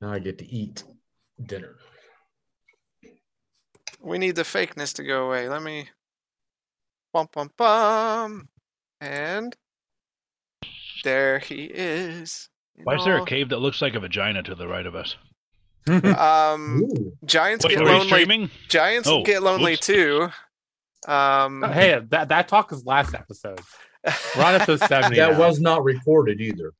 Now I get to eat dinner. We need the fakeness to go away. Let me. Bum bum bum. And there he is. You Why is there a cave that looks like a vagina to the right of us? Um, Ooh. giants Wait, get are we lonely. streaming? Giants Oh, get lonely oops. too. Um, Hey, that that talk is last episode. We're on episode seventy. That now. was not recorded either.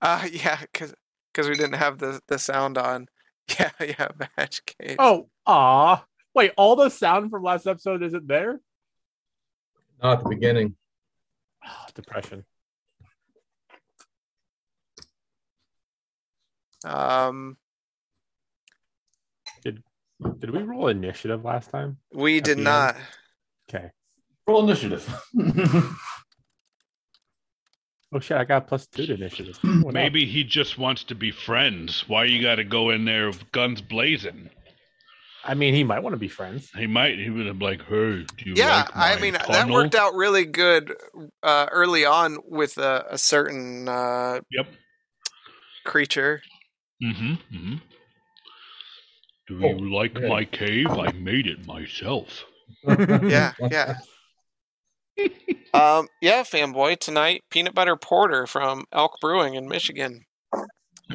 uh, yeah, because we didn't have the the sound on. Yeah, yeah, match cave. Oh, ah. Wait, all the sound from last episode isn't there? Not at the beginning. Ah, depression. Um, Did did we roll initiative last time? we did the not. Okay. Roll initiative. Oh shit, I got plus two to initiative. No. Maybe he just wants to be friends. Why you got to go in there with guns blazing? I mean, he might want to be friends. He might. He would have like, "Hey, do you Yeah, like my I mean that worked out really good uh, early on with a, a certain uh, Yep. creature. Mm-hmm. mm-hmm. Do Oh, you like yeah. my cave? I made it myself. Yeah, yeah. Um, yeah, fanboy tonight peanut butter porter from Elk Brewing in Michigan.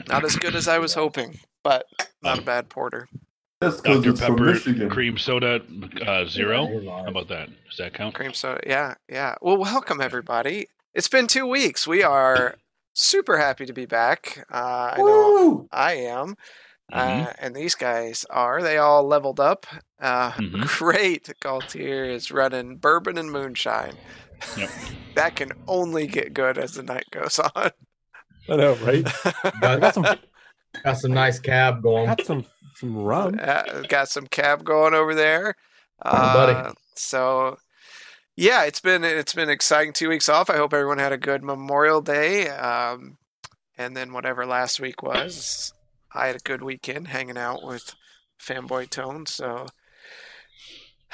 Not as good as I was hoping, but not a bad porter. That's because Dr it's Pepper cream soda uh, zero. How about that? Does that count? Cream soda. Yeah, yeah. Well, welcome everybody. It's been two weeks. We are super happy to be back. Uh, I know Woo! I am. Uh, Mhm. and these guys are. They all leveled up. Uh, Mhm. Great. Galtier is running bourbon and moonshine. Yep. that can only get good as the night goes on. I know, right? Got, got some, got some nice cab going. got some, some rum. Uh, got some cab going over there. Buddy. Uh, so yeah, it's been it's been exciting two weeks off. I hope everyone had a good Memorial Day. Um, and then whatever last week was, I had a good weekend hanging out with Fanboy Tone. So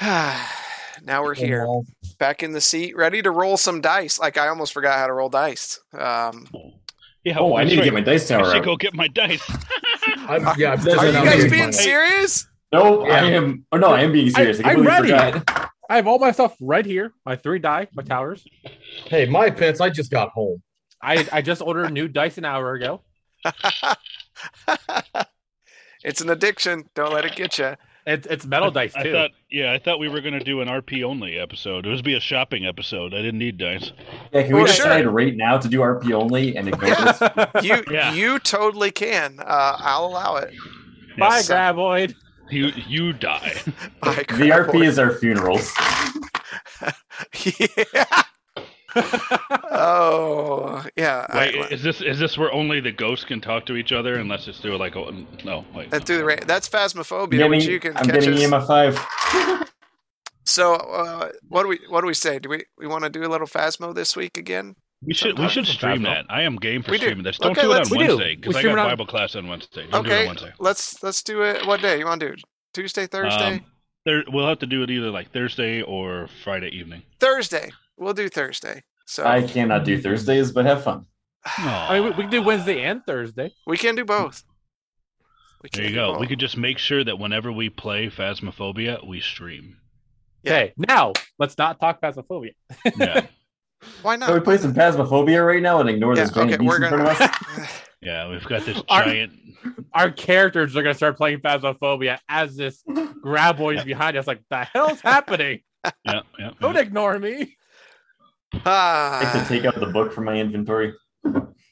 now we're here, back in the seat, ready to roll some dice. Like I almost forgot how to roll dice. Um, Yeah. Oh, I that's need to get my dice I tower should out. go get my dice. I'm, yeah, I'm are you guys being money. serious? No, Yeah. I am. Oh no, I am being serious. I, I'm ready. forgot. I have all my stuff right here. My three die, my towers. Hey, my pence, I just got home. I, I just ordered new dice an hour ago. it's an addiction. Don't let it get you. It's it's metal dice I too. thought, yeah, I thought we were gonna do an RP only episode. It was be a shopping episode. I didn't need dice. Yeah, can we Well, sure. decide right now to do RP only and ignore Yeah. this? You Yeah. you totally can. Uh, I'll allow it. Bye, Yes. Graboid. You you die. By VRP Crapoid. is our funerals. yeah. Oh yeah. I- Wait, is this is this where only the ghosts can talk to each other unless it's through like a no? Wait. Let's do the ra- that's I'm phasmophobia, which getting, you can I'm catch getting us. EMF five. So, uh, what do we what do we say? Do we we want to do a little phasmo this week again? We should we should stream that. I am game for We do. streaming this. Don't Okay, do it on we. Wednesday because I stream got on- Bible class on Wednesday. Don't do it okay, on Wednesday. let's let's do it. What day you want to do? Tuesday, Thursday, Um, there, we'll have to do it either like Thursday or Friday evening. Thursday. We'll do Thursday. So I cannot do Thursdays, but have fun. I mean, we, we can do Wednesday and Thursday. we can do both. We there can you do go. both. We could just make sure that whenever we play Phasmophobia, we stream. Yeah. Okay, now let's not talk phasmophobia. Yeah, Why not? Can we not? play some Phasmophobia right now and ignore Yeah, this giant okay, beast we're in front of us? gonna. yeah. We've got this Our- giant. Our characters are gonna start playing phasmophobia as this graboid is behind us. Like, the hell's happening? Yeah, yeah. Don't yeah. ignore me. I have ah, to take out the book from my inventory.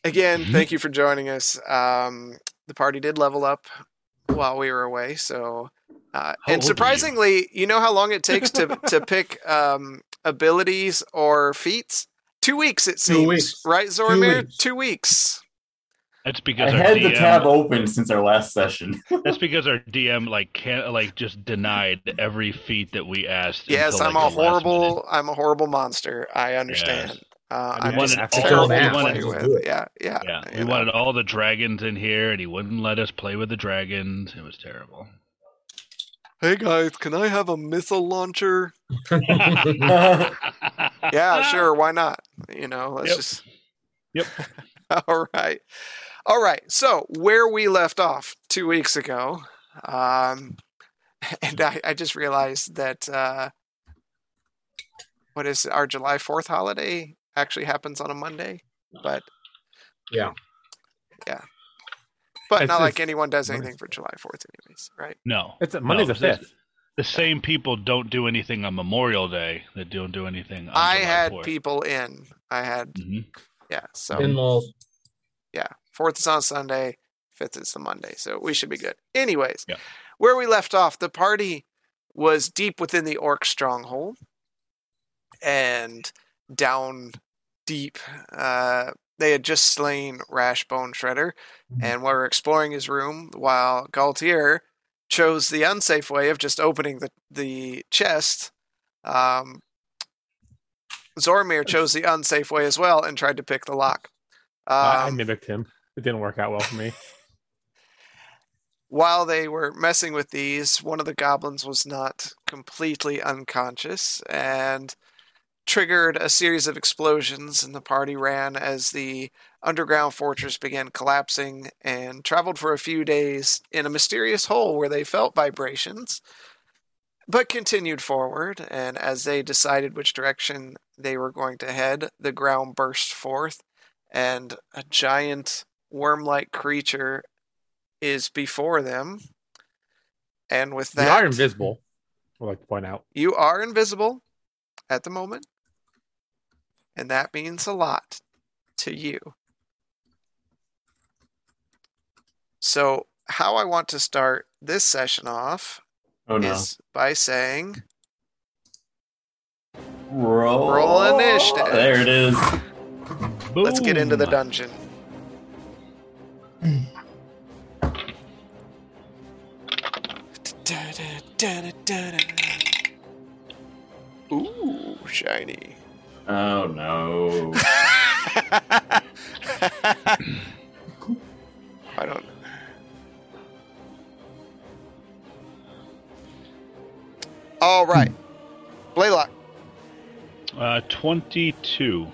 again, Mhm. thank you for joining us. Um, the party did level up while we were away, so uh, and are you? surprisingly, you know how long it takes to to pick um, abilities or feats? Two weeks, it Two seems. weeks. Right, Zoramir? weeks. Two weeks. That's because our had the tab open since our last session. That's because our DM like can't like just denied every feat that we asked. Yes, until, I'm like, a the last minute. horrible. I'm a horrible monster. I understand. Uh, I'm wanted just all- terrible we to wanted- play with. Yeah, yeah. Yeah, you we know. wanted all the dragons in here, and he wouldn't let us play with the dragons. It was terrible. Hey guys, can I have a missile launcher? yeah, Yeah, sure. Why not? You know, let's Yep. just. Yep. All right. All right. So where we left off two weeks ago, um, and I, I just realized that uh, what is it, our July Fourth holiday actually happens on a Monday, but Yeah. yeah, but It's not like anyone does anything for July Fourth, anyways, right? No. It's Monday's No, the fifth. The same people don't do anything on Memorial Day They don't do anything on I July had 4th. people in. I had Mhm. yeah. So In-laws. Yeah, fourth is on Sunday, fifth is the Monday, so we should be good. Anyways, Yeah. where we left off, the party was deep within the orc stronghold, and down deep, uh, they had just slain Rashbone Shredder, and were exploring his room while Galtier chose the unsafe way of just opening the the chest. Um, Zormir chose the unsafe way as well and tried to pick the lock. I I Um, mimicked him. It didn't work out well for me. while they were messing with these, one of the goblins was not completely unconscious and triggered a series of explosions, and the party ran as the underground fortress began collapsing and traveled for a few days in a mysterious hole where they felt vibrations, but continued forward. And as they decided which direction they were going to head, the ground burst forth, and a giant worm like creature is before them. And with They that, are invisible. I'd like to point out. you are invisible at the moment. And that means a lot to you. So, how I want to start this session off Oh no. is by saying, Roll, Roll initiative. There it is. let's get into the dungeon. Ooh, shiny. Oh no. I don't. All right, Blaylock, Uh, 22.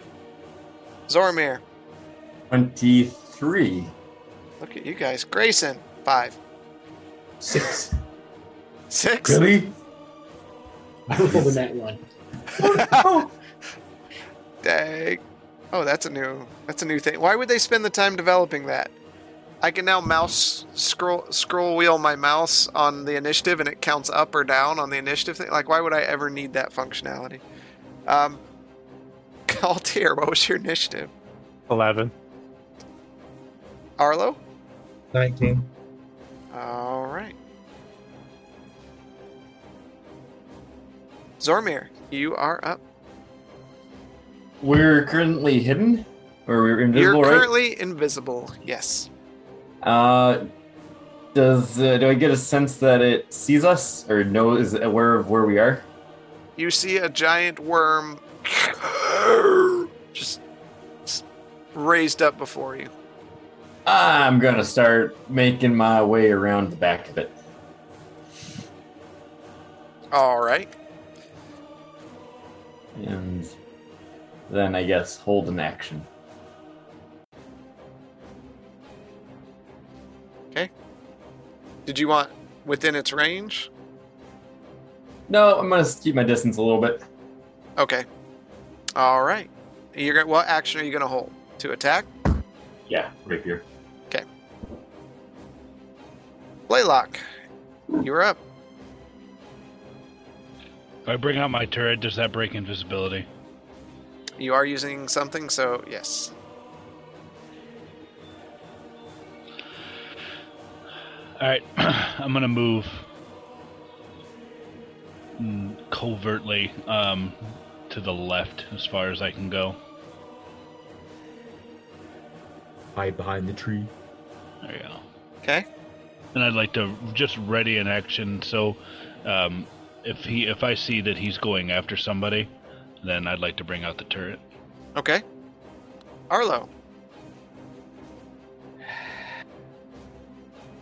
Zormir. Twenty-three. Look at you guys. Grayson, five, Six. six. Really? I rolled a net one. Dang. Oh, that's a new. That's a new thing. Why would they spend the time developing that? I can now mouse scroll scroll wheel my mouse on the initiative and it counts up or down on the initiative thing. Like, why would I ever need that functionality? Um, Galtier, what was your initiative? Eleven. Arlo. 19. All right. Zormir, you are up. We're currently hidden, or we're invisible, right? You're right? currently invisible. Yes. Uh, does uh, do I get a sense that it sees us or knows is aware of where we are? You see a giant worm just raised up before you. I'm gonna start making my way around the back of it. All right. And then I guess hold an action. Okay. Did you want within its range? No, I'm gonna keep my distance a little bit. Okay. All right. You're gonna, what action are you to hold? To attack? Yeah, right Blaylock, you're up. If I bring out my turret, does that break invisibility? You are using something, so yes. Alright, I'm gonna move mm, covertly um, to the left as far as I can go. Hide behind the tree. There you go. Okay. And I'd like to just ready an action so um, if he if I see that he's going after somebody, then I'd like to bring out the turret. Okay. Arlo.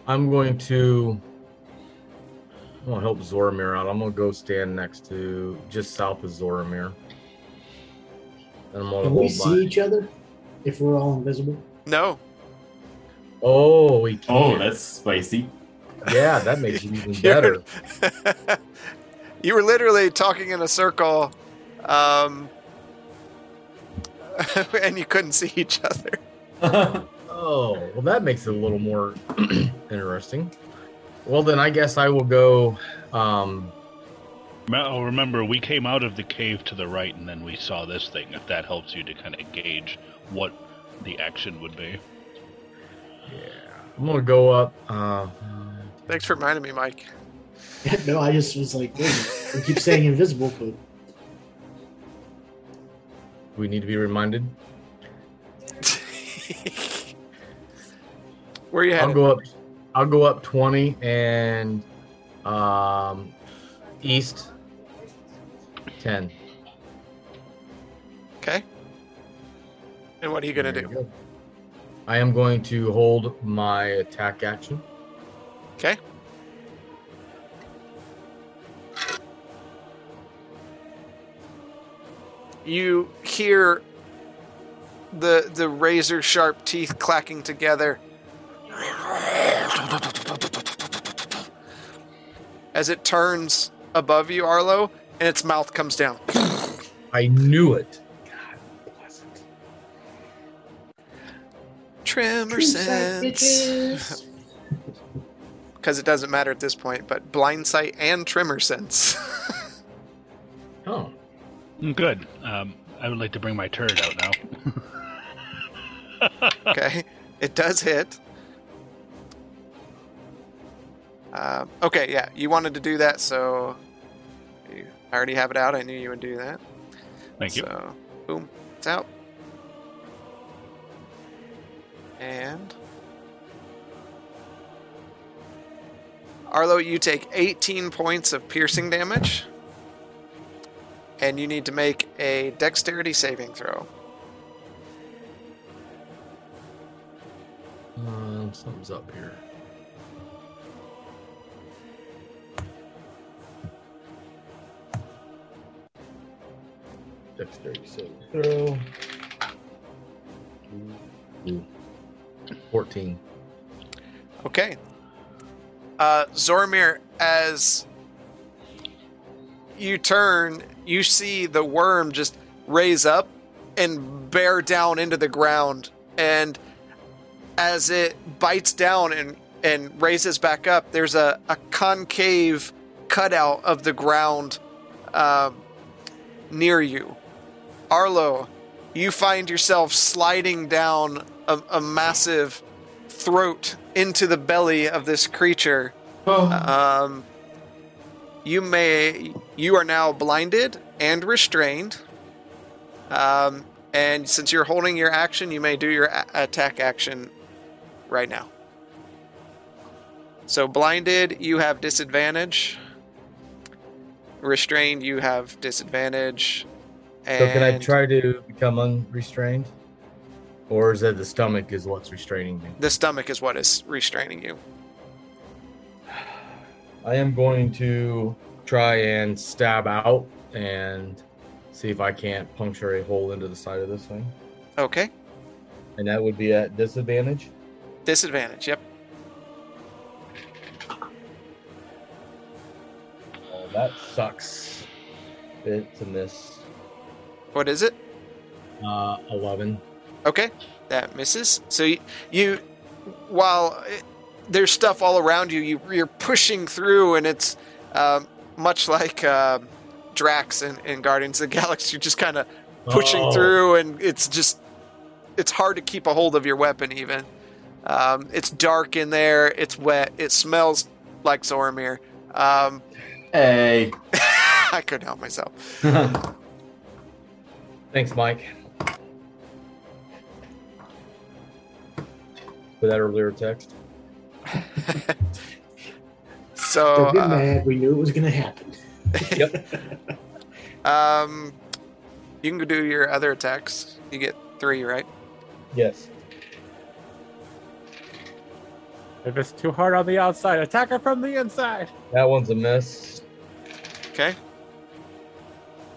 I'm going to. I want to help Zoramir out. I'm gonna go stand next to just south of Zoramir. And I'm gonna Can we see my. each other if we're all invisible? No. Oh, we can. Oh, that's spicy. yeah, that makes it even better. you were literally talking in a circle, um, and you couldn't see each other. Oh, well, that makes it a little more interesting. Well, then I guess I will go. Um, Ma- oh, remember, we came out of the cave to the right, and then we saw this thing. If that helps you to kind of gauge what the action would be. Yeah, I'm gonna go up. Uh, Thanks for reminding me, Mike. no, I just was like, wait, we keep saying invisible, but we need to be reminded. Where you I'll headed? go up. I'll go up 20 and um, east 10. Okay. And what are you gonna There you do? go. I am going to hold my attack action. Okay. You hear the the razor sharp teeth clacking together as it turns above you, Arlo, and its mouth comes down. I knew it. Tremor True sight, sense. Because it doesn't matter at this point, but blind sight and tremor sense. Oh, Mm, Good. Um, I would like to bring my turret out now. okay, it does hit. Um, okay, yeah, you wanted to do that, so I already have it out. I knew you would do that. Thank you. So, boom, it's out. And Arlo, you take 18 points of piercing damage, and you need to make a dexterity saving throw. um, something's up here. Dexterity saving throw. 14. Okay. Uh, Zormir, as you turn, you see the worm just raise up and bear down into the ground. And as it bites down and, and raises back up, there's a, a concave cutout of the ground um, near you. Arlo, you find yourself sliding down a, a massive throat into the belly of this creature. Oh. Um, you may you are now blinded and restrained. Um, and since you're holding your action, you may do your a- attack action right now. So blinded, you have disadvantage. Restrained, you have disadvantage. And So can I try to become unrestrained? Or is that the stomach is what's restraining me? The stomach is what is restraining you. I am going to try and stab out and see if I can't puncture a hole into the side of this thing. Okay. And that would be at disadvantage. Disadvantage. Yep. Oh, that sucks. It's a miss. What is it? Uh, 11. Okay, that misses. So you, you while it, there's stuff all around you, you you're pushing through, and it's um, much like uh, Drax in, in Guardians of the Galaxy. You're just kind of pushing Oh. through, and it's just it's hard to keep a hold of your weapon. Even um, it's dark in there. It's wet. It smells like Zoromir. Um, Hey. I couldn't help myself. Thanks, Mike. For that earlier text. So Don't get uh, mad. We knew it was going to happen. Yep. um, you can do your other attacks. You get three, right? Yes. If it's too hard on the outside, attack her from the inside. That one's a miss. Okay.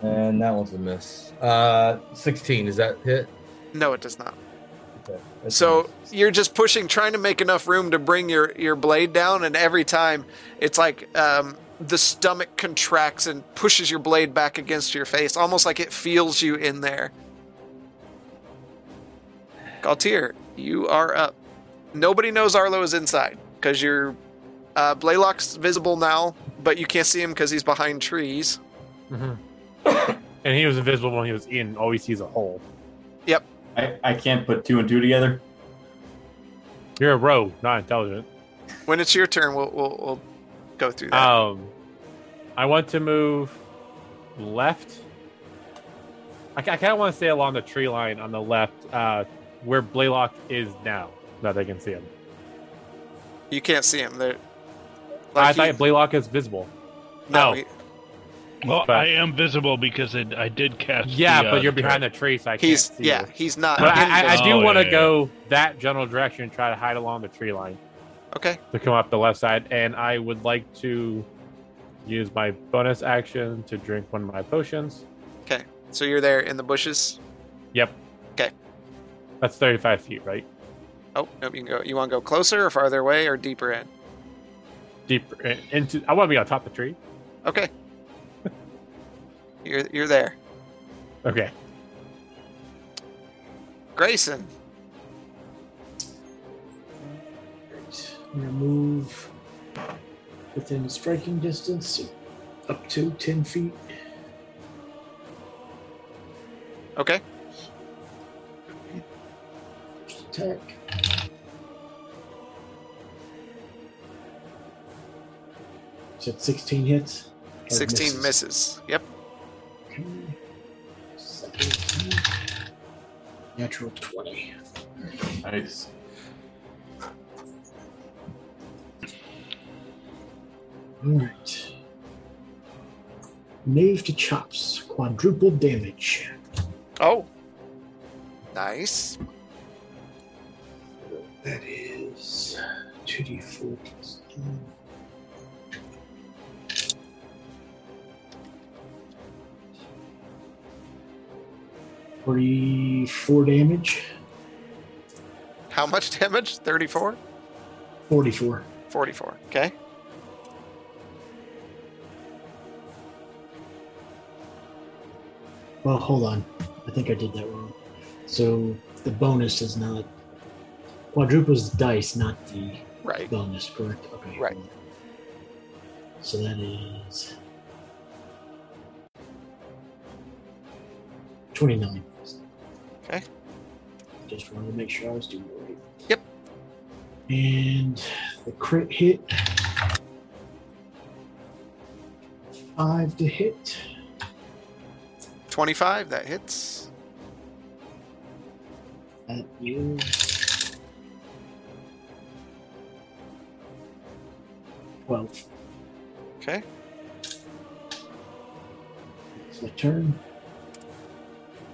And that one's a miss. Uh, 16. Is that hit? No, it does not. Okay, that's So nice. you're just pushing, trying to make enough room to bring your, your blade down, and every time it's like um, the stomach contracts and pushes your blade back against your face, almost like it feels you in there. Galtier, you are up. Nobody knows Arlo is inside because your uh, Blaylock's visible now, but you can't see him because he's behind trees. Mhm. and he was invisible when he was in. All he sees a hole. I, I can't put two and two together. You're a rogue, not intelligent. When it's your turn, we'll we'll, we'll go through that. Um, I want to move left. I, kind of want to stay along the tree line on the left, uh, where Blaylock is now. That they can see him. you can't see him. There. I he- thought Blaylock is visible. no, no. he- Well, But- I am visible because it, I did cast. Yeah, the, uh, but you're the behind the tree, so I he's can't see yeah, you. he's not. But I, I, I do Oh, want to yeah, go that general direction and try to hide along the tree line okay. to come up the left side, and I would like to use my bonus action to drink one of my potions. Okay, so you're there in the bushes. Yep. Okay. That's 35 feet, right? Oh, nope. You can go. You want to go closer or farther away or deeper in? Deeper in- into. I want to be on top of the tree. Okay. You're you're there, Okay. Grayson. Right. I'm gonna move within striking distance, up to ten feet. Okay. Attack. Said sixteen hits. Or Sixteen misses. Yep. Okay. Second. Natural twenty. Nice. Alright. Knave to chops. Quadruple damage. Oh. Nice. That is 2d4 plus 10. Forty-four damage. How much damage? Thirty-four. Forty-four. Forty-four. Okay. Well, hold on. I think I did that wrong. So the bonus is not quadruples dice, not the Right. bonus, correct? Okay. Right. So that is twenty-nine. Okay. Just wanted to make sure I was doing it right. Yep. And the crit hit. Five to hit. Twenty-five. That hits. That is twelve. Okay. It's my turn.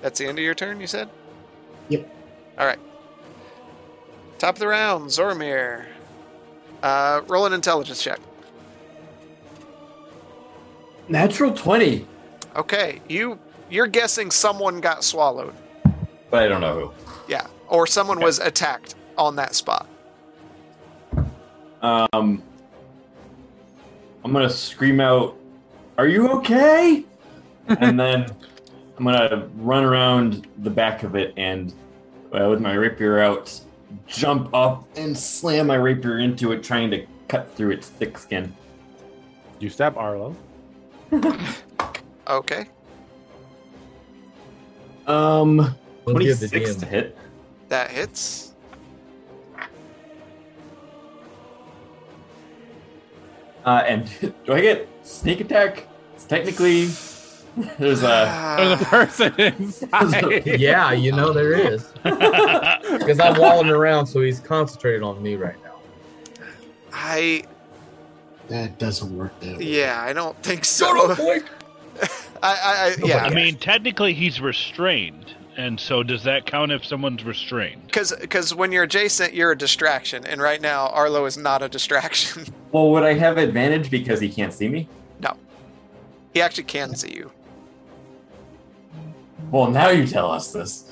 That's the end of your turn. You said. Yep. All right. Top of the round, Zormir. Uh, roll an intelligence check. Natural 20, Okay, you you're guessing someone got swallowed. but I don't know who. Yeah, or someone was attacked on that spot. Um, I'm gonna scream out, "Are you okay?" and then I'm gonna run around the back of it and, uh, with my rapier out, jump up and slam my rapier into it, trying to cut through its thick skin. You stab Arlo. Okay, Um, We'll give the 26 DM. to hit. that hits. Uh, and do I get sneak attack? It's technically, there's a. There's a person inside. Yeah, you know there is. Because I'm walling around, so he's concentrated on me right now. I That doesn't work that way. yeah, I don't think so. I, I, I oh yeah, I mean, technically he's restrained, and so does that count if someone's restrained? because when you're adjacent, you're a distraction, and right now Arlo is not a distraction. Well, would I have advantage because he can't see me? No, he actually can see you. Well, now you tell us this.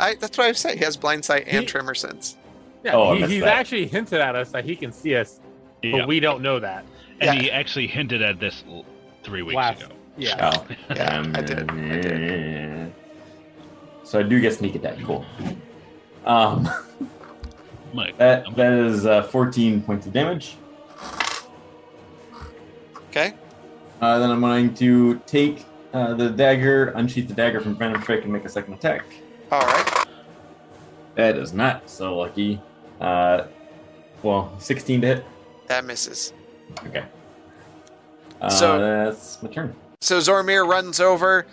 I, that's what I say. He has blind sight and He- tremor sense. Yeah, Oh, he, he's that. actually hinted at us that he can see us, but Yeah. we don't know that. and Yeah. he actually hinted at this three weeks Last- ago. Yeah. Oh. Yeah, Um, I did. I did. So I do get sneak attack. Cool. Um, Mike, that that is uh, 14 points of damage. Okay. Uh, then I'm going to take uh, the dagger, unsheath the dagger from Phantom Strike, and make a second attack. All right. That is not so lucky. Uh, well, 16 to hit. That misses. Okay. Uh, So- that's my turn. So Zormir runs over,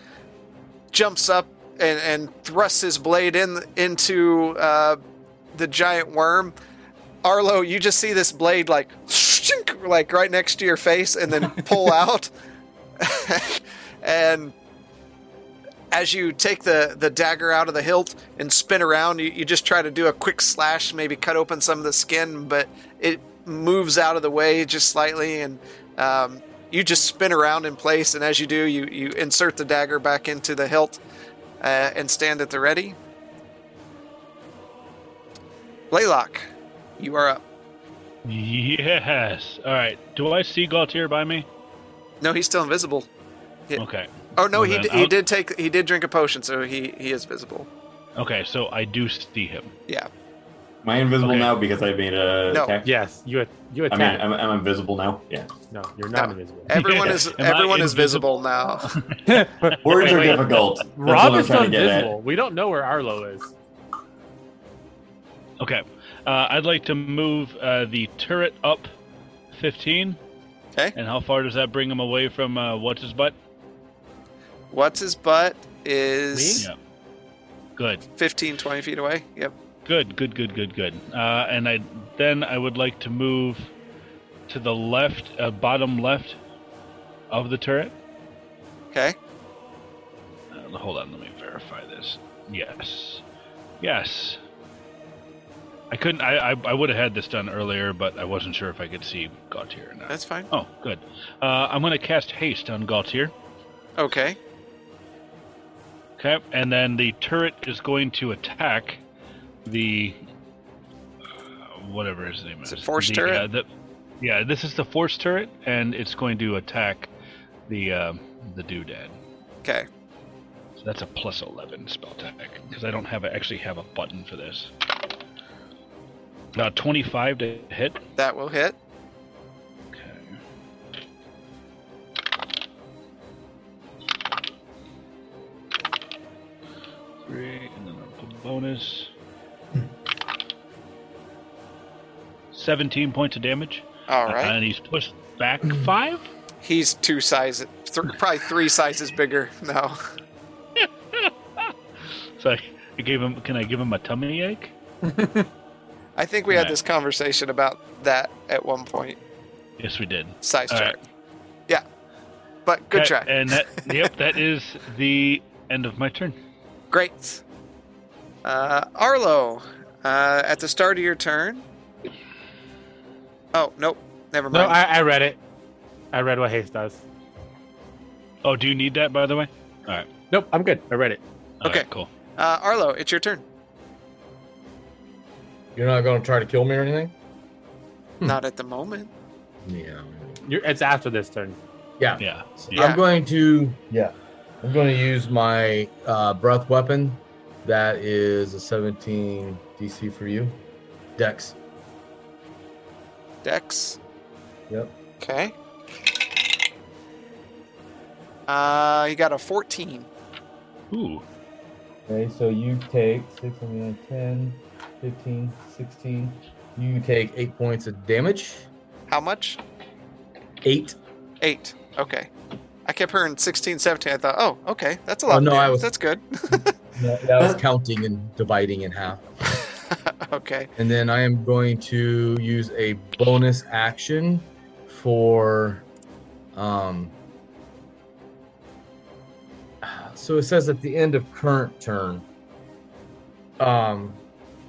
jumps up, and, and thrusts his blade in into uh, the giant worm. Arlo, you just see this blade like like right next to your face, and then pull out. And as you take the the dagger out of the hilt and spin around, you, you just try to do a quick slash, maybe cut open some of the skin, but it moves out of the way just slightly, and um, you just spin around in place. And as you do, you you insert the dagger back into the hilt uh, and stand at the ready. Blaylock, you are up. Yes. All right. Do I see Galtier by me? No, he's still invisible. Yeah. Okay. Oh no, Well, he d- he did take he did drink a potion, so he he is visible. Okay. So I do see him. Yeah. Am I invisible Okay. now because I made a No. attack? Yes, you you I attack. mean, I'm, I'm invisible now. Yeah. no, you're not No. invisible. Everyone is everyone is visible now. Words Wait, are difficult. That's Rob is trying still to get at. invisible. We don't know where Arlo is. Okay. Uh, I'd like to move uh, the turret up 15. Okay. And how far does that bring him away from uh, what's his butt? What's his butt is Yeah. Good. 15, 20 feet away. Yep. Good. Good. Good. Good. Good. Uh, and I then I would like to move to the left, uh, bottom left of the turret. Okay. Uh, hold on, let me verify this. Yes. Yes. I couldn't. I I, I would have had this done earlier, but I wasn't sure if I could see Galtier or not. That's fine. Oh, good. Uh, I'm going to cast haste on Galtier. Okay. Okay, and then the turret is going to attack the uh, whatever his name is. Is it force The, turret? uh, the, yeah, this is the force turret, and it's going to attack the uh, the doodad. Okay. So that's a plus eleven spell attack because I don't have a, actually have a button for this. Now twenty five to hit. That will hit. Three, and then I'll put bonus. Hmm. 17 points of damage. All uh, right. And he's pushed back hmm. five? He's two sizes, th- probably three sizes bigger now. So I, I gave him. Can I give him a tummy ache? I think we had this conversation about that at one point. Yes, we did. Size All chart. Yeah. But good Okay, try. And that, yep, that is the end of my turn. Great. Uh, Arlo, uh, at the start of your turn. Oh, nope. Never No, mind. I, I read it. I read what haste does. Oh, do you need that, by the way? All right. Nope, I'm good. I read it. All Okay. right, cool. Uh, Arlo, it's your turn. You're not going to try to kill me or anything? Hmm. Not at the moment. Yeah. You're, it's after this turn. Yeah. Yeah. Yeah. I'm going to yeah. I'm going to use my uh, breath weapon. That is a 17 DC for you. Dex. Dex. Yep. Okay. Uh, you got a 14. Ooh. Okay, so you take 6, 9, 10, 15, 16. You take 8 points of damage. How much? 8. Eight. Okay. I kept hearing 16, 17. I thought, oh, okay. That's a lot Oh, no, I was- That's good. That that was counting and dividing in half. okay. And then I am going to use a bonus action for um so it says at the end of current turn um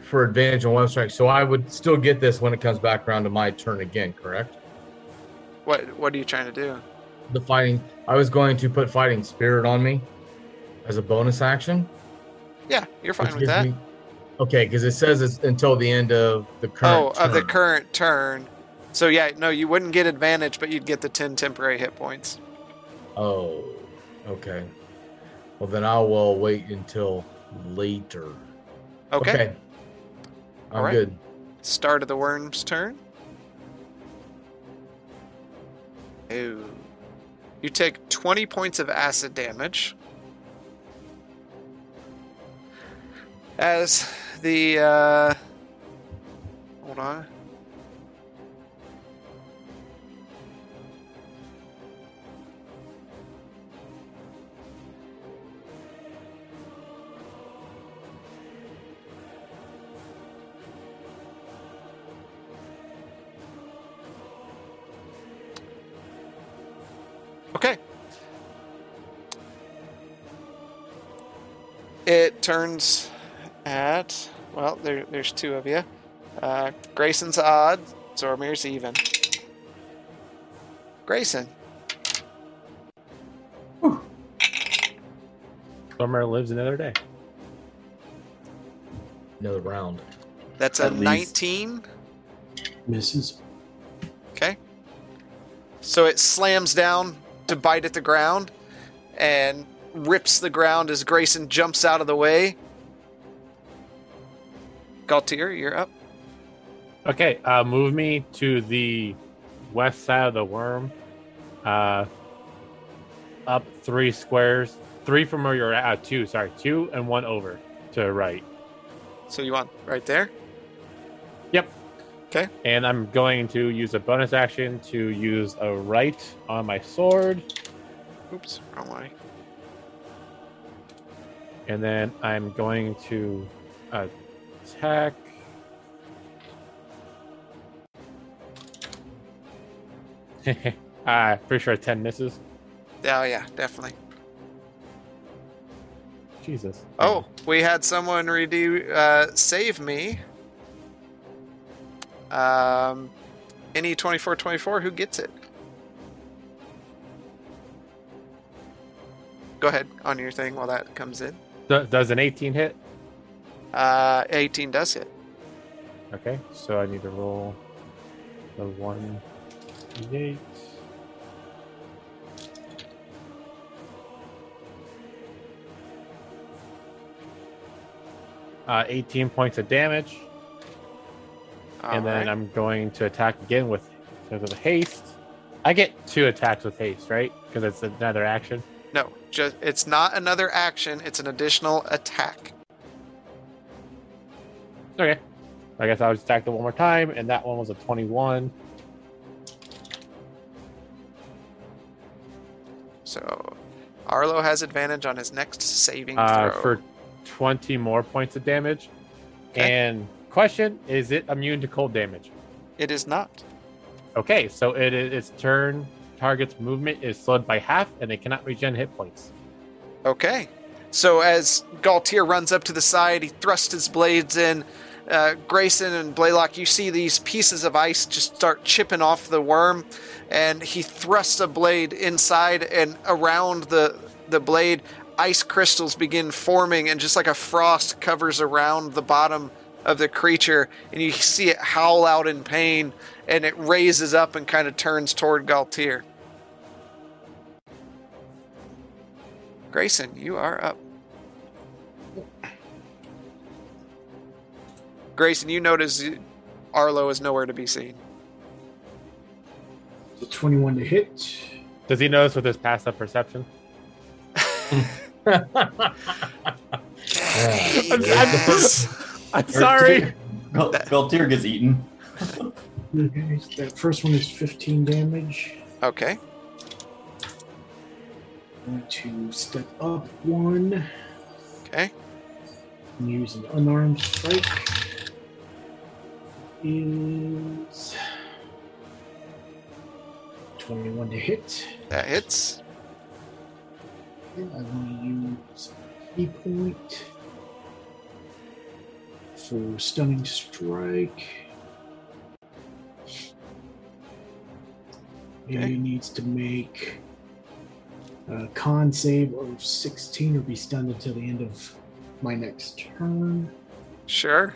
for advantage on web strike. So I would still get this when it comes back around to my turn again, correct? What What are you trying to do? The fighting I was going to put fighting spirit on me as a bonus action. Yeah, you're fine with that. me- okay, because it says it's until the end of the oh, current. Oh, of the turn. current turn. So yeah, no, you wouldn't get advantage, but you'd get the ten temporary hit points. Oh, okay. Well, then I will uh, wait until later. Okay. I'm All right. good. Start of the worm's turn. Ooh. You take 20 points of acid damage. As the uh hold on. Okay. It turns at well, there, there's two of you. Uh, Grayson's odd, Zormir's even. Grayson, Summer lives another day. Another round. that's a At least. 19. Misses. Okay. So it slams down to bite at the ground and rips the ground as Grayson jumps out of the way. Galtier, you're up. Okay, uh, move me to the west side of the worm. Uh, up three squares. Three from where you're at. Uh, two, sorry. Two and one over to the right. So you want right there? And I'm going to use a bonus action to use a right on my sword. Oops, wrong way. And then I'm going to attack. uh, pretty sure 10 misses. Oh yeah, definitely. Jesus. Oh, we had someone redo uh, save me. Um, any twenty four twenty four. Who gets it? Go ahead on your thing while that comes in. Does an 18 hit? Uh, eighteen does hit. Okay, so I need to roll the 1d8. Uh, 18 points of damage, and then Alright. I'm going to attack again with because of the haste. I get two attacks with haste, right? Because it's another action. no, just it's not another action. It's an additional attack. Okay. I guess I'll just attack it one more time, and that one was a 21. So Arlo has advantage on his next saving uh, throw. for 20 more points of damage. Okay. And question is it immune to cold damage? It is not. Okay, so it is its turn target's movement is slowed by half and they cannot regen hit points. Okay. So as Galtier runs up to the side, he thrusts his blades in. Uh, Grayson and Blaylock, you see these pieces of ice just start chipping off the worm, and he thrusts a blade inside and around the the blade. Ice crystals begin forming, and just like a frost covers around the bottom of the creature, and you see it howl out in pain, and it raises up and kind of turns toward Galtier. Grayson, you are up. Grayson, you notice Arlo is nowhere to be seen. So 21 to hit. Does he notice with his passive perception? I'm sorry. Gal- Galtier gets eaten. Okay, that first one is 15 damage. Okay. Going to step up one Okay. and use an unarmed strike. Is 21 to hit. That hits. And I want to use a ki point for stunning strike. Okay. He needs to make a con save of 16 or be stunned until the end of my next turn. Sure.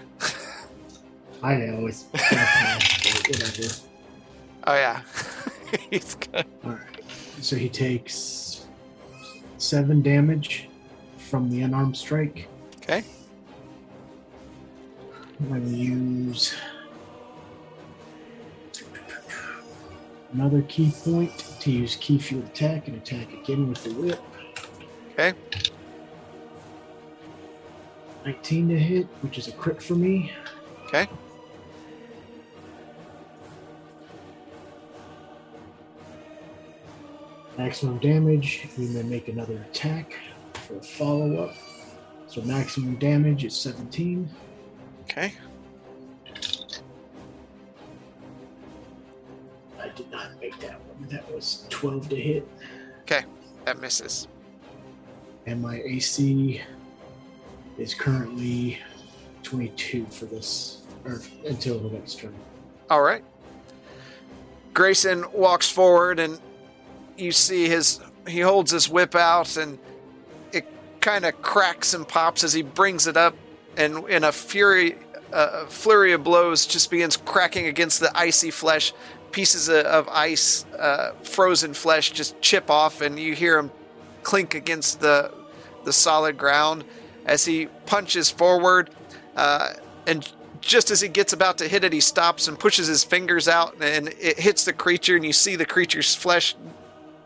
I know it's whatever. Oh yeah. He's good. All right. So he takes seven damage from the unarmed strike. Okay. I'm going to use another ki point to use Ki-Fueled Attack and attack again with the whip. Okay. 19 to hit, which is a crit for me. Okay. Maximum damage. We may make another attack for a follow up. So maximum damage is 17. Okay. I did not make that one. That was 12 to hit. Okay, that misses. And my AC is currently 22 for this, or until the next turn. All right. Grayson walks forward and you see his he holds his whip out and it kind of cracks and pops as he brings it up and in a fury a flurry of blows just begins cracking against the icy flesh pieces of, of ice uh, frozen flesh just chip off and you hear him clink against the the solid ground as he punches forward uh, and just as he gets about to hit it, he stops and pushes his fingers out, and it hits the creature, and you see the creature's flesh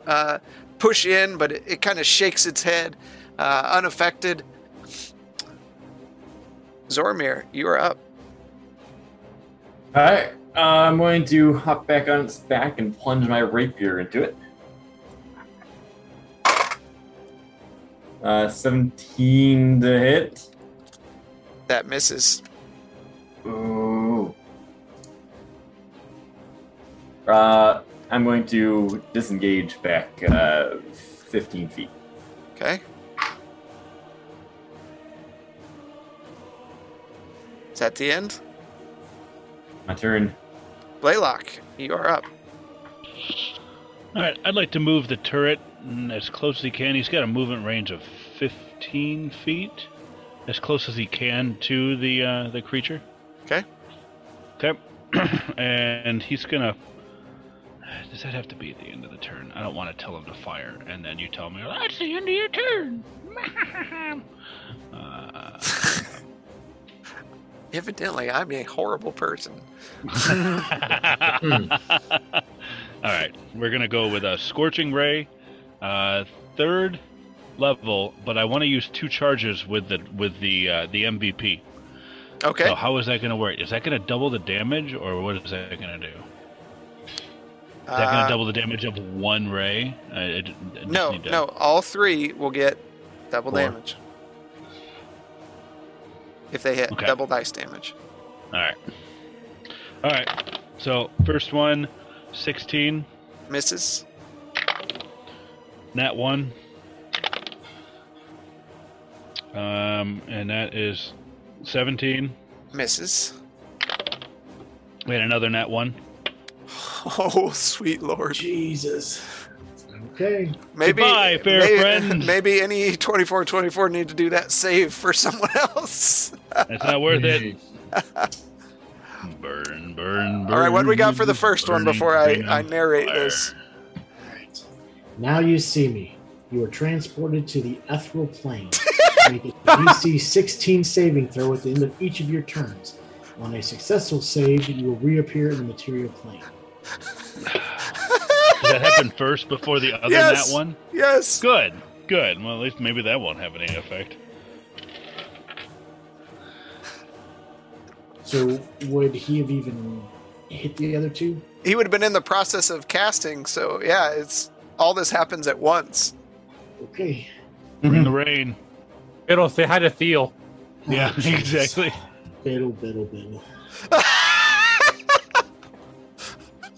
uh, push in, but it, it kind of shakes its head, uh, unaffected. Zormir, you are up. All right. Uh, I'm going to hop back on its back and plunge my rapier into it. Uh, 17 to hit. That misses. Ooh. Uh, I'm going to disengage back uh, 15 feet. Okay. Is that the end? My turn. Blaylock, you are up. All right, I'd like to move the turret as close as he can. He's got a movement range of 15 feet, as close as he can to the uh, the creature. Okay. Okay, and he's gonna. Does that have to be at the end of the turn? I don't want to tell him to fire, and then you tell me that's the end of your turn. uh, Evidently, I'm a horrible person. All right, we're gonna go with a scorching ray, uh, third level, but I want to use two charges with the with the uh, the MVP. Okay. So how is that gonna work? Is that gonna double the damage, or what is that gonna do? Is that Uh, gonna double the damage of one ray? I, I I No, no, all three will get double Four. damage. If they hit Okay. double dice damage. All right. All right. So first one, 16, Misses. nat one. Um, and that is 17. Misses. We had another nat one. Oh, sweet lord. Jesus. Okay. Maybe, Goodbye, fair maybe, friends. maybe any 24 24 need to do that save for someone else. That's not worth it. Burn, burn, uh, burn. All right, what do we got for the first one before I, I narrate fire. this? Alright. Now you see me. You are transported to the ethereal plane. Make a DC 16 saving throw at the end of each of your turns. On a successful save, you will reappear in the material plane. Does that happen first before the other Yes. nat one? Yes. Good, good. Well, at least maybe that won't have any effect. So would he have even hit the other two? He would have been in the process of casting, so yeah, it's all this happens at once. Okay. Bring the rain. It'll say hi to Theo. Yeah, Oh, jeez. exactly. Biddle, biddle, biddle.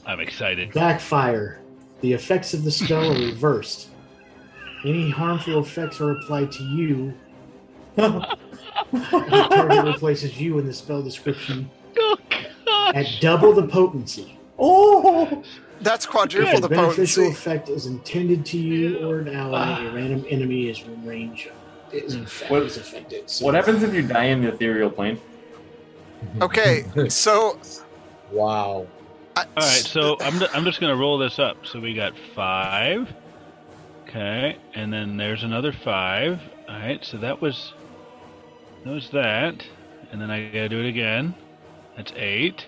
I'm excited. Backfire. The effects of the spell are reversed. Any harmful effects are applied to you. the target replaces you in the spell description Oh, God. at double the potency. Oh! That's quadruple The the beneficial potency. effect is intended to you or an ally. Ah. A random enemy is in range is, infect- What- is affected. So What happens if you die in the ethereal plane? Okay, so wow. I, All right, so I'm, I'm just going to roll this up. So we got five. Okay, and then there's another five. All right, so that was that was that, and then I got to do it again. That's eight,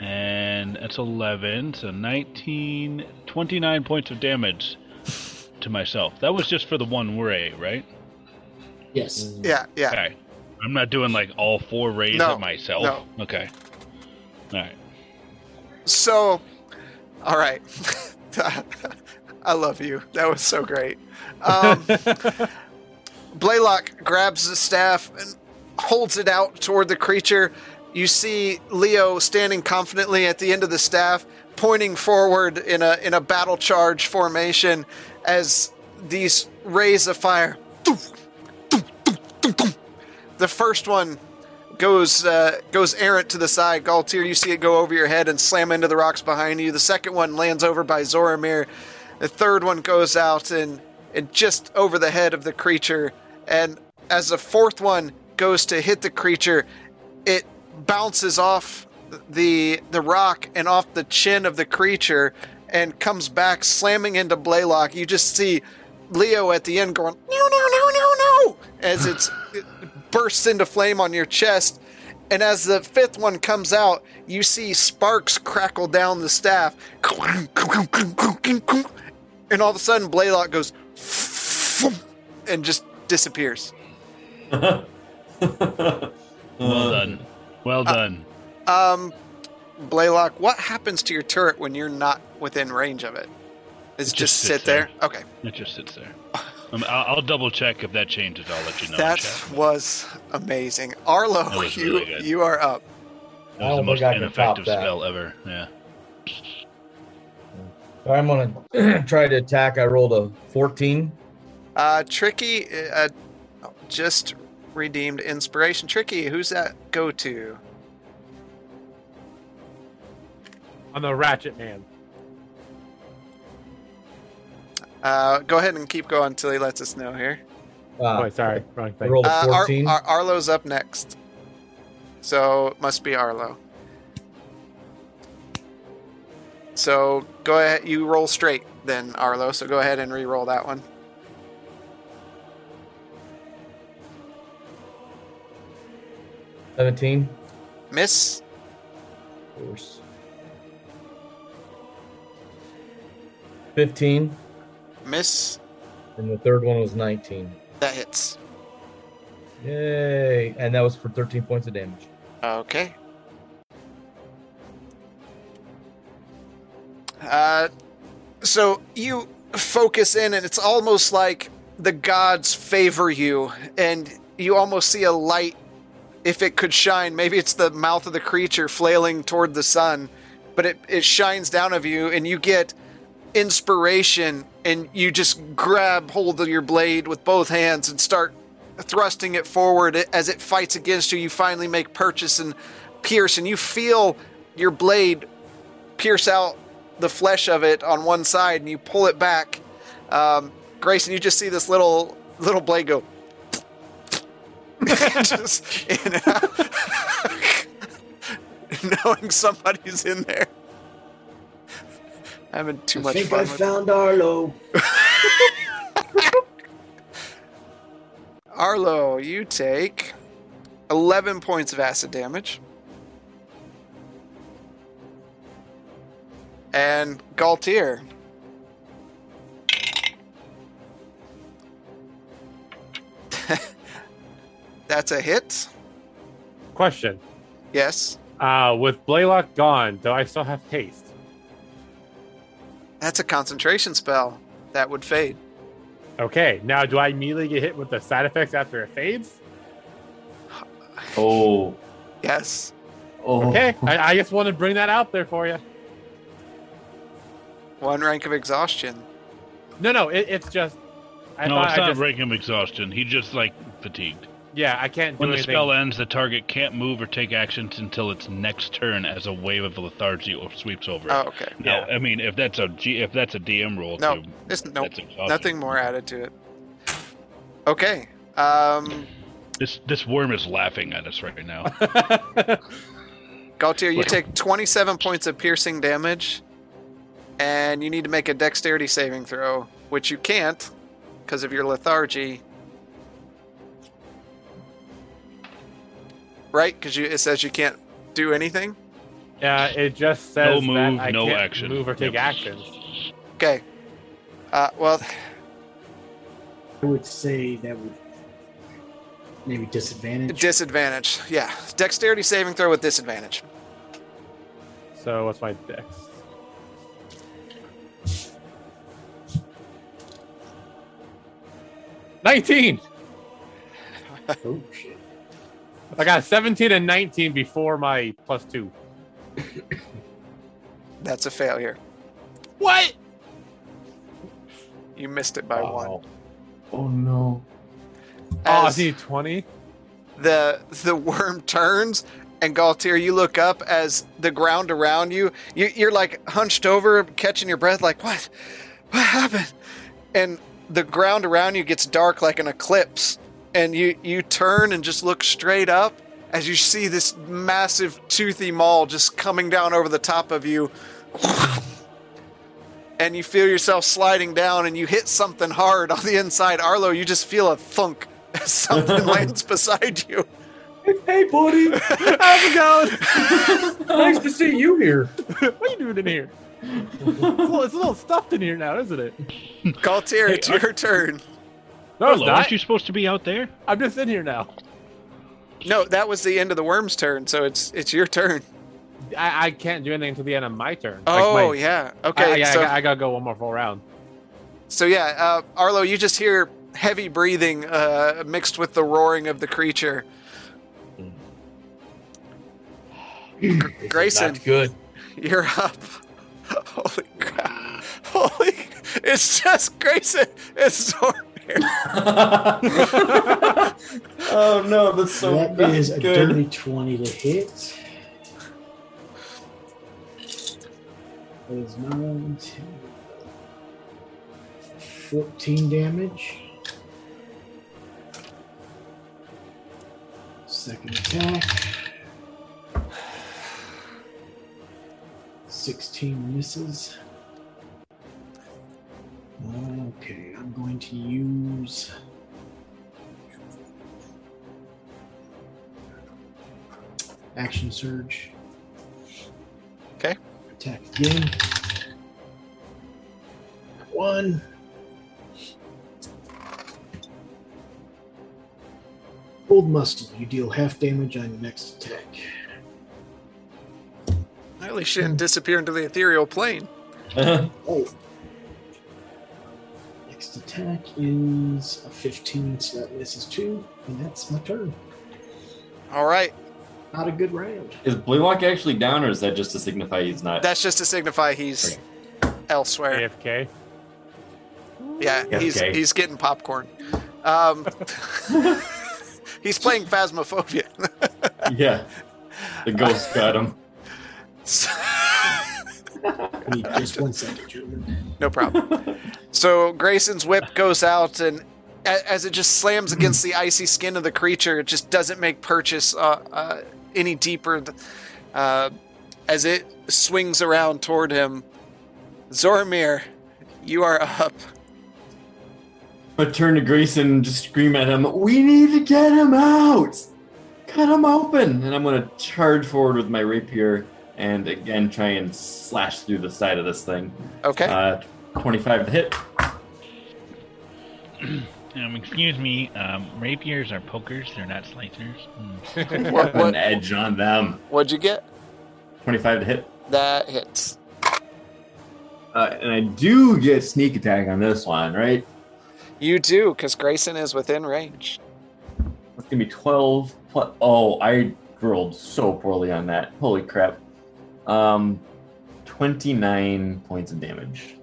and that's eleven. So 19, 29 points of damage to myself. That was just for the one ray, right? yes, yeah, yeah. Okay. I'm not doing like all four rays No, at myself. no. Okay. All right. So, all right. I love you. That was so great. Um, Blaylock grabs the staff and holds it out toward the creature. You see Leo standing confidently at the end of the staff, pointing forward in a in a battle charge formation as these rays of fire. The first one goes uh, goes errant to the side. Galtier, you see it go over your head and slam into the rocks behind you. The second one lands over by Zoramir. The third one goes out and and just over the head of the creature. And as the fourth one goes to hit the creature, it bounces off the the rock and off the chin of the creature and comes back slamming into Blaylock. You just see Leo at the end going no no no no no as it's it bursts into flame on your chest. And as the fifth one comes out, you see sparks crackle down the staff. And all of a sudden, Blaylock goes and just disappears. Well done. Well done. Um, Blaylock, what happens to your turret when you're not within range of it? Is it It just, just sit sits there? there. Okay. It just sits there. Um, I'll, I'll double check if that changes. I'll let you know. that was amazing. Arlo, was you really you are up. That was the most think I can top ineffective spell ever. Yeah. I'm gonna try to attack. I rolled a 14. Uh, Tricky uh, just redeemed inspiration. Tricky, who's that go to? on the Ratchet Man. Uh, go ahead and keep going until he lets us know here. Uh, oh, sorry, wrong thing. rolled a Uh, Ar- 14. Ar- Arlo's up next. So it must be Arlo. So go ahead. You roll straight then, Arlo. So go ahead and re-roll that one. Seventeen. Miss. Of course. Fifteen, Miss. and the third one was nineteen. That hits. Yay! And that was for thirteen points of damage. Okay. Uh, so you focus in, and it's almost like the gods favor you, and you almost see a light. If it could shine, maybe it's the mouth of the creature flailing toward the sun, but it, it shines down of you, and you get inspiration, and you just grab hold of your blade with both hands and start thrusting it forward as it fights against you. You finally make purchase and pierce, and you feel your blade pierce out the flesh of it on one side, and you pull it back. Um, Grayson, you just see this little little blade go. just in uh, and out. knowing somebody's in there. Having too I much think fun I found Arlo. Arlo, you take 11 points of acid damage. And Galtier. That's a hit. Question: Yes. uh, With Blaylock gone, do I still have haste? That's a concentration spell. That would fade. Okay, now do I immediately get hit with the side effects after it fades? Oh. Yes. Oh. Okay, I, I just want to bring that out there for you. One rank of exhaustion. No, no, it, it's just. I no, thought it's I not just, rank exhaustion. He just like fatigued. Yeah, I can't do When the anything. spell ends, the target can't move or take actions until its next turn as a wave of lethargy or sweeps over. it. Oh, okay. No, I mean if that's a G, if that's a DM roll, No, too, it's no that's exhaustion. nothing more added to it. Okay. Um, This this worm is laughing at us right now. Galtier, you take 27 points of piercing damage, and you need to make a dexterity saving throw, which you can't because of your lethargy. Right? Because it says you can't do anything. Yeah, it just says No that move, I no can't action. move or take Yep. actions. Okay. Uh, well, I would say that would maybe disadvantage. disadvantage. Yeah, dexterity saving throw with disadvantage. So what's my dex? Nineteen. oh shit! I got 17 and 19 before my plus two. That's a failure. What? You missed it by one. Oh no. Oh, I As- 20. the the worm turns and Galtier, you look up as the ground around you, you you're like hunched over, catching your breath, like what, what happened? And the ground around you gets dark like an eclipse, and you you turn and just look straight up as you see this massive toothy maul just coming down over the top of you. And you feel yourself sliding down, and you hit something hard on the inside. Arlo, you just feel a thunk as something lands beside you. Hey, buddy. How's it going? nice to see you here. what are you doing in here? It's a, little, it's a little stuffed in here now, isn't it? Galtier, it's Hey, your turn. No, it's Hello, not. aren't you supposed to be out there? I'm just in here now. No, that was the end of the worm's turn, so it's it's your turn. I, I can't do anything until the end of my turn. Like, Oh my- yeah. Okay. I, so, I, I gotta go one more full round. so yeah, uh, Arlo, you just hear heavy breathing uh, mixed with the roaring of the creature. Grayson, good. you're up. Holy crap! Holy, it's just Grayson. It's Zormir. oh no, that's so that that's is a good. dirty twenty to hit. That is nine, 10, 14 damage. Second attack. 16 misses. Okay, I'm going to use. Action surge. Okay. Attack again. One. Old muscle. You deal half damage on your next attack. At least she didn't disappear into the ethereal plane. Uh-huh. Oh. Next attack is a 15, so that misses two, and that's my turn. All right, Not a good round. is Blue Blaylock actually down, or is that just to signify he's not? that's just to signify he's elsewhere. AFK. Yeah, he's he's getting popcorn. Um, he's playing Phasmophobia. yeah, the ghost got him. I need just one second, gentlemen. no problem. So Grayson's whip goes out, and a- as it just slams against the icy skin of the creature, it just doesn't make purchase uh, uh, any deeper. Uh, as it swings around toward him, Zormir, you are up. I turn to Grayson and just scream at him, We need to get him out! Cut him open! And I'm gonna charge forward with my rapier and again try and slash through the side of this thing. Okay. Uh, 25 to hit. Um, excuse me, um, rapiers are pokers, they're not slicers. Hmm. what, Put an edge on them. what'd you get? 25 to hit. That hits. Uh, and I do get sneak attack on this one, right? You do, because Grayson is within range. That's gonna be 12 plus. Oh, I rolled so poorly on that. Holy crap. Um, 29 points of damage.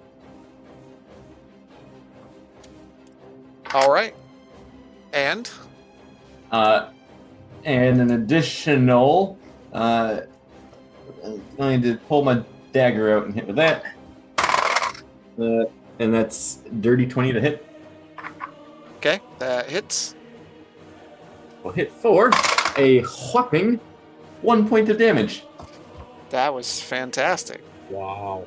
All right. And Uh, and an additional, uh, I'm going to pull my dagger out and hit with that. Uh, and that's dirty 20 to hit. Okay, that hits. We'll hit four. a whopping one point of damage. That was fantastic. Wow.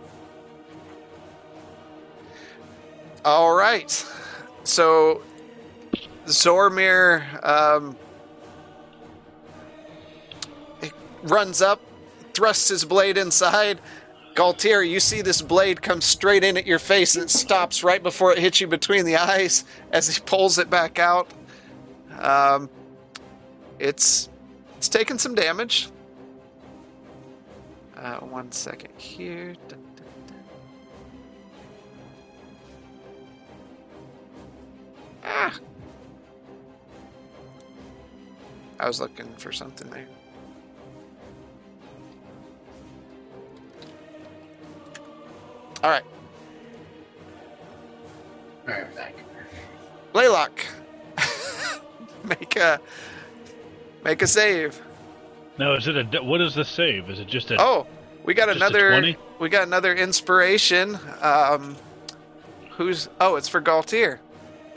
All right. So Zormir um, runs up, thrusts his blade inside. Galtier, you see this blade come straight in at your face and it stops right before it hits you between the eyes as he pulls it back out. Um, it's it's taking some damage. Uh, one second here. Dun, dun, dun. Ah. I was looking for something there. All right, All right, back. Blaylock. make a make a save. Now, is it a? What is the save? Is it just a Oh, we got another. We got another inspiration. Um, who's? Oh, it's for Galtier.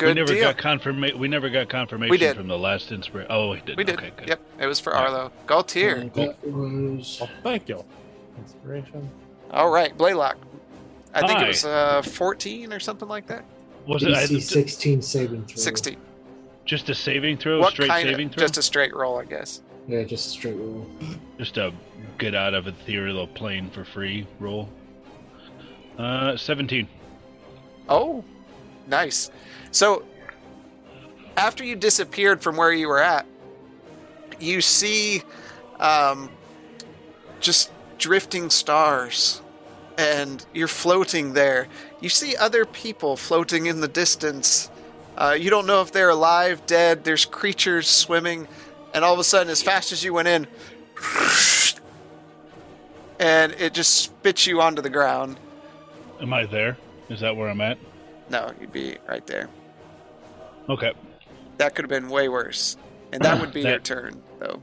we never deal. got confirmation. We never got confirmation We did. from the last inspiration. Oh, we did. we did. Okay, good. Yep, it was for Alright. Arlo. Galtier. And was Well, thank you. Inspiration. All right, Blaylock. I think it was uh, 14 or something like that. Was it I, DC 16 saving throw. 16. just a saving throw? what straight kind saving of? throw? Just a straight roll, I guess. Yeah, just straight roll. Just a get out of ethereal plane for free roll. Uh, seventeen. Oh, nice. So, after you disappeared from where you were at, you see um, just drifting stars, and you're floating there. You see other people floating in the distance. Uh, you don't know if they're alive, dead. There's creatures swimming, and all of a sudden, as fast as you went in, and it just spits you onto the ground. Am I there? Is that where I'm at? No, you'd be right there. Okay. That could have been way worse. And that would be your turn, though.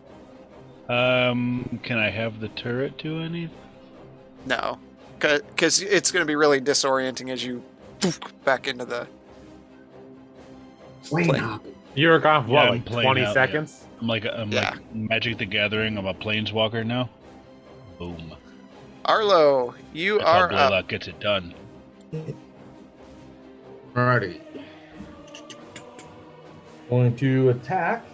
Um, can I have the turret do anything? No. Because it's going to be really disorienting as you back into the. Plane Plane. You were gone for Yeah, like playing 20 out, yeah. seconds? I'm like I'm Yeah. like Magic the Gathering. I'm a planeswalker now. Boom. Arlo, you That's how are up. Blaylock gets it done. Alrighty. Going to attack.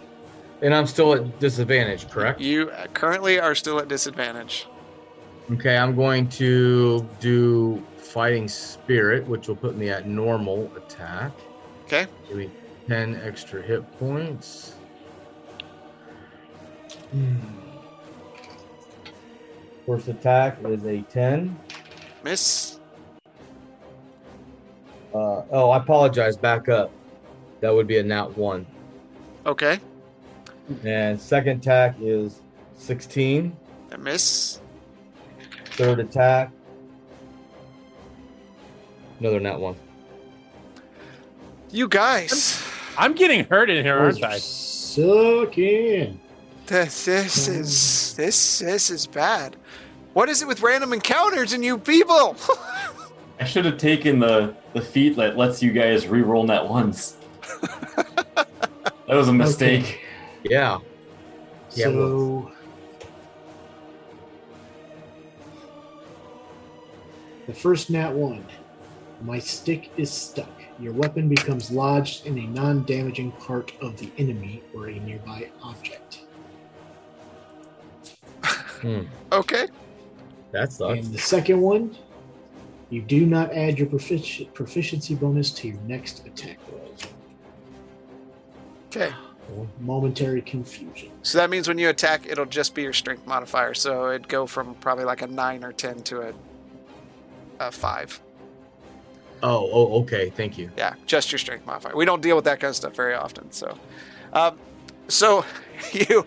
And I'm still at disadvantage, correct? You currently are still at disadvantage. Okay, I'm going to do Fighting Spirit, which will put me at normal attack. Okay? Give me 10 extra hit points. Hmm. First attack is a 10. Miss. Uh, oh, I apologize. Back up. That would be a nat 1. Okay. And second attack is 16. A miss. Third attack. Another nat 1. You guys. I'm getting hurt in here, aren't I? Sucking. This, this is this this is bad. What is it with random encounters and you people? I should have taken the, the feat that lets you guys re-roll net once. that was a mistake. Yeah. Yeah, So the first nat one. My stick is stuck. Your weapon becomes lodged in a non-damaging part of the enemy or a nearby object. Hmm. okay. That sucks. And the second one, you do not add your profici- proficiency bonus to your next attack roll. Okay. Momentary confusion. So that means when you attack, it'll just be your strength modifier. So it'd go from probably like a nine or ten to a, a five. Oh, oh, okay. Thank you. Yeah, just your strength modifier. We don't deal with that kind of stuff very often. So, um, so you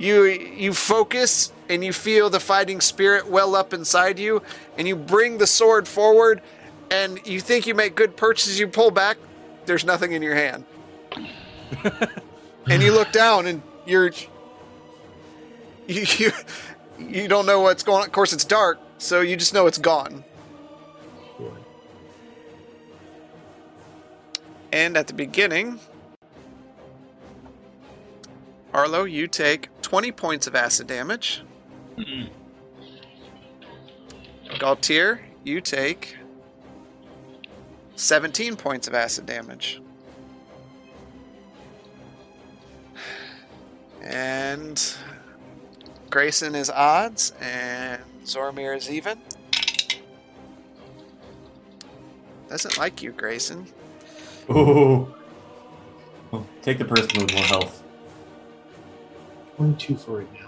you you focus and you feel the fighting spirit well up inside you, and you bring the sword forward, and you think you make good purchases. You pull back. There's nothing in your hand, and you look down, and you're you you, you don't know what's going on. Of course, it's dark, so you just know it's gone. And at the beginning Arlo, you take 20 points of acid damage. Mm-mm. Galtier, you take 17 points of acid damage. And Grayson is odds, and Zormir is even. Doesn't like you, Grayson. Ooh. Take the person with more health. 22 for right now.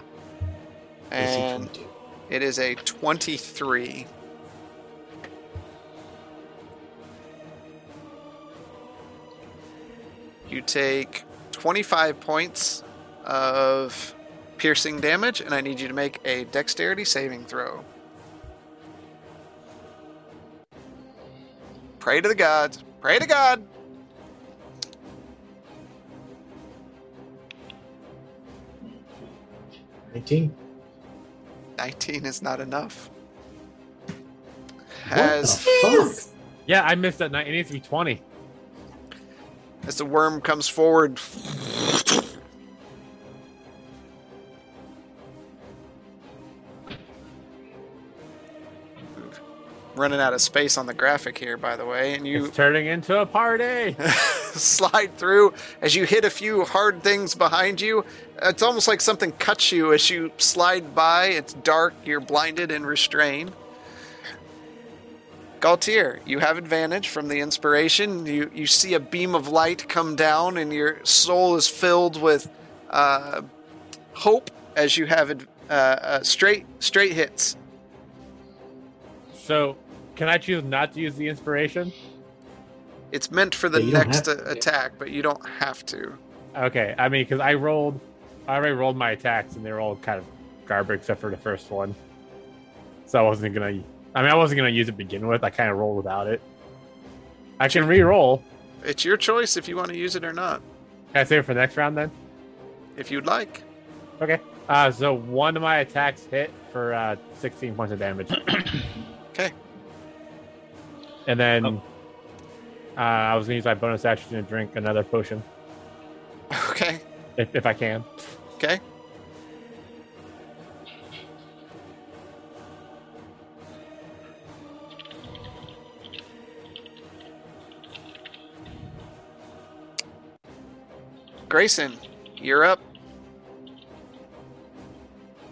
And 22. it is a 23. You take 25 points of piercing damage, and I need you to make a dexterity saving throw. Pray to the gods. Pray to God. Nineteen. 19 is not enough. What As? Yeah, I missed that night. It needs to be 20. as the worm comes forward. Running out of space on the graphic here, by the way, and you It's turning into a party. slide through as you hit a few hard things behind you. It's almost like something cuts you as you slide by. It's dark, you're blinded and restrained. Galtier, you have advantage from the inspiration. You you see a beam of light come down, and your soul is filled with uh, hope as you have uh, uh, straight straight hits. So, can I choose not to use the inspiration? It's meant for the Yeah, next have uh, attack, but you don't have to. Okay, I mean, because I rolled, I already rolled my attacks, and they were all kind of garbage except for the first one. So I wasn't gonna. I mean, I wasn't gonna use it to begin with. I kind of rolled without it. I can re-roll. It's your choice if you want to use it or not, Can I save it for the next round then? if you'd like. Okay. Uh, so one of my attacks hit for uh, 16 points of damage. Okay. And then uh, I was gonna use my bonus action to drink another potion Okay. if, if I can. Okay. Grayson, you're up.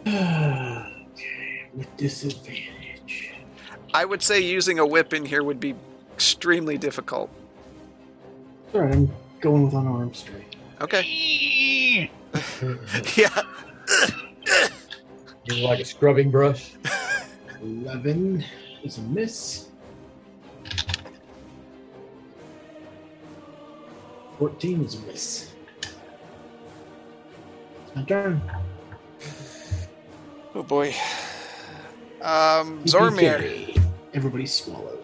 okay, with disadvantage. I would say using a whip in here would be extremely difficult. All right, I'm going with unarmed straight. Okay. Yeah. Just like a scrubbing brush. 11 is a miss. 14 is a miss. It's my turn. Oh boy. Um, Zormir. TPK. Everybody swallowed.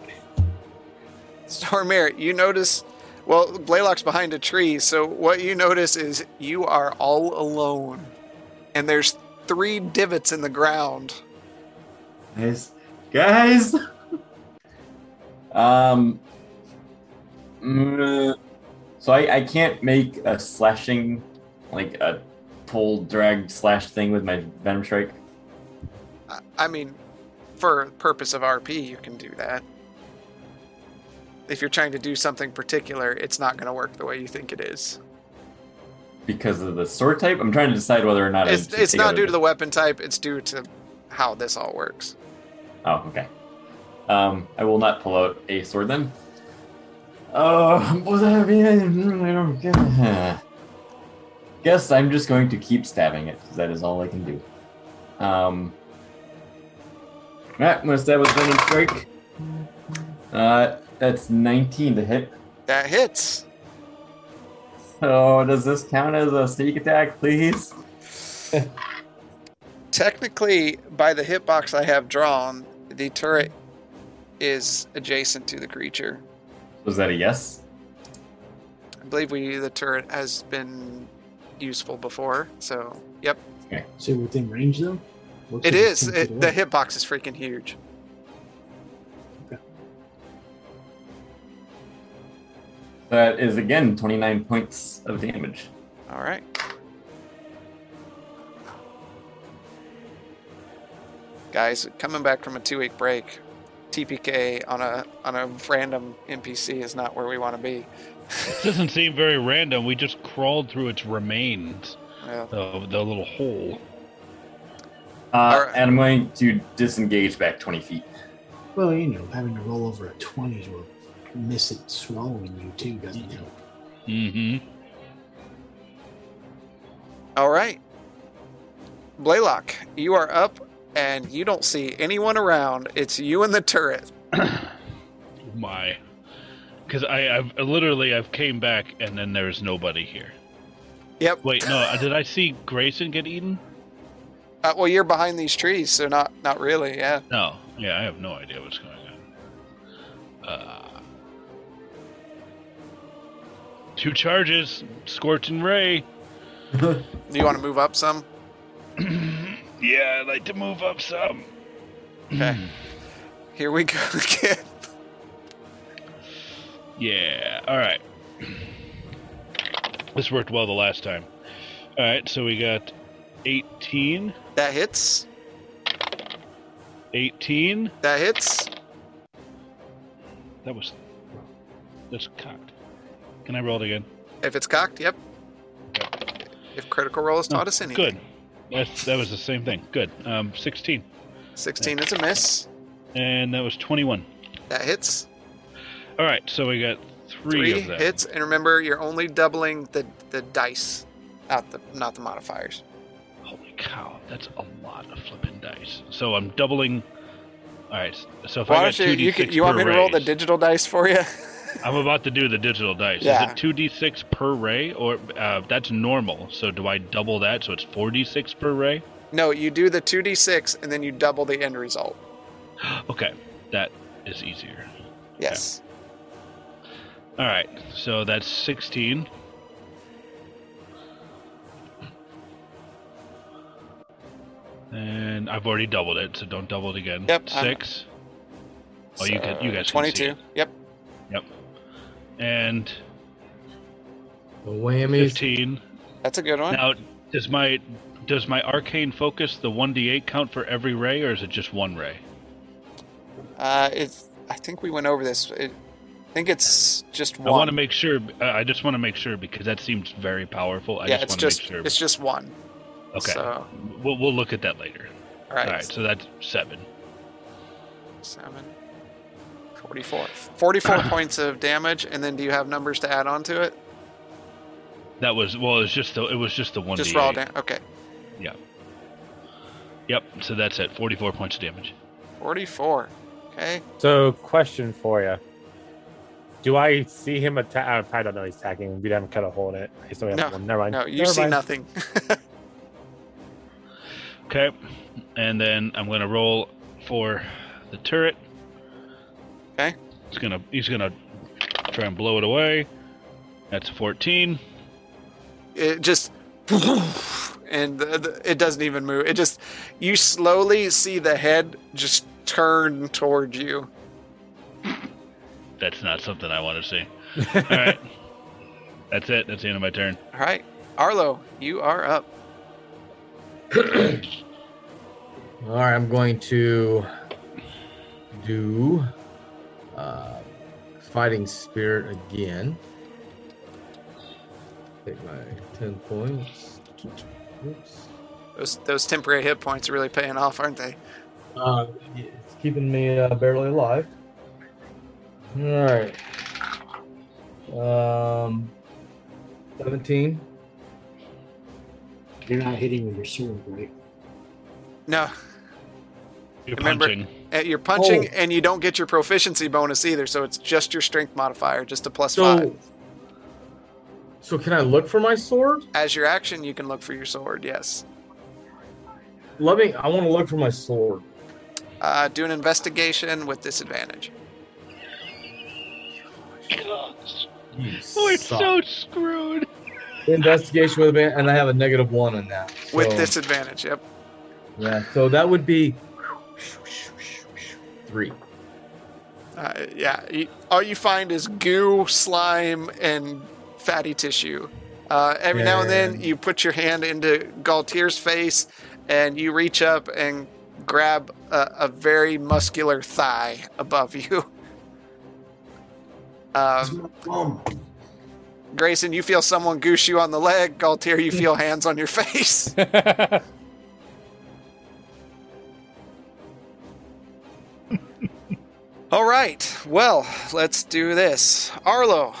Zormir, you notice. Well, Blaylock's behind a tree, so what you notice is you are all alone, and there's three divots in the ground. Guys, guys. um. mm, so I, I can't make a slashing, like a pull, drag, slash thing with my venom strike. I, I mean, for purpose of RP, you can do that. If you're trying to do something particular, it's not going to work the way you think it is. because of the sword type. I'm trying to decide whether or not It's, it's not due to the weapon type; it's due to how this all works. Oh, okay. Um, I will not pull out a sword then. Oh, what does that mean? I don't get it. Guess I'm just going to keep stabbing it because that is all I can do. Um, alright, I'm gonna stab with venom strike. Uh, that's 19 to hit. That hits. So does this count as a sneak attack, please? Technically, by the hitbox I have drawn, the turret is adjacent to the creature. Was that a yes? I believe we the turret has been useful before, so yep, Okay. So within range though? Looks it like is. It, the hitbox is freaking huge. That is again 29 points of damage. All right. Guys, coming back from a two-week break, TPK on a on a random NPC is not where we want to be. it doesn't seem very random. We just crawled through its remains, yeah. the, the little hole. Uh, Alright. And I'm going to disengage back 20 feet. Well, you know, having to roll over a 20 to miss it swallowing you, too, doesn't help. Mm-hmm. All right. Blaylock, you are up and you don't see anyone around. It's you and the turret. My, because I, I've literally I've came back and then there's nobody here. Yep. Wait, no, did I see Grayson get eaten? Uh, well, you're behind these trees, so not not really. Yeah. No. Yeah, I have no idea what's going on. Uh, two charges, Scorching Ray. Do you want to move up some? yeah, I'd like to move up some. Okay. Here we go again. Yeah. All right. This worked well the last time. All right, so we got 18, That hits. 18. That hits. That was that's cocked. Can I roll it again? If it's cocked, yep. If critical roll has No, taught us anything. Good. That's, that was the same thing. Good. Um, 16, 16 is a miss. and that was 21. That hits. All right, so we got three, Three of hits, and remember, you're only doubling the the dice, not the not the modifiers. Cow, that's a lot of flipping dice. So I'm doubling. All right, so if Why I got you? two d You, six can, you want me to roll the digital dice for you? I'm about to do the digital dice. Yeah. Is it two d six per ray, or uh, that's normal? So do I double that so it's four d six per ray? no, you do the two d six, and then you double the end result. Okay, that is easier. Yes. All right, so that's 16. And I've already doubled it, so don't double it again. Yep, I'm- Six. Oh, you can- you guys can see Twenty-two. it. Yep. And The whammies. 15. That's a good one. Now, does my does my arcane focus the 1d8 count for every ray, or is it just one ray? Uh, it's. I think we went over this. It, I think it's just one. I want to make sure. uh, I just want to make sure because that seems very powerful. I yeah, just it's want to just make sure. it's just one. Okay, So, we'll we'll look at that later. all right. All right, so that's seven. Seven. 44. 44 points of damage, and then do you have numbers to add on to it? That was well. It was just the it was just the one. Just raw damage. Okay. Yeah. Yep. So that's it. Forty-four points of damage. 44. Okay. So, question for you: Do I see him attack? I don't know. He's attacking. We haven't cut a hole in it. I still have No, one. Never mind. No, you Never see mind. nothing. Okay. And then I'm gonna roll for the turret. Okay. He's gonna he's gonna try and blow it away. That's a fourteen. it just and the, the, it doesn't even move it just you slowly see the head just turn towards you That's not something I want to see. All right. That's it. That's the end of my turn. all right arlo you are up All right, I'm going to do uh, fighting spirit again. Take my ten points. Oops. those those temporary hit points are really paying off aren't they Uh, it's keeping me uh, barely alive. All right. Um, seventeen. You're not hitting with your sword, right? no You're Remember- punching. uh, you're punching Oh. and you don't get your proficiency bonus either so it's just your strength modifier just a plus So, five so can I look for my sword? as your action you can look for your sword yes Let me. I want to look for my sword. uh, do an investigation with disadvantage You Oh, it's suck. so screwed. Investigation with a and I have a negative one on that. with disadvantage yep Yeah, so that would be three. Uh, yeah, you, all you find is goo, slime, and fatty tissue. Uh, every now and then, you put your hand into Galtier's face, and you reach up and grab a, a very muscular thigh above you. It's Um, my bum. Grayson, you feel someone goose you on the leg. Galtier, you feel hands on your face. All right. Well, let's do this. Arlo,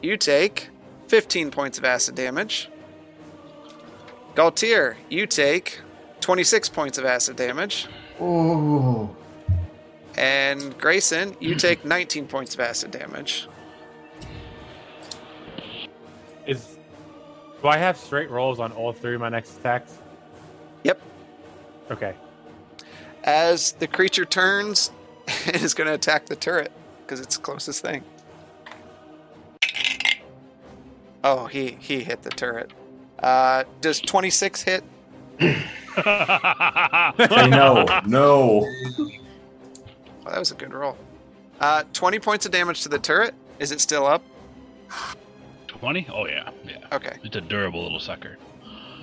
you take 15 points of acid damage. Galtier, you take 26 points of acid damage. Oh. And Grayson, you take 19 points of acid damage. Do I have straight rolls on all three of my next attacks? Yep. Okay. As the creature turns, it is going to attack the turret because it's the closest thing. Oh, he he hit the turret. Uh, does 26 hit? No, no. Oh, that was a good roll. Uh, 20 points of damage to the turret. Is it still up? 20? Oh, yeah. Yeah. Okay. It's a durable little sucker.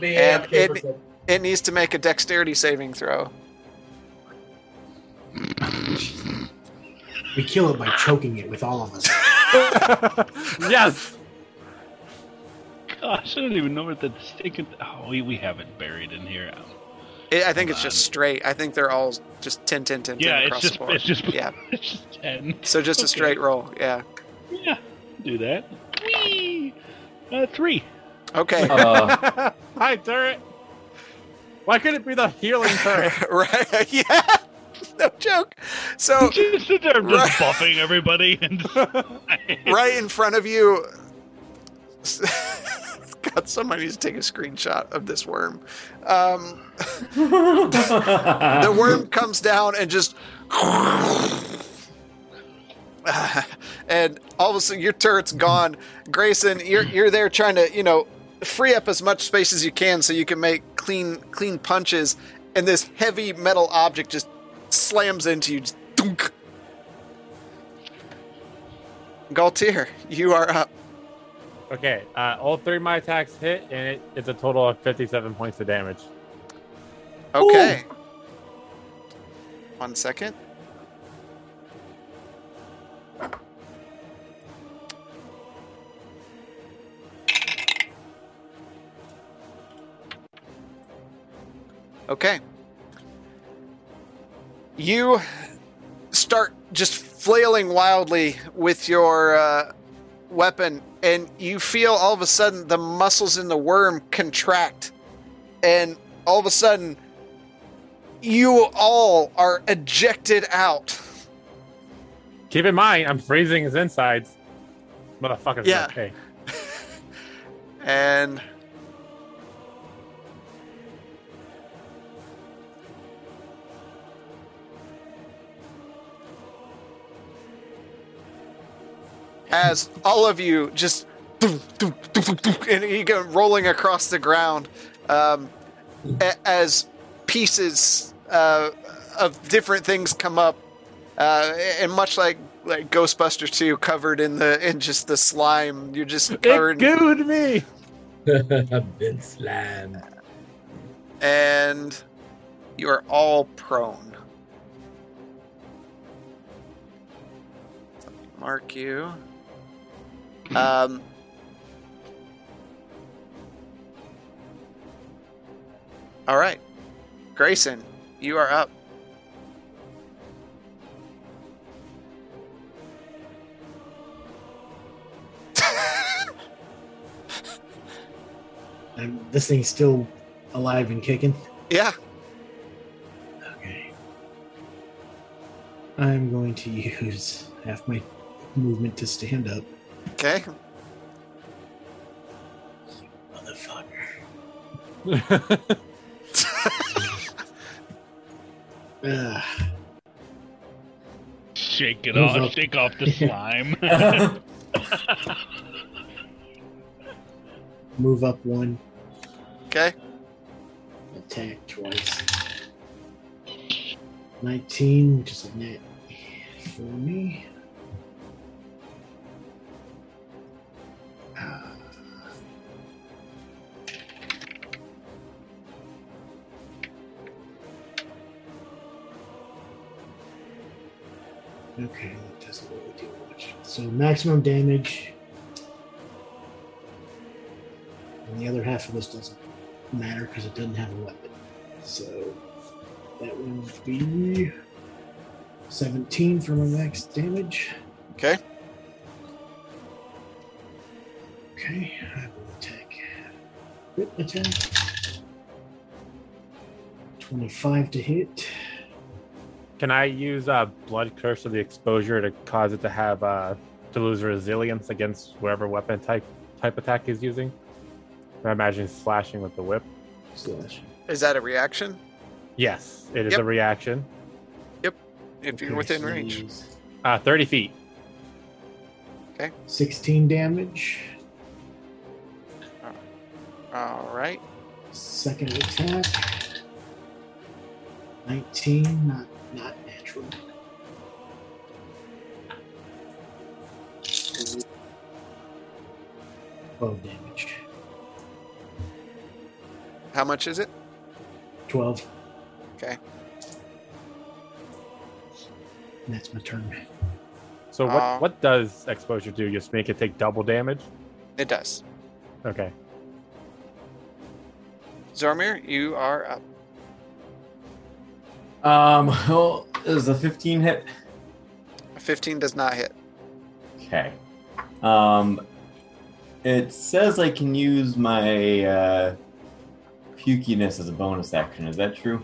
And it, it needs to make a dexterity saving throw. We kill it by choking it with all of us. yes. Gosh, I don't even know what the stinking. Oh, we, we have it buried in here. It, I think it's Hold just straight. I think they're all just 10, 10, 10, 10 Yeah, it's across just the board. it's just Yeah. it's just ten. So just a straight roll. Yeah. Yeah, do that. Whee! Uh, three. Okay. Uh, Hi, turret. Why couldn't it be the healing turret? right. Yeah. No joke. So just sit there just Right. buffing everybody and right in front of you. God, somebody needs to take a screenshot of this worm. Um, the worm comes down and just. and all of a sudden, your turret's gone. Grayson, you're you're there trying to, you know, free up as much space as you can so you can make clean clean punches. And this heavy metal object just slams into you. Just dunk. Galtier, you are up. Okay, uh, all three of my attacks hit, and it, it's a total of 57 points of damage. Okay. One second. Okay. You start just flailing wildly with your uh, weapon, and you feel all of a sudden the muscles in the worm contract, and all of a sudden you all are ejected out. Keep in mind, I'm freezing his insides. Motherfuckers. Yeah. Okay. And as all of you just and you go rolling across the ground um, as pieces uh, of different things come up uh, and much like like Ghostbusters 2 covered in the in just the slime you're just It covered gooed me. I've Been slammed. and you are all prone. Mark you. Um, all right, Grayson, you are up. And this thing's still alive and kicking. Yeah, Okay. I'm going to use half my movement to stand up. Okay. Motherfucker. Ugh. shake it Move off, up. shake off the slime. move up one, Okay. attack twice. 19, which is a net for me. Okay, doesn't really do much. So maximum damage. And the other half of this doesn't matter because it doesn't have a weapon. So that would be 17 for my max damage. Okay. Okay, I will attack. Crit attack. 25 to hit. Can I use uh, Blood Curse of the exposure to cause it to have uh, to lose resilience against whatever weapon type type attack he's using? I imagine slashing with the whip. Slash. Is that a reaction? Yes, it is Yep. a reaction. Yep. If you're Okay, within so range. he's Uh, 30 feet. Okay. 16 damage. All right. Second attack. 19, not not natural. Twelve damage. How much is it? Twelve. Okay. And that's my turn. So what Uh, what does exposure do? Just make it take double damage? It does. Okay. Zormir, you are up. Um, well, is a 15 hit? A 15 does not hit. Okay. Um, it says I can use my uh, pukiness as a bonus action. Is that true?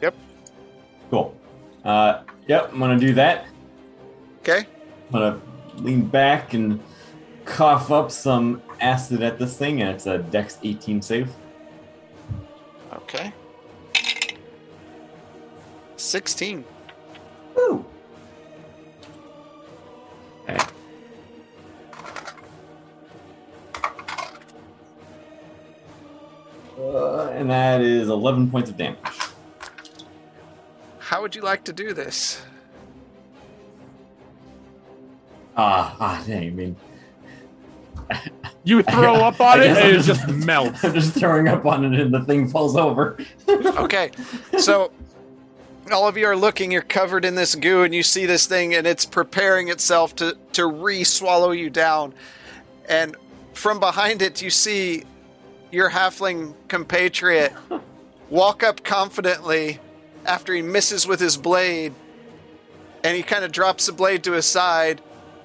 Yep. Cool. Uh, yep, I'm gonna do that. Okay. I'm gonna lean back and cough up some acid at this thing, and it's a Dex 18 save. Okay. 16. Woo! Okay. Uh, and that is 11 points of damage. How would you like to do this? Ah, ah, dang, I mean, You throw up on it and I'm it just melts. I'm just throwing up on it and the thing falls over. Okay. So all of you are looking, you're covered in this goo, and you see this thing, and it's preparing itself to, to re swallow you down. And from behind it, you see your halfling compatriot walk up confidently after he misses with his blade, and he kind of drops the blade to his side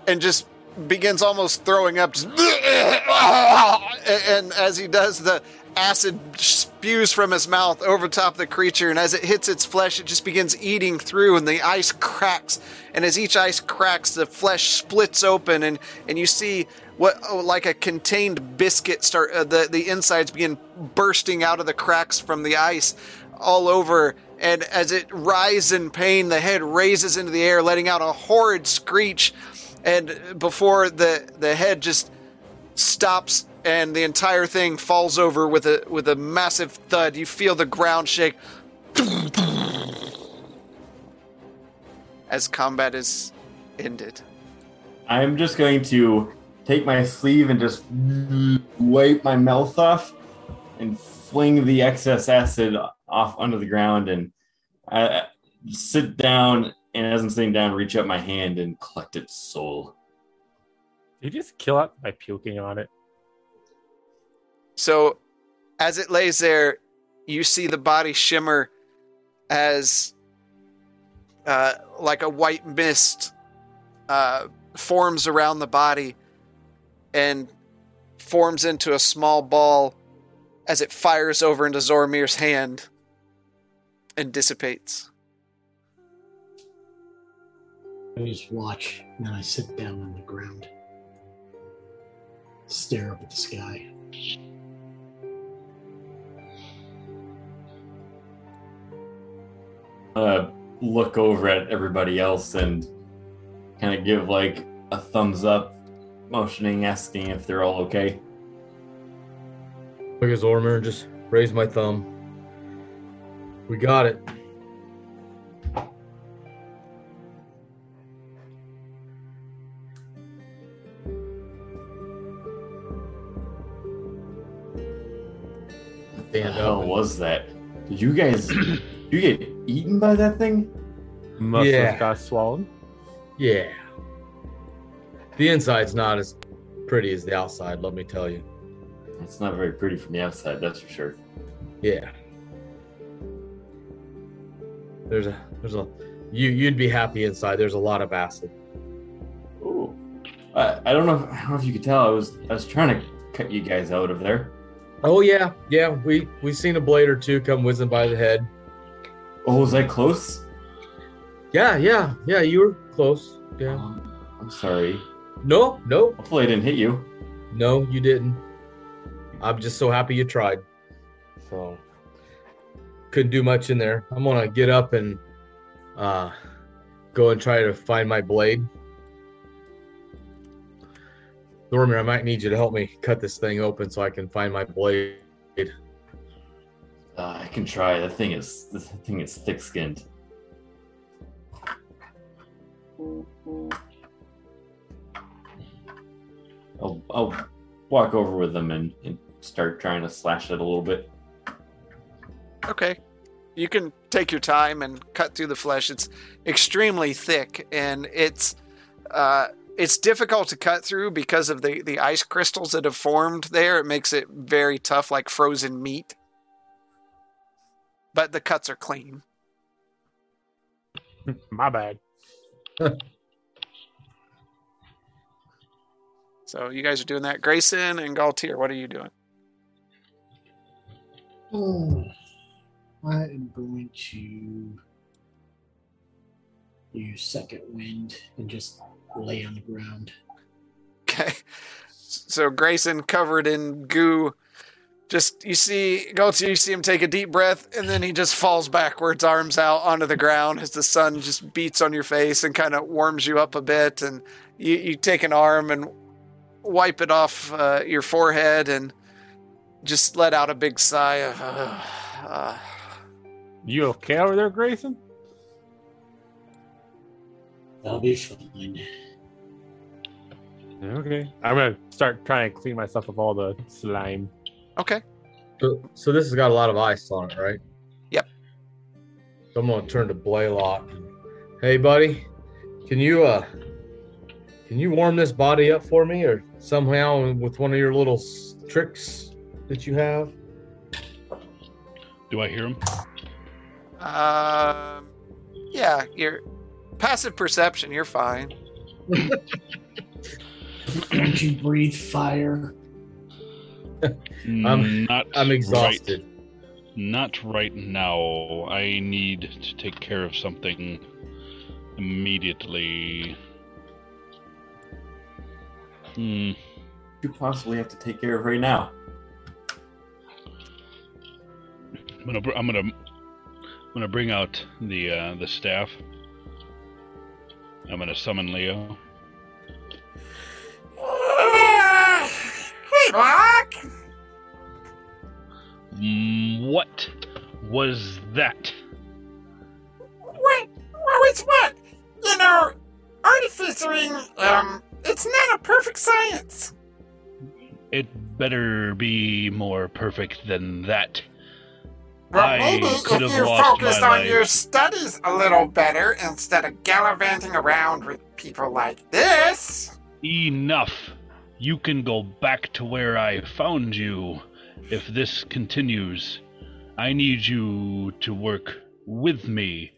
and just begins almost throwing up. And as he does, the acid spews from his mouth over top the creature, and as it hits its flesh, it just begins eating through, and the ice cracks. And as each ice cracks, the flesh splits open, and and you see what oh, like a contained biscuit start. Uh, the the insides begin bursting out of the cracks from the ice all over. And as it writhes in pain, the head raises into the air, letting out a horrid screech. And before the the head just stops and the entire thing falls over with a with a massive thud. You feel the ground shake as combat is ended. I'm just going to take my sleeve and just wipe my mouth off and fling the excess acid off onto the ground and uh, sit down. And as I'm sitting down, reach out my hand and collect its soul. Did you just kill it by puking on it. So, as it lays there, you see the body shimmer as uh, like a white mist uh, forms around the body and forms into a small ball as it fires over into Zormir's hand and dissipates. I just watch, and then I sit down on the ground. Stare up at the sky. uh, look over at everybody else and kind of give like a thumbs up, motioning, asking if they're all okay. Look at Zormir just raise my thumb. We got it. Stand the hell up. was that? Did you guys? did you get eaten by that thing? Most of Yeah. us got swallowed. Yeah. The inside's not as pretty as the outside, let me tell you. It's not very pretty from the outside, that's for sure. Yeah. There's a there's a you you'd be happy inside. There's a lot of acid. Ooh. I, I don't know. If, I don't know if you could tell. I was I was trying to cut you guys out of there. Oh yeah, yeah. We we've seen a blade or two come whizzing by the head. Oh, was I close? Yeah, yeah, yeah. You were close. Yeah. Um, I'm sorry. No, no, Hopefully, I didn't hit you. no. You didn't. I'm just so happy you tried. So couldn't do much in there. I'm gonna get up and uh go and try to find my blade. Zormir, I might need you to help me cut this thing open so I can find my blade. Uh, I can try. That thing is this thing is thick-skinned. I'll, I'll walk over with them and, and start trying to slash it a little bit. Okay. You can take your time and cut through the flesh. It's extremely thick and it's uh, it's difficult to cut through because of the, the ice crystals that have formed there. It makes it very tough, like frozen meat. But the cuts are clean. My bad. So you guys are doing that. Grayson and Galtier, what are you doing? Oh, I am going to use second wind and just lay on the ground. Okay. So Grayson covered in goo. Just you see go to you see him take a deep breath, and then he just falls backwards, arms out onto the ground as the sun just beats on your face and kind of warms you up a bit. And you, you take an arm and wipe it off uh, your forehead and just let out a big sigh of. Uh, uh, You okay over there, Grayson? That'll be fine. Okay. I'm gonna start trying to clean myself of all the slime. okay. So, so this has got a lot of ice on it, right? Yep. So I'm gonna turn to Blaylock. Hey, buddy, can you uh, can you warm this body up for me, or somehow with one of your little s- tricks that you have? Do I hear him? Um, yeah, your passive perception, you're fine. Don't you breathe fire? I'm- not I'm Right, exhausted. not right now. I need to take care of something immediately. Hmm. You possibly have to take care of right now. I'm gonna, I'm gonna, I'm gonna bring out the uh, the staff. I'm gonna summon Leo. Hey, Block! Mm, What was that? What? What was what? You know, artificering, um, it's not a perfect science. It better be more perfect than that. But I maybe if have you lost focused my on your studies a little better instead of gallivanting around with people like this. Enough. You can go back to where I found you. If this continues, I need you to work with me,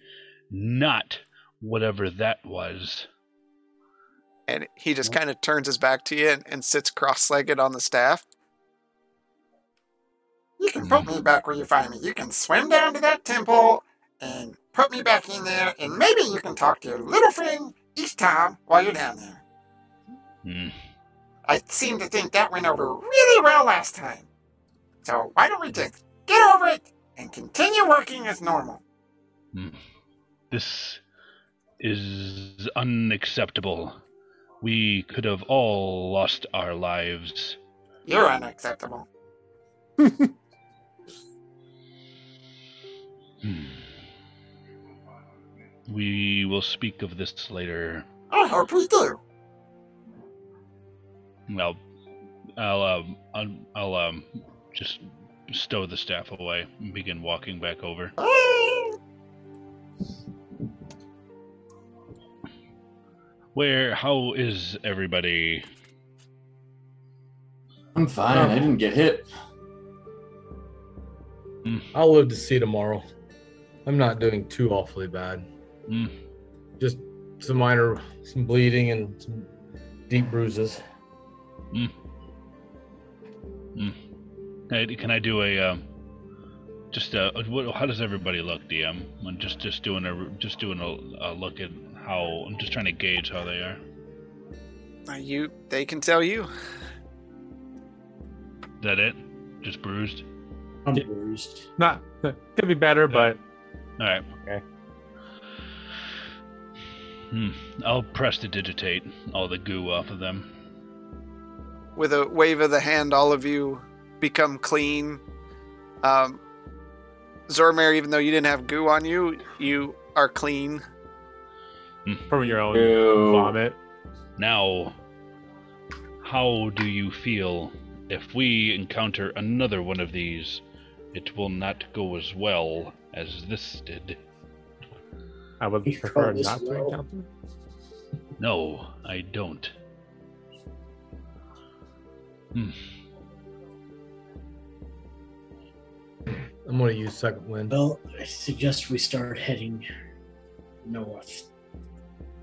not whatever that was. And he just kind of turns his back to you and, and sits cross legged on the staff. You can put me back where you find me. You can swim down to that temple and put me back in there, and maybe you can talk to your little friend each time while you're down there. Hmm. I seem to think that went over really well last time. So why don't we just get over it and continue working as normal? This is unacceptable. We could have all lost our lives. You're unacceptable. Hmm. We will speak of this later. I hope we do. I'll, I'll, um, I'll, I'll um, just stow the staff away and begin walking back over. Where? How is everybody? I'm fine. I didn't get hit. I'll live to see tomorrow. I'm not doing too awfully bad. Hmm. Just some minor, some bleeding and some deep bruises. Hey, Can I do a? Um, just uh, what, how does everybody look, DM? I'm just just doing a just doing a, a look at how I'm just trying to gauge how they are. Uh, You, they can tell you. Is that it? Just bruised. I'm bruised. Not could be better, but All right. Okay. Hmm. I'll prestidigitate all the goo off of them. With a wave of the hand, all of you become clean. Um, Zormir, even though you didn't have goo on you, you are clean. from your own Ew. vomit. Now, how do you feel if we encounter another one of these? It will not go as well as this did. I would You prefer call this not to well? encounter. No, I don't. Hmm. I'm gonna use second wind. Well, I suggest we start heading north.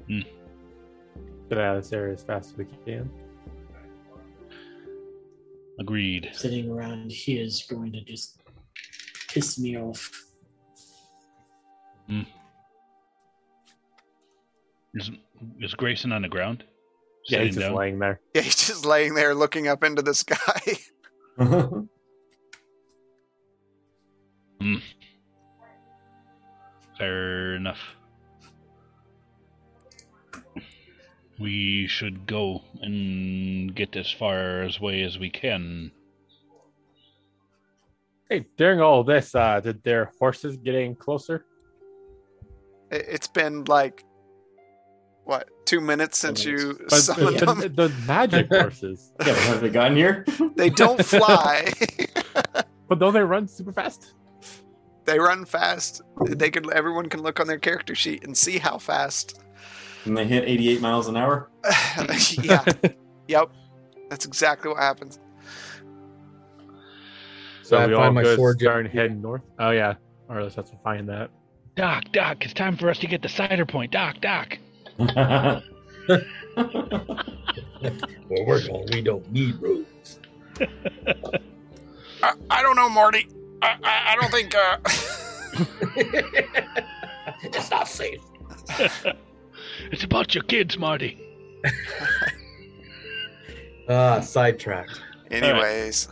Get out of this area as fast as we can. Agreed. Sitting around here is going to just piss me off. Is, is Grayson on the ground? Yeah, he's just down? laying there. Yeah, he's just laying there looking up into the sky. Fair enough. We should go and get as far as way as we can. Hey, during all this, uh, did their horses getting closer? It- It's been like, what, two minutes since you But summoned the, them? the, the magic horses, yeah, have they gotten here? They don't fly. but don't they run super fast? they run fast. They could. Everyone can look on their character sheet and see how fast. And they hit 88 miles an hour? yeah. Yep. That's exactly what happens. So I we find all my go sword start heading north. Oh yeah, or let's have to find that. Doc, Doc, it's time for us to get the cider point. Doc, Doc. Where we're going, we don't need roads. I, I don't know, Marty. I, I, I don't think. Uh, it's not safe. It's about your kids, Marty. Ah, sidetracked. Anyways.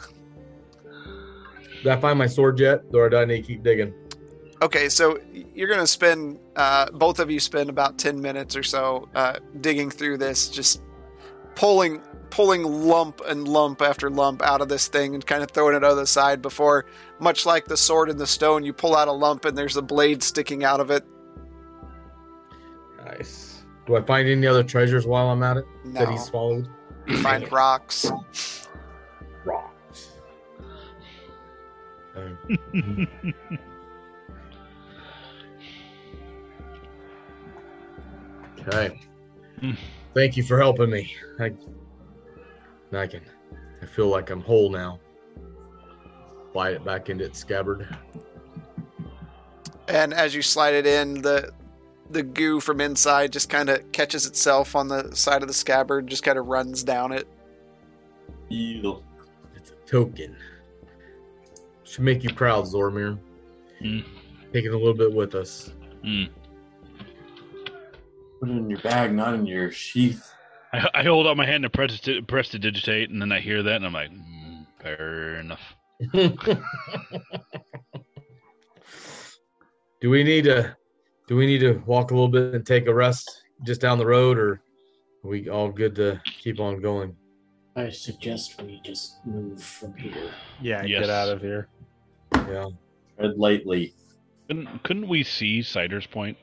Did I find my sword yet, or do I need to keep digging? Okay, so you're gonna spend uh, both of you spend about ten minutes or so uh, digging through this, just pulling pulling lump and lump after lump out of this thing and kind of throwing it on the side before, much like the sword and the stone, you pull out a lump and there's a blade sticking out of it. Nice. Do I find any other treasures while I'm at it that he swallowed? you find rocks. Rocks. Okay. Okay. Hmm. Thank you for helping me. I, I can. I feel like I'm whole now. Slide it back into its scabbard. And as you slide it in, the the goo from inside just kind of catches itself on the side of the scabbard, just kind of runs down it. Ew. It's a token. Should make you proud, Zormir. Hmm. Taking a little bit with us. Hmm. Put it in your bag, not in your sheath. I, I hold out my hand and press to, press to digitate, and then I hear that, and I'm like, mm, fair enough. do we need to do we need to walk a little bit and take a rest just down the road or are we all good to keep on going I suggest we just move from here. Yeah, Yes. get out of here. yeah Tread lightly. Couldn't, couldn't we see Cider's Point?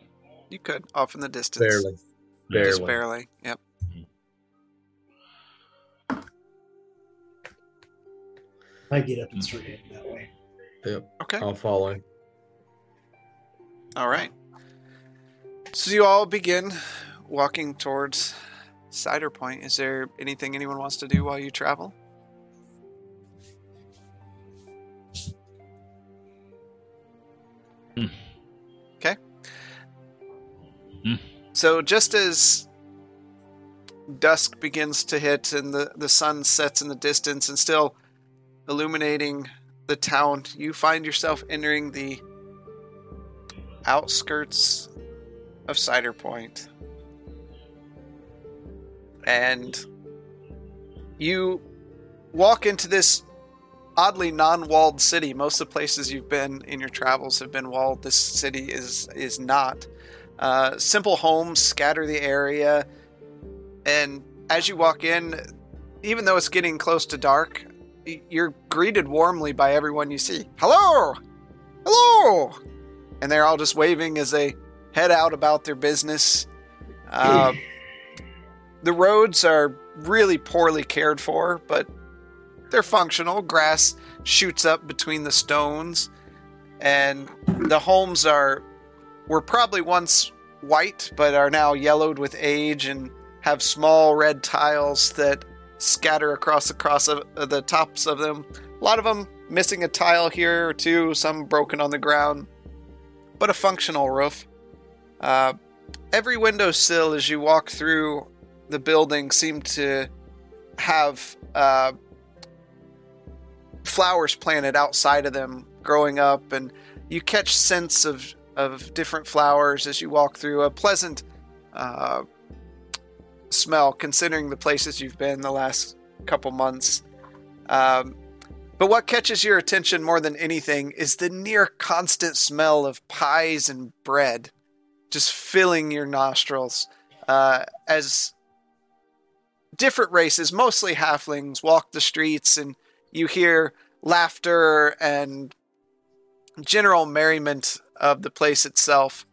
You could off in the distance, barely just barely barely. Yep. I get up and start heading that way. Yep. Okay. i'll follow All right. So you all begin walking towards Cider Point. Is there anything anyone wants to do while you travel? Hmm. Hmm. So just as dusk begins to hit and the, the sun sets in the distance and still illuminating the town, you find yourself entering the outskirts of Cider Point. And you walk into this oddly non-walled city. Most of the places you've been in your travels have been walled. This city is is not. Uh, simple homes scatter the area, and as you walk in, even though it's getting close to dark, you're greeted warmly by everyone you see. Hello, hello, and they're all just waving as they head out about their business. Uh, the roads are really poorly cared for, but they're functional. Grass shoots up between the stones, and the homes are were probably once white, but are now yellowed with age and have small red tiles that scatter across across of, of the tops of them. A lot of them missing a tile here or two, some broken on the ground, but a functional roof. Uh, every windowsill as you walk through the building seem to have uh, flowers planted outside of them growing up and you catch scents of of different flowers as you walk through. A pleasant uh, smell considering the places you've been the last couple months. Um, but what catches your attention more than anything is the near constant smell of pies and bread just filling your nostrils uh, as different races mostly halflings walk the streets and you hear laughter and general merriment of the place itself.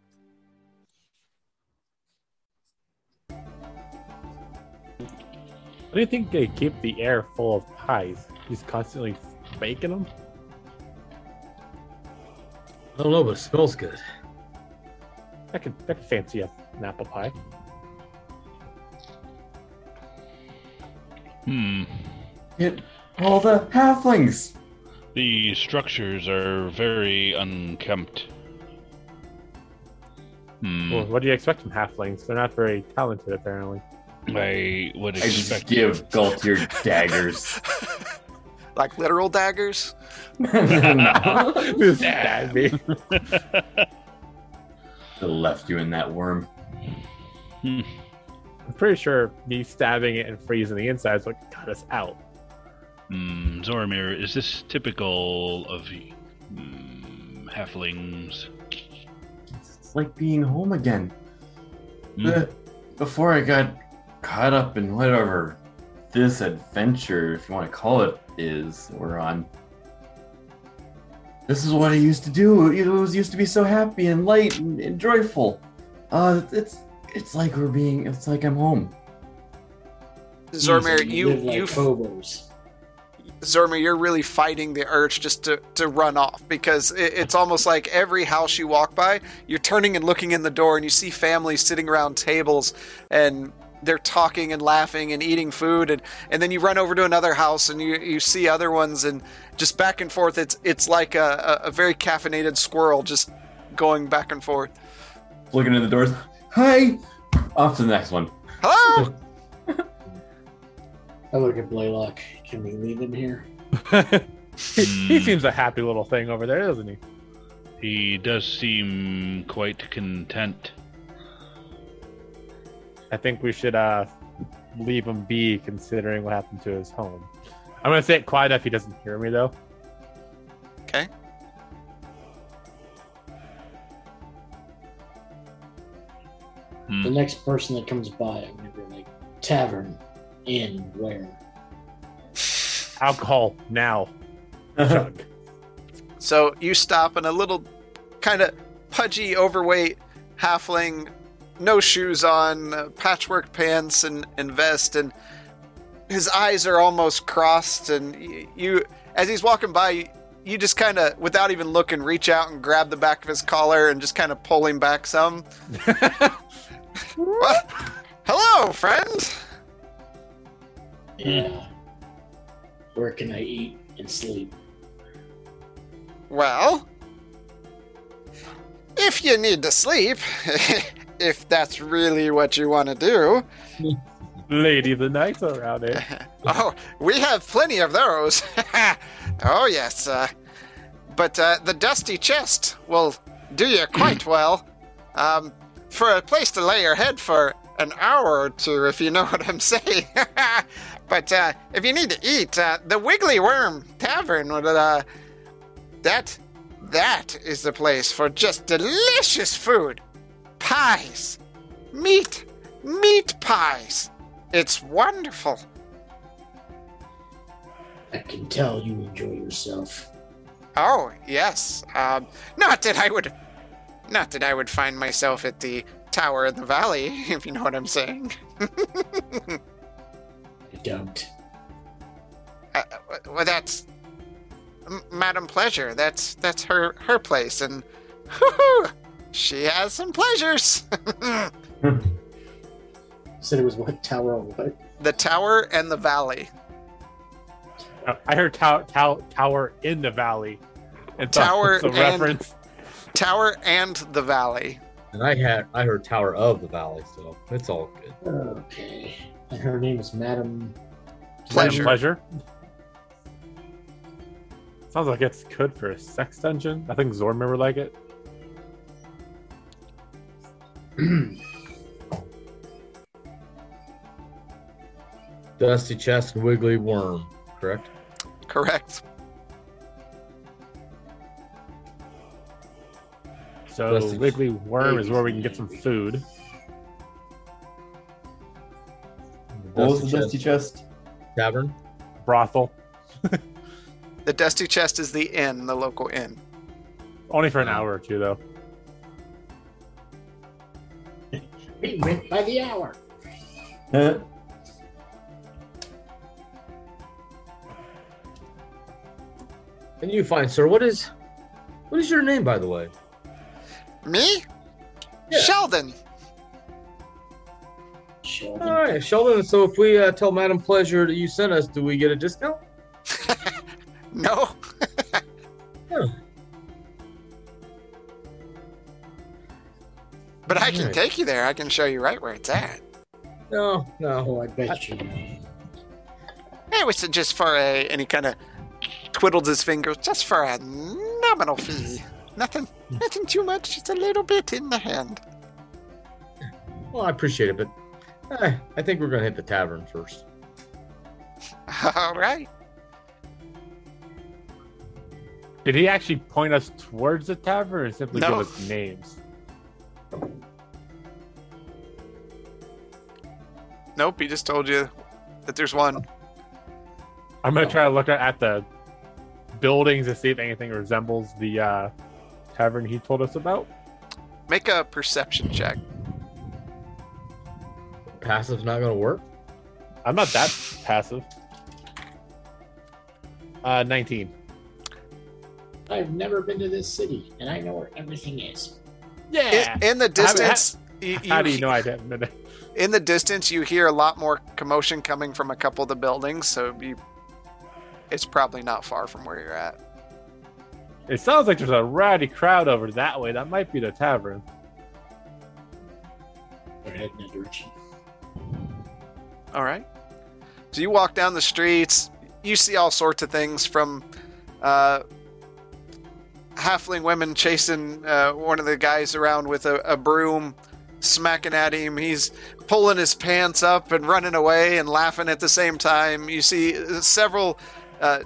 What do you think they keep the air full of pies? He's constantly baking them. I don't know, but it smells good. I could, I could fancy a, an apple pie. Hmm. Get all the halflings. The structures are very unkempt. Hmm. Well, what do you expect from halflings? They're not very talented, apparently. I would I just expect. give Galtier daggers. like literal daggers. no. Just stab me. I left you in that worm. Hmm. I'm pretty sure me stabbing it and freezing the inside is what got us out. Hmm. Zormir, is this typical of hmm, halflings? It's like being home again. The- before I got caught up in whatever this adventure, if you want to call it, is we're on. This is what I used to do. It was used to be so happy and light and, and joyful. Uh, it's it's like we're being. It's like I'm home. Zormir, Easy, you live like you hobos. Zormir, you're really fighting the urge just to, to run off because it, it's almost like every house you walk by, you're turning and looking in the door and you see families sitting around tables and they're talking and laughing and eating food and, and then you run over to another house and you, you see other ones and just back and forth. It's it's like a, a, a very caffeinated squirrel just going back and forth. Looking at the doors. Hi. Off to the next one. Hello. I look at Blaylock. Can we leave him here? he, he Hmm. seems a happy little thing over there, doesn't he? He does seem quite content. I think we should uh leave him be, considering what happened to his home. I'm gonna say it quiet if he doesn't hear me, though. Okay. Hmm. The next person that comes by, I'm gonna be like, tavern, inn, where? Alcohol now. Chug. So you stop and a little kind of pudgy, overweight halfling, no shoes on, uh, patchwork pants and, and vest, and his eyes are almost crossed. And y- you, as he's walking by, you, you just kind of, without even looking, reach out and grab the back of his collar and just kind of pull him back some. Well, hello, friend. Yeah. Where can I eat and sleep? Well, if you need to sleep, if that's really what you want to do, Lady of the night around here. oh, we have plenty of those. oh, yes. Uh, but uh, the dusty chest will do you quite well. Um, for a place to lay your head for an hour or two, if you know what I'm saying. But uh, if you need to eat, uh, the Wiggly Worm Tavern would. Uh, that that is the place for just delicious food, pies, meat, meat pies. It's wonderful. I can tell you enjoy yourself. Oh yes. Um, not that I would, not that I would find myself at the tower in the valley, if you know what I'm saying. I don't. Uh, well, that's M- Madam Pleasure. That's that's her her place, and she has some pleasures. You said it was what tower of what? the tower and the valley. Uh, I heard tow- tow- tower in the valley. And Tower it's a and- reference. Tower and the valley. And I had I heard Tower of the Valley, so it's all good. Okay. And her name is Madam. Pleasure. Pleasure. Sounds like it's good for a sex dungeon. I think Zormir would like it. Dusty chest and wiggly worm, correct? Correct. So Dusty- Wiggly Worm is where we can get some food. What was the Dusty dusty chest? Tavern. Brothel. The Dusty Chest is the inn, the local inn. Only for an hour or two, though. We went by the hour. Uh, And you fine, sir. What is what is your name, by the way? Me? Yeah. Sheldon. Sheldon. All right, Sheldon. So if we uh, tell Madam Pleasure that you sent us, do we get a discount? No. But I can Alright. take you there. I can show you right where it's at. No, no. Oh, I bet you. It was just for a, and he kind of twiddled his fingers, just for a nominal fee. Nothing, nothing too much. Just a little bit in the hand. Well, I appreciate it, but eh, I think we're gonna hit the tavern first. All right. Did he actually point us towards the tavern or simply No. give us names? Nope. He just told you that there's one. I'm gonna try to look at, at the buildings to see if anything resembles the uh, tavern he told us about. Make a perception check. Passive's not gonna work. I'm not that passive. Uh, 19. I've never been to this city, and I know where everything is. Yeah. In, in the distance, you, How do you you- know I didn't? in the distance, you hear a lot more commotion coming from a couple of the buildings. So you, it's probably not far from where you're at. It sounds like there's a rowdy crowd over that way. That might be the tavern. We're heading that direction. All right. So you walk down the streets. You see all sorts of things from uh, halfling women chasing uh, one of the guys around with a, a broom, smacking at him. He's pulling his pants up and running away and laughing at the same time. You see uh, several uh,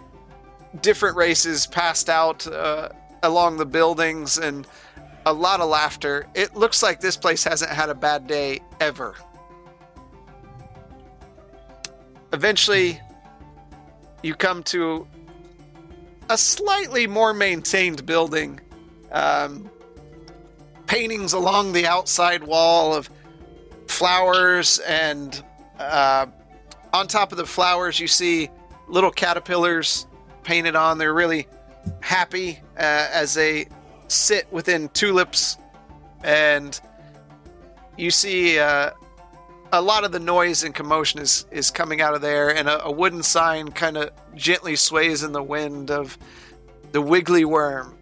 different races passed out uh, along the buildings and a lot of laughter. It looks like this place hasn't had a bad day ever. Eventually, you come to a slightly more maintained building. Um, paintings along the outside wall of flowers, and uh, on top of the flowers, you see little caterpillars painted on. They're really happy uh, as they sit within tulips, and you see uh, a lot of the noise and commotion is, is coming out of there, and a, a wooden sign kind of gently sways in the wind of the Wiggly Worm.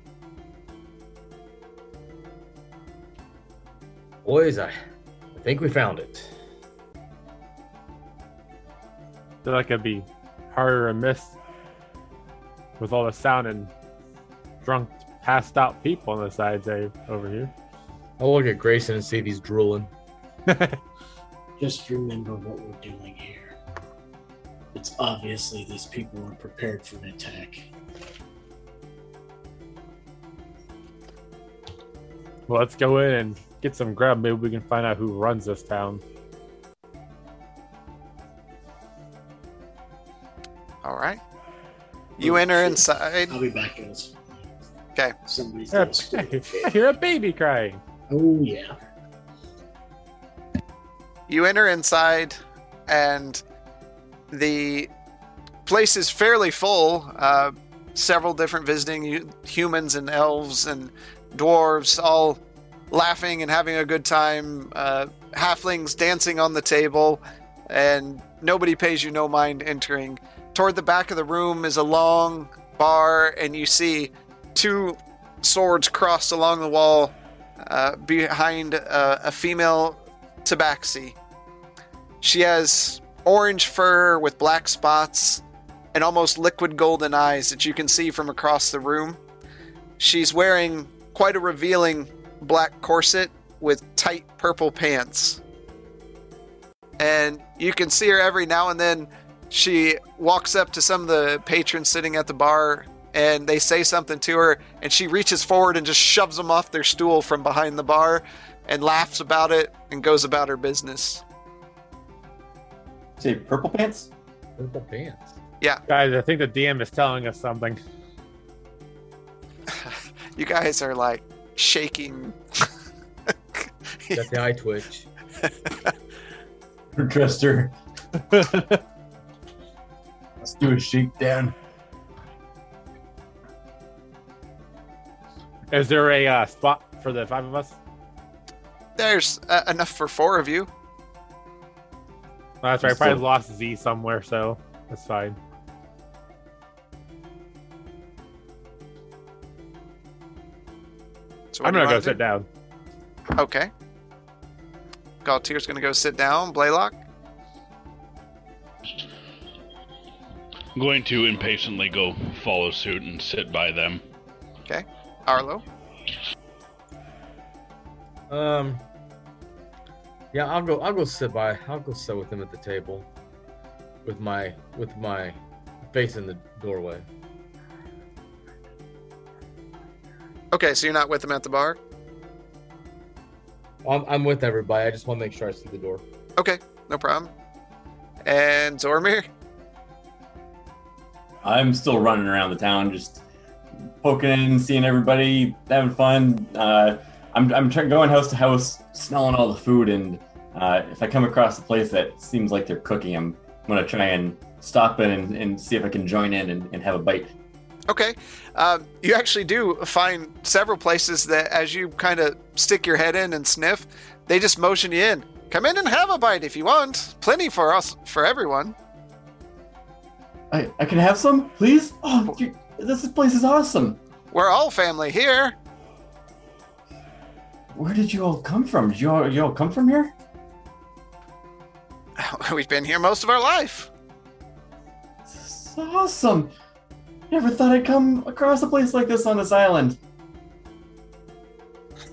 Boys, I, I think we found it. feel like it'd be harder to miss with all the sound and drunk, passed out people on the sides eh, over here. I'll look at Grayson and see if he's drooling. Just remember what we're doing here. It's obviously these people are prepared for an attack. Well, let's go in and get some grub. Maybe we can find out who runs this town. All right. You enter inside. I'll be back, guys. Okay. Somebody's Uh, got a stupid I hear a baby crying. Oh yeah. You enter inside, and the place is fairly full. Uh, several different visiting humans and elves and dwarves all laughing and having a good time. Uh, halflings dancing on the table, and nobody pays you no mind entering. Toward the back of the room is a long bar, and you see two swords crossed along the wall uh, behind uh, a female tabaxi. She has orange fur with black spots and almost liquid golden eyes that you can see from across the room. She's wearing quite a revealing black corset with tight purple pants. And you can see her every now and then. She walks up to some of the patrons sitting at the bar and they say something to her and she reaches forward and just shoves them off their stool from behind the bar and laughs about it and goes about her business. Say purple pants? Purple pants. Yeah. Guys, I think the DM is telling us something. You guys are like shaking. Got the eye twitch. Trust her. Let's do a shakedown. Is there a uh, spot for the five of us? There's uh, enough for four of you. Oh, that's right. I probably lost Z somewhere, so that's fine. So I'm do gonna go wanna sit down. Okay. Galtier's gonna go sit down. Blaylock. I'm going to impatiently go follow suit and sit by them. Okay. Arlo. Um. Yeah, I'll go. I'll go sit by. I'll go sit with him at the table, with my with my face in the doorway. Okay, so you're not with him at the bar. I'm, I'm with everybody. I just want to make sure I see the door. Okay, no problem. And Zormir. I'm still running around the town, just poking in, seeing everybody, having fun. Uh, I'm I'm try- going house to house, smelling all the food, and uh, if I come across a place that seems like they're cooking, I'm gonna try and stop in and, and see if I can join in and, and have a bite. Okay. Um, you actually do find several places that, as you kind of stick your head in and sniff, they just motion you in. Come in and have a bite if you want. Plenty for us, for everyone. I, I can have some, please. Oh, this place is awesome. We're all family here. Where did you all come from? Did you all, you all come from here? We've been here most of our life. This is awesome. Never thought I'd come across a place like this on this island.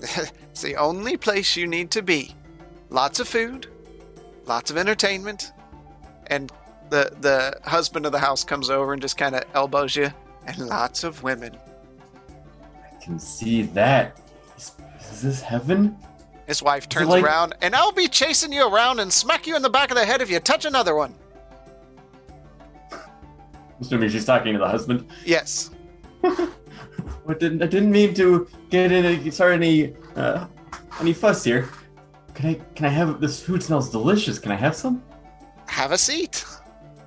it's the only place you need to be. Lots of food, lots of entertainment, and the the husband of the house comes over and just kind of elbows you, and lots of women. I can see that. Is, is this heaven? His wife turns like- around, and I'll be chasing you around and smack you in the back of the head if you touch another one. Assuming she's talking to the husband. Yes. What didn't I didn't mean to get in start any uh, any fuss here. Can I can I have this food smells delicious? Can I have some? have a seat.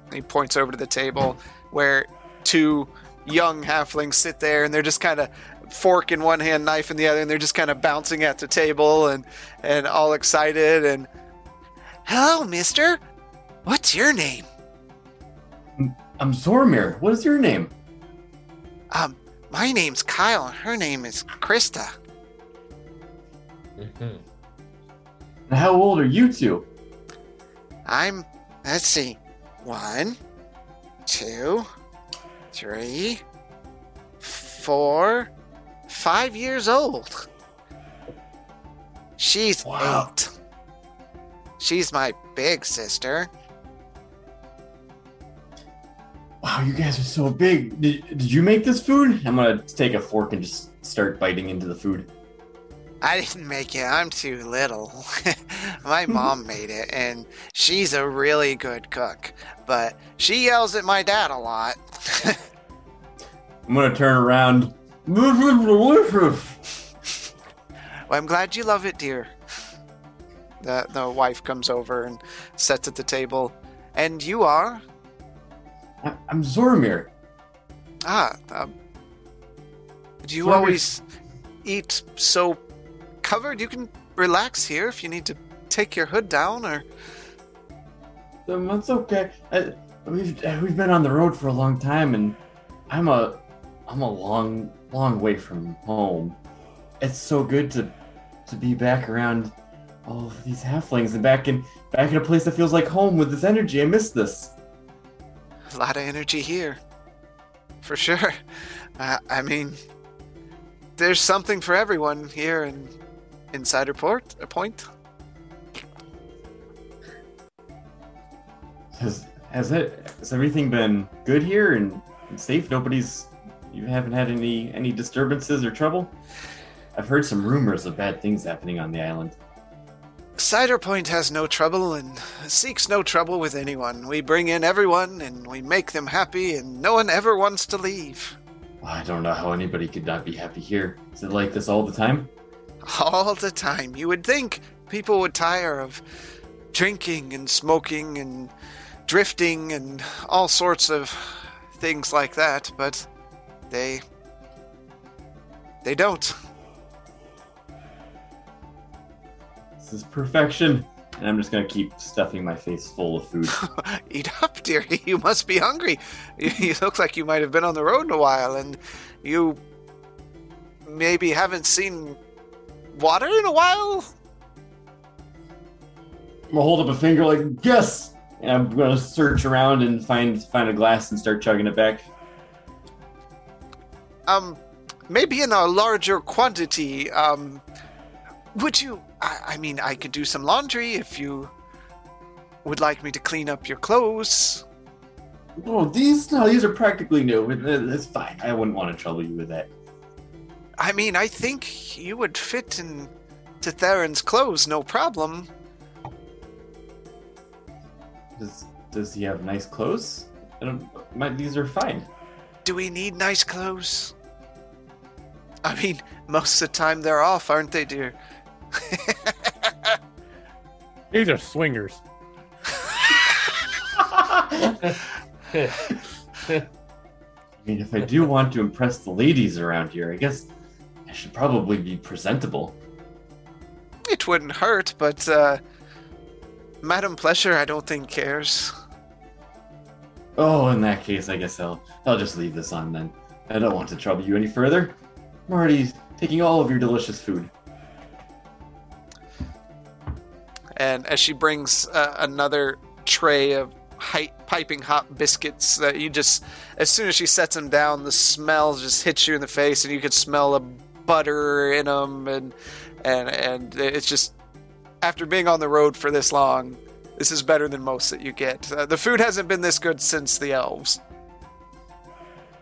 And he points over to the table where two young halflings sit there and they're just kind of fork in one hand, knife in the other, and they're just kind of bouncing at the table and and all excited and. Hello, Mister. What's your name? I'm Zormir. What is your name? Um, my name's Kyle. and Her name is Krista. Mm-hmm. How old are you two? I'm. Let's see. One, two, three, four, five years old. She's Wow. eight. She's my big sister. Wow, you guys are so big. Did, did you make this food? I'm gonna take a fork and just start biting into the food. I didn't make it. I'm too little. my mom made it, and she's a really good cook. But she yells at my dad a lot. I'm gonna turn around. This is delicious. Well, I'm glad you love it, dear. The the wife comes over and sits at the table. And you are? I'm Zormir. Ah, um, do you Sorry. always eat so covered? You can relax here if you need to take your hood down or. Um, That's okay. I, we've uh, we've been on the road for a long time, and I'm a I'm a long long way from home. It's so good to to be back around all of these halflings and back in back in a place that feels like home with this energy. I miss this. A lot of energy here. For sure. Uh, I mean, there's something for everyone here in Insider Port, a point. Has has it has everything been good here and, and safe? Nobody's you haven't had any any disturbances or trouble. I've heard some rumors of bad things happening on the island. Cider Point has no trouble and seeks no trouble with anyone. We bring in everyone and we make them happy, and no one ever wants to leave. I don't know how anybody could not be happy here. Is it like this all the time? All the time. You would think people would tire of drinking and smoking and drifting and all sorts of things like that, but they. they don't. This is perfection. And I'm just gonna keep stuffing my face full of food. Eat up, dearie. You must be hungry. You, you look like you might have been on the road in a while, and you maybe haven't seen water in a while. I'm gonna hold up a finger like yes, and I'm gonna search around and find find a glass and start chugging it back. Um, maybe in a larger quantity. Um, would you? I, I mean, I could do some laundry if you would like me to clean up your clothes. Oh, these no, these are practically new. It- it- It's fine. I wouldn't want to trouble you with that. I mean, I think you would fit in to Theron's clothes, no problem. Does does he have nice clothes? I don't, my, these are fine. Do we need nice clothes? I mean, most of the time they're off, aren't they, dear? These are swingers. I mean, if I do want to impress the ladies around here, I guess I should probably be presentable. It wouldn't hurt, but uh, Madam Pleasure, I don't think cares. Oh, in that case, I guess I'll I'll just leave this on then. I don't want to trouble you any further. I'm already taking all of your delicious food. And as she brings uh, another tray of hi- piping hot biscuits, that you just, as soon as she sets them down, the smell just hits you in the face, and you can smell the butter in them, and and and it's just after being on the road for this long, this is better than most that you get. Uh, the food hasn't been this good since the elves.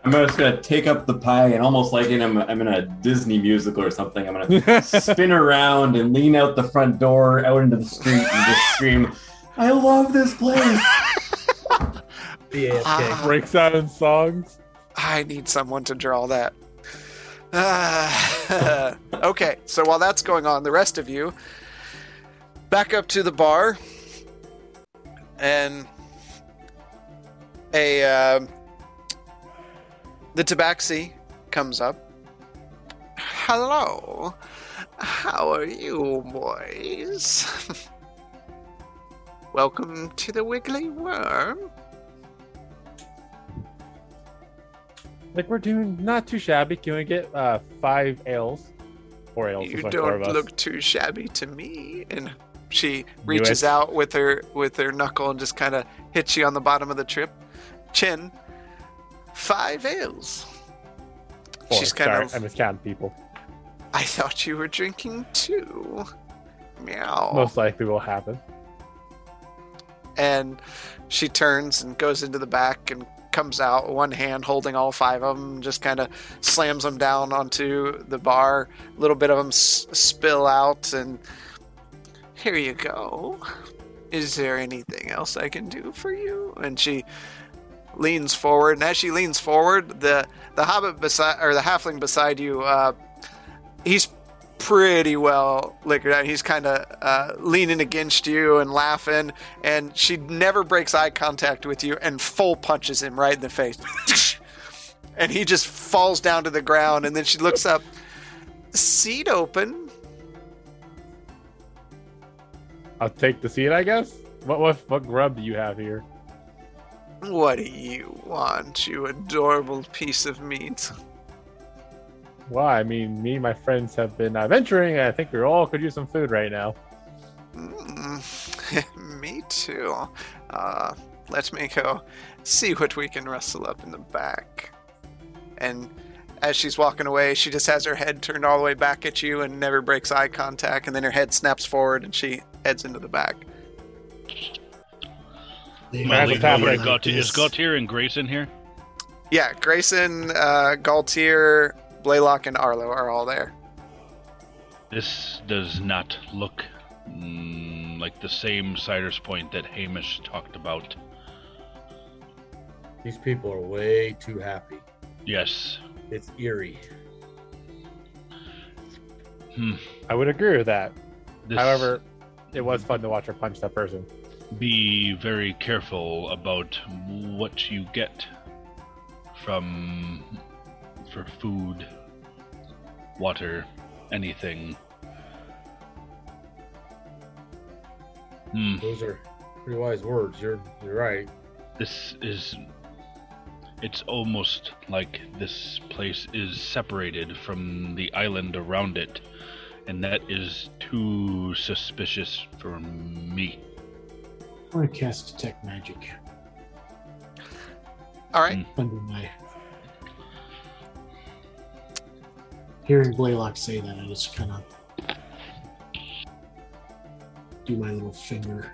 I'm just gonna take up the pie and almost like in I'm, I'm in a Disney musical or something. I'm gonna spin around and lean out the front door out into the street and just scream, "I love this place!" Yeah, Ah. Breaks out in songs. I need someone to draw that. Ah, okay, so while that's going on, the rest of you back up to the bar, and a uh, the tabaxi comes up, hello. How are you, boys? Welcome to the Wiggly Worm. Like we're doing not too shabby. Can we get uh five ales? Four ales. You is like four of don't look too shabby to me. And she reaches out with her with her knuckle and just kind of hits you on the bottom of the trip chin. Five ales. Four. She's kind Sorry, of. I miscounted people. I thought you were drinking too. Meow. Most likely will happen. and she turns and goes into the back and comes out one hand holding all five of them just kind of slams them down onto the bar a little bit of them s- spill out and here you go is there anything else i can do for you and she leans forward and as she leans forward the the hobbit beside or the halfling beside you uh he's pretty well liquored out. He's kind of uh, leaning against you and laughing, and she never breaks eye contact with you and full punches him right in the face. and he just falls down to the ground, and then she looks up. Seat open. I'll take the seat, I guess. What what what grub do you have here? What do you want, you adorable piece of meat? Well, I mean, me and my friends have been uh, venturing. and I think we all could use some food right now. Mm, me too. Uh, let me go see what we can rustle up in the back. And as she's walking away, she just has her head turned all the way back at you and never breaks eye contact. And then her head snaps forward and she heads into the back. They what's happening? like is this. Galtier and Grayson here? Yeah, Grayson, uh, Galtier, Blaylock, and Arlo are all there. This does not look mm, like the same Cider's Point that Hamish talked about. These people are way too happy. Yes. It's eerie. Hmm. I would agree with that. This, However, it was fun to watch her punch that person. be very careful about what you get from for food, water, anything. Hmm. Those are pretty wise words. You're you're right. This is. It's almost like this place is separated from the island around it, and that is too suspicious for me. I'm gonna cast detect magic All right. Hmm. under my. Hearing Blaylock say that, I just kind of do my little finger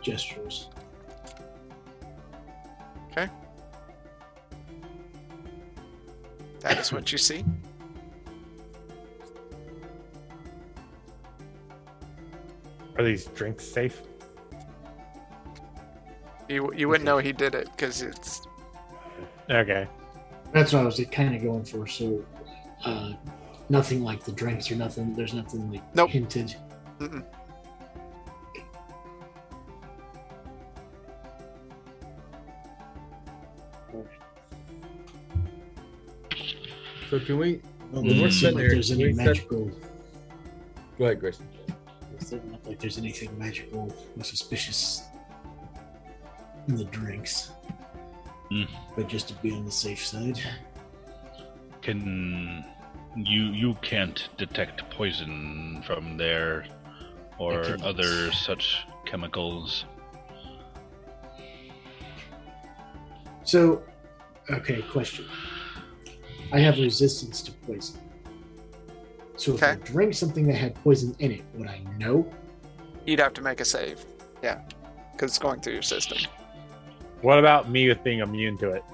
gestures. Okay. That is what you see. Are these drinks safe? You, you wouldn't know he did it because it's. Okay. That's what I was kind of going for. So, uh, nothing like the drinks or nothing. There's nothing like Nope. hinted. Mm-mm. So can we Well, Mm. doesn't We're seem sitting like there, there's we any said- magical. go ahead, Grayson? It doesn't look like there's anything magical or suspicious in the drinks. Mm. But just to be on the safe side. Can you you can't detect poison from there or other such chemicals? So, okay, question. I have resistance to poison. So if I Okay. drink something that had poison in it, would I know? You'd have to make a save. Yeah. Because it's going through your system. What about me with being immune to it?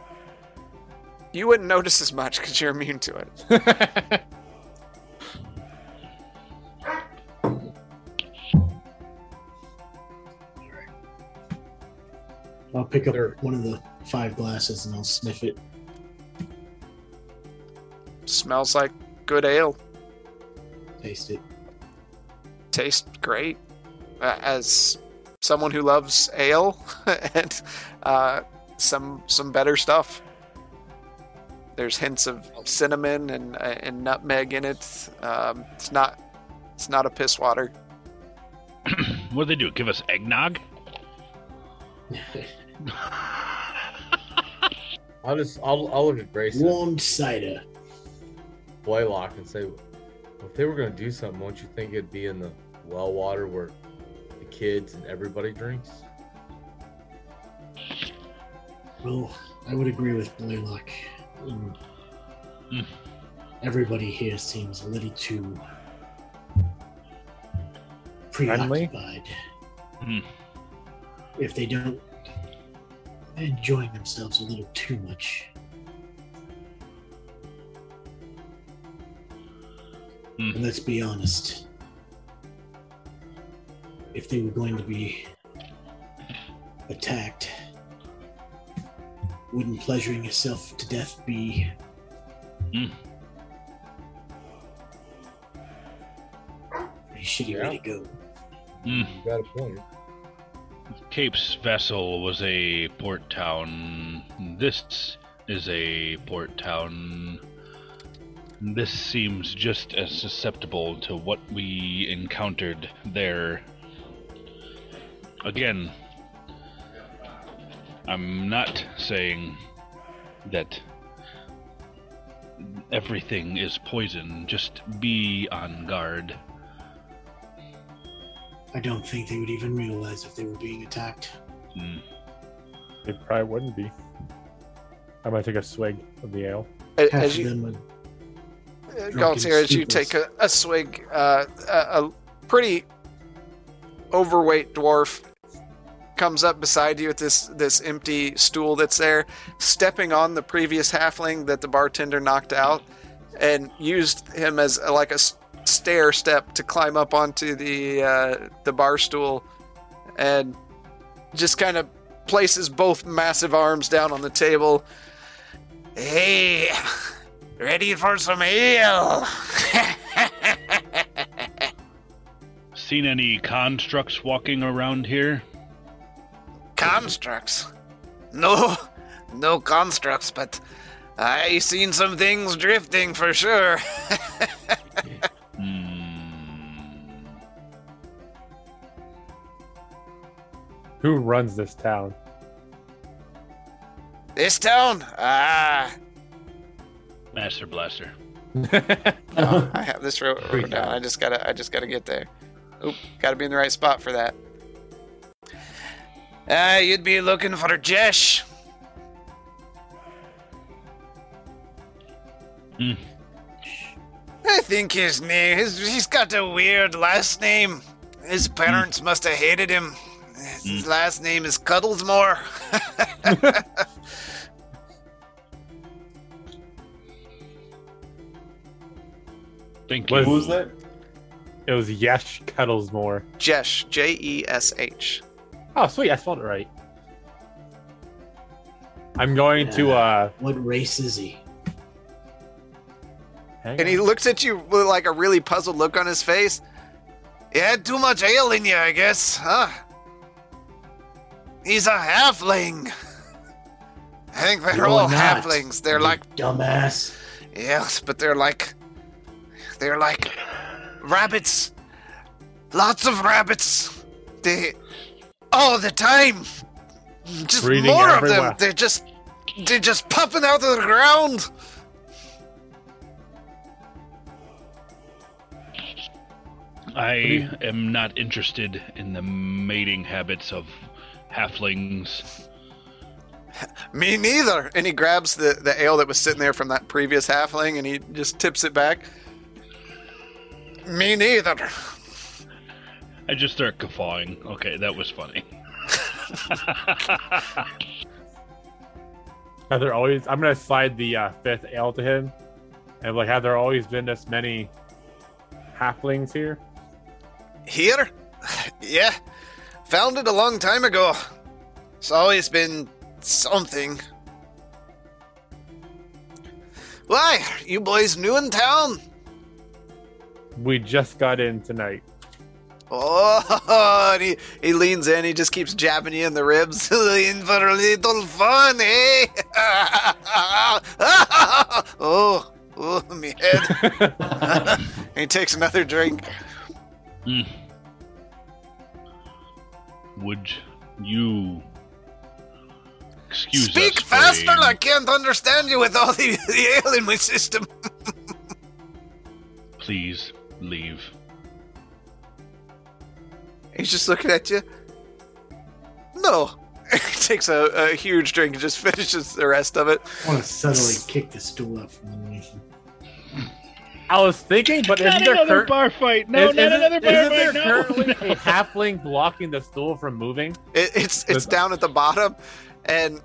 You wouldn't notice as much because you're immune to it. I'll pick up Sure. one of the five glasses and I'll sniff it. Smells like good ale. Taste it. Tastes great. Uh, as someone who loves ale and uh, some some better stuff. there's hints of cinnamon and uh, and nutmeg in it. Um, it's not it's not a piss water. what do they do? Give us eggnog? I'll just I'll, I'll look at Grayson, Warmed cider. Blaylock, and say, if they were gonna do something, won't you think it'd be in the well water where the kids and everybody drinks? Well, I would agree with Blaylock. Mm. Everybody here seems a little too preoccupied. Hmm. If they don't enjoying themselves a little too much. Hmm. And let's be honest. If they were going to be attacked, wouldn't pleasuring yourself to death be Hmm. a shitty Yeah. way to go? Mm. You got a point. Cape's vessel was a port town. This is a port town. This seems just as susceptible to what we encountered there. Again, I'm not saying that everything is poison. Just be on guard. I don't think they would even realize if they were being attacked. Mm. It probably wouldn't be. I'm gonna take a swig of the ale. A- Half As of you, them would drunken Galtier, as you take a, a swig, uh, a, a pretty overweight dwarf comes up beside you at this this empty stool that's there, stepping on the previous halfling that the bartender knocked out, and used him as a, like a stair step to climb up onto the uh, the bar stool, and just kind of places both massive arms down on the table. Hey, ready for some ale? Seen any constructs walking around here? constructs. No, no constructs, but I seen some things drifting for sure. Hmm. Who runs this town? this town? Ah, Master Blaster. oh, I have this wrote wrote down. I just gotta, I just gotta get there. Oop, gotta be in the right spot for that. Ah, you'd be looking for Jesh. Hmm. I think his name, his, he's got a weird last name. His parents must have hated him. His last name is Cuddlesmore. Thank Was- you. Who was that? It was Yesh Kettlesmore. Jesh, J E S H. Oh, sweet! I spelled it right. I'm going to uh. What race is he? Hang And he looks at you with like a really puzzled look on his face. You had too much ale in you, I guess, huh? He's a halfling. I think they're No, all I'm not. halflings. They're You like dumbass. yes, but they're like they're like rabbits. Lots of rabbits. They all the time. Just Breeding more of them. They're just they're just popping out of the ground. I am not interested in the mating habits of halflings. Me neither. And he grabs the, the ale that was sitting there from that previous halfling and he just tips it back. Me neither. I just start guffawing. Okay, that was funny. Have there always? I'm gonna slide the uh, fifth ale to him, and like, have there always been this many halflings here? Here? Yeah. Found it a long time ago. It's always been something. Why? You boys new in town? We just got in tonight. Oh, and he, he leans in. He just keeps jabbing you in the ribs. in for a little fun, eh? oh, oh, my head. he takes another drink. Mm. Would you excuse Speak us for faster. a- I can't understand you with all the, the ale in my system. Please leave. He's just looking at you. No. he takes a, a huge drink and just finishes the rest of it. I want to subtly kick the stool up from underneath him. I was thinking, but isn't Not there, another bar fight. No, isn't, another bar isn't fight. there no. currently a halfling blocking the stool from moving? It, it's it's down at the bottom, and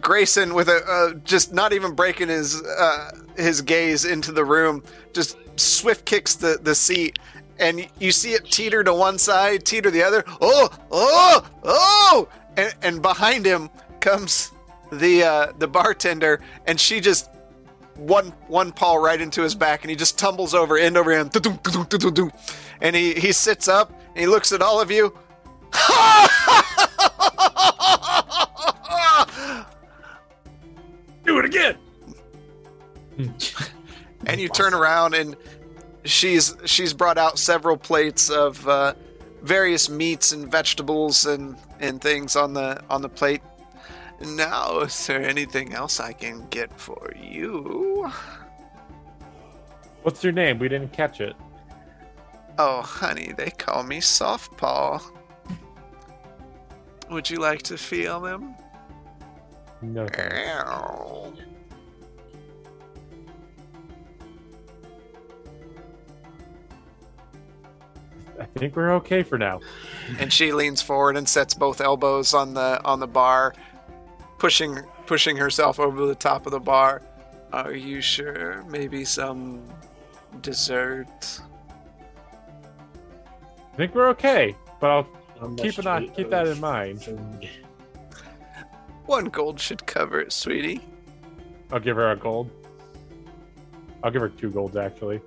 Grayson, with a uh, just not even breaking his uh, his gaze into the room, just swift kicks the the seat, and you see it teeter to one side, teeter the other. Oh, oh, oh! And, and behind him comes the uh, the bartender, and she just one one paw right into his back, and he just tumbles over, end over him, and he he sits up, and he looks at all of you. Do it again. and you turn around and she's she's brought out several plates of uh, various meats and vegetables and and things on the on the plate. Now, is there anything else I can get for you? What's your name? We didn't catch it. Oh, honey, they call me Softpaw. Would you like to feel them? No. I think we're okay for now. and she leans forward and sets both elbows on the on the bar, pushing pushing herself over the top of the bar. Are you sure? Maybe some dessert. I think we're okay, but I'll How much keep an eye, keep that in mind. One gold should cover it, sweetie. I'll give her a gold. I'll give her two golds actually,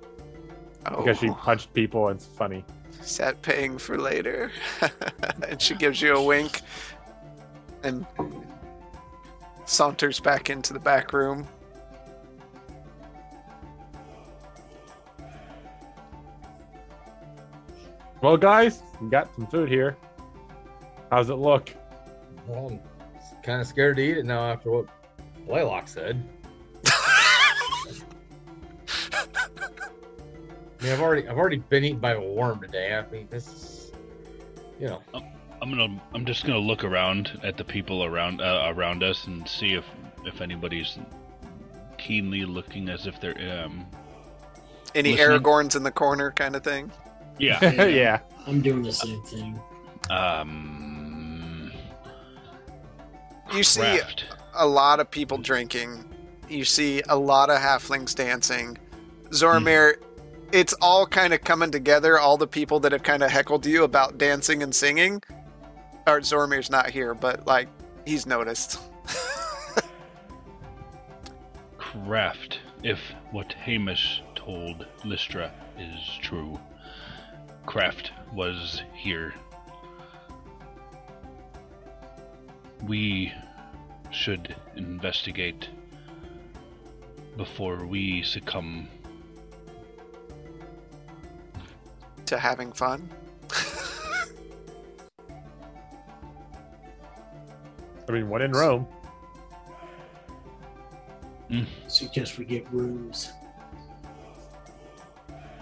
Oh, because she oh. punched people and it's funny. Is that paying for later? and she gives you a wink and saunters back into the back room. Well, guys, we got some food here. How's it look? Well, I'm kind of scared to eat it now after what Blaylock said. I mean, I've already I've already been eaten by a worm today. I mean, this is, you know, I'm gonna. I'm just gonna look around at the people around uh, around us and see if if anybody's keenly looking as if they're um. Any Listening. Aragorns in the corner kind of thing? Yeah. yeah. I'm doing the same thing. um. You see Craft. a lot of people drinking. You see a lot of halflings dancing. Zormir, it's all kind of coming together. All the people that have kind of heckled you about dancing and singing. Or Zormir's not here, but like he's noticed. Craft. If what Hamish told Lystra is true, Craft was here. We should investigate before we succumb. To having fun. I mean, what in Rome. Suggest we get rooms.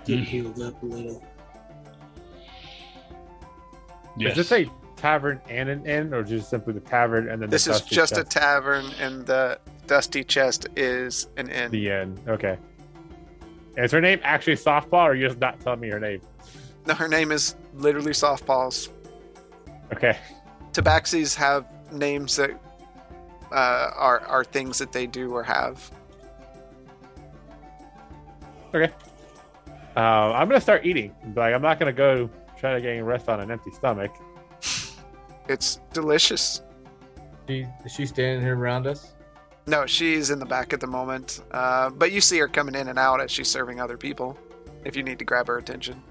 Get Mm. healed up a little. Yes. Is this a tavern and an inn, or just simply the tavern and then This the is dusty just a tavern, and the dusty chest is an inn. the inn? Okay. Is her name actually Softball, or are you just not telling me her name? No, her name is literally Softballs. Okay. Tabaxis have names that uh, are are things that they do or have. Okay. Uh, I'm gonna start eating. Like I'm not gonna go try to get gain rest on an empty stomach. It's delicious. she is she standing here around us? No, she's in the back at the moment, uh, but you see her coming in and out as she's serving other people. If you need to grab her attention,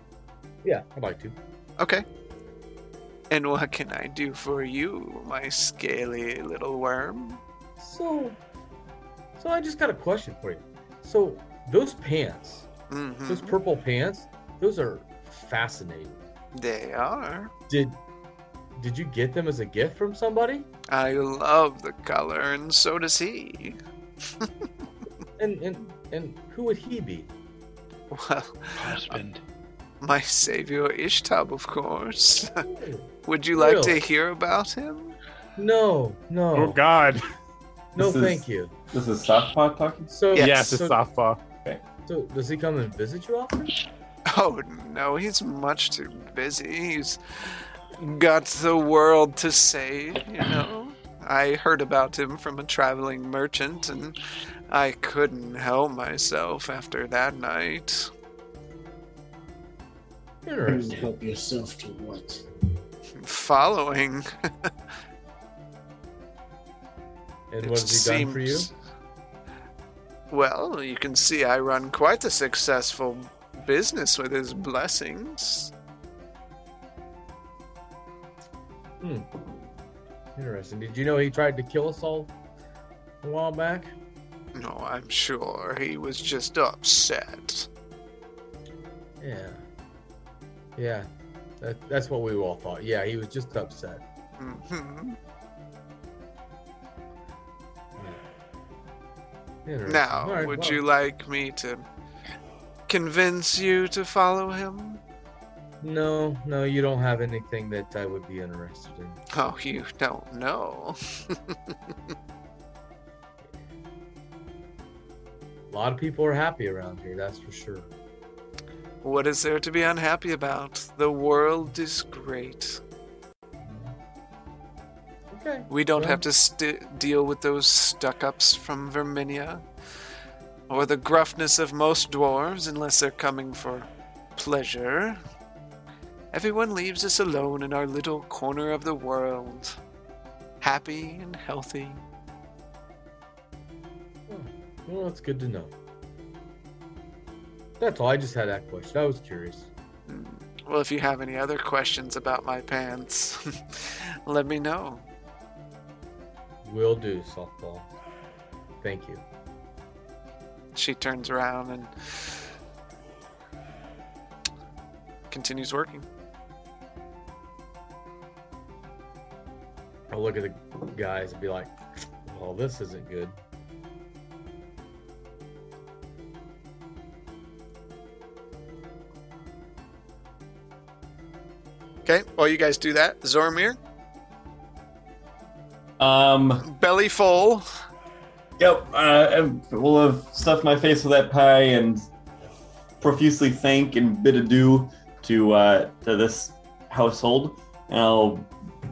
Yeah, I'd like to. Okay. And what can I do for you, my scaly little worm? So, so I just got a question for you. So those pants, Mhm. those purple pants, those are fascinating. They are. Did did you get them as a gift from somebody? I love the color, and so does he. And and and who would he be? Well, Husband. Uh, my savior Ishtab, of course. Oh, Would you like to hear about him? no, no, Oh God. no, This is- thank you. This is Softpot talking. So Yes. Yes, it's so, softball. so does he come and visit you often? Oh no, he's much too busy. He's got the world to save, you know. I heard about him from a traveling merchant, and I couldn't help myself after that night. Couldn't Interesting. help yourself to what? Following. And what has he done for you? Well, you can see I run quite a successful business with his blessings. Hmm. Interesting. Did you know he tried to kill us all a while back? No, I'm sure he was just upset. Yeah. Yeah. That, that's what we all thought. Yeah, he was just upset. hmm Interesting. Now, right, would well, you like me to convince you to follow him? No, no, you don't have anything that I would be interested in. Oh, you don't know. A lot of people are happy around here, that's for sure. what is there to be unhappy about? The world is great. Okay. We don't Well- have to st- deal with those stuck ups from Verminia, or the gruffness of most dwarves unless they're coming for pleasure. Everyone leaves us alone in our little corner of the world, happy and healthy. Well, that's good to know. That's all. I just had that question. I was curious. Hmm. Well, if you have any other questions about my pants, let me know. Will do, softball. Thank you. She turns around and continues working. I'll look at the guys and be like, well, this isn't good. Okay, while you guys do that, Zormir, Um, belly full. Yep, uh, I'm full of stuff my face with that pie and profusely thank and bid adieu to uh, to this household. And I'll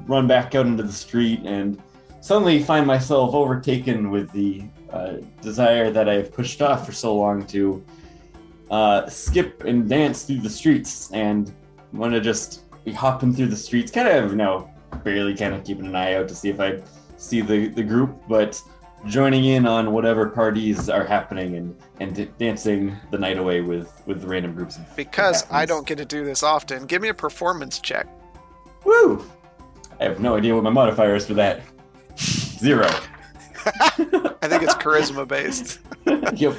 run back out into the street and suddenly find myself overtaken with the uh, desire that I've pushed off for so long to uh, skip and dance through the streets. And I'm gonna just be hopping through the streets, kind of, you know, barely kind of keeping an eye out to see if I see the, the group, but joining in on whatever parties are happening and and d- dancing the night away with with random groups. Because I don't get to do this often, give me a performance check. Woo! I have no idea what my modifier is for that. Zero. I think it's charisma based. yep.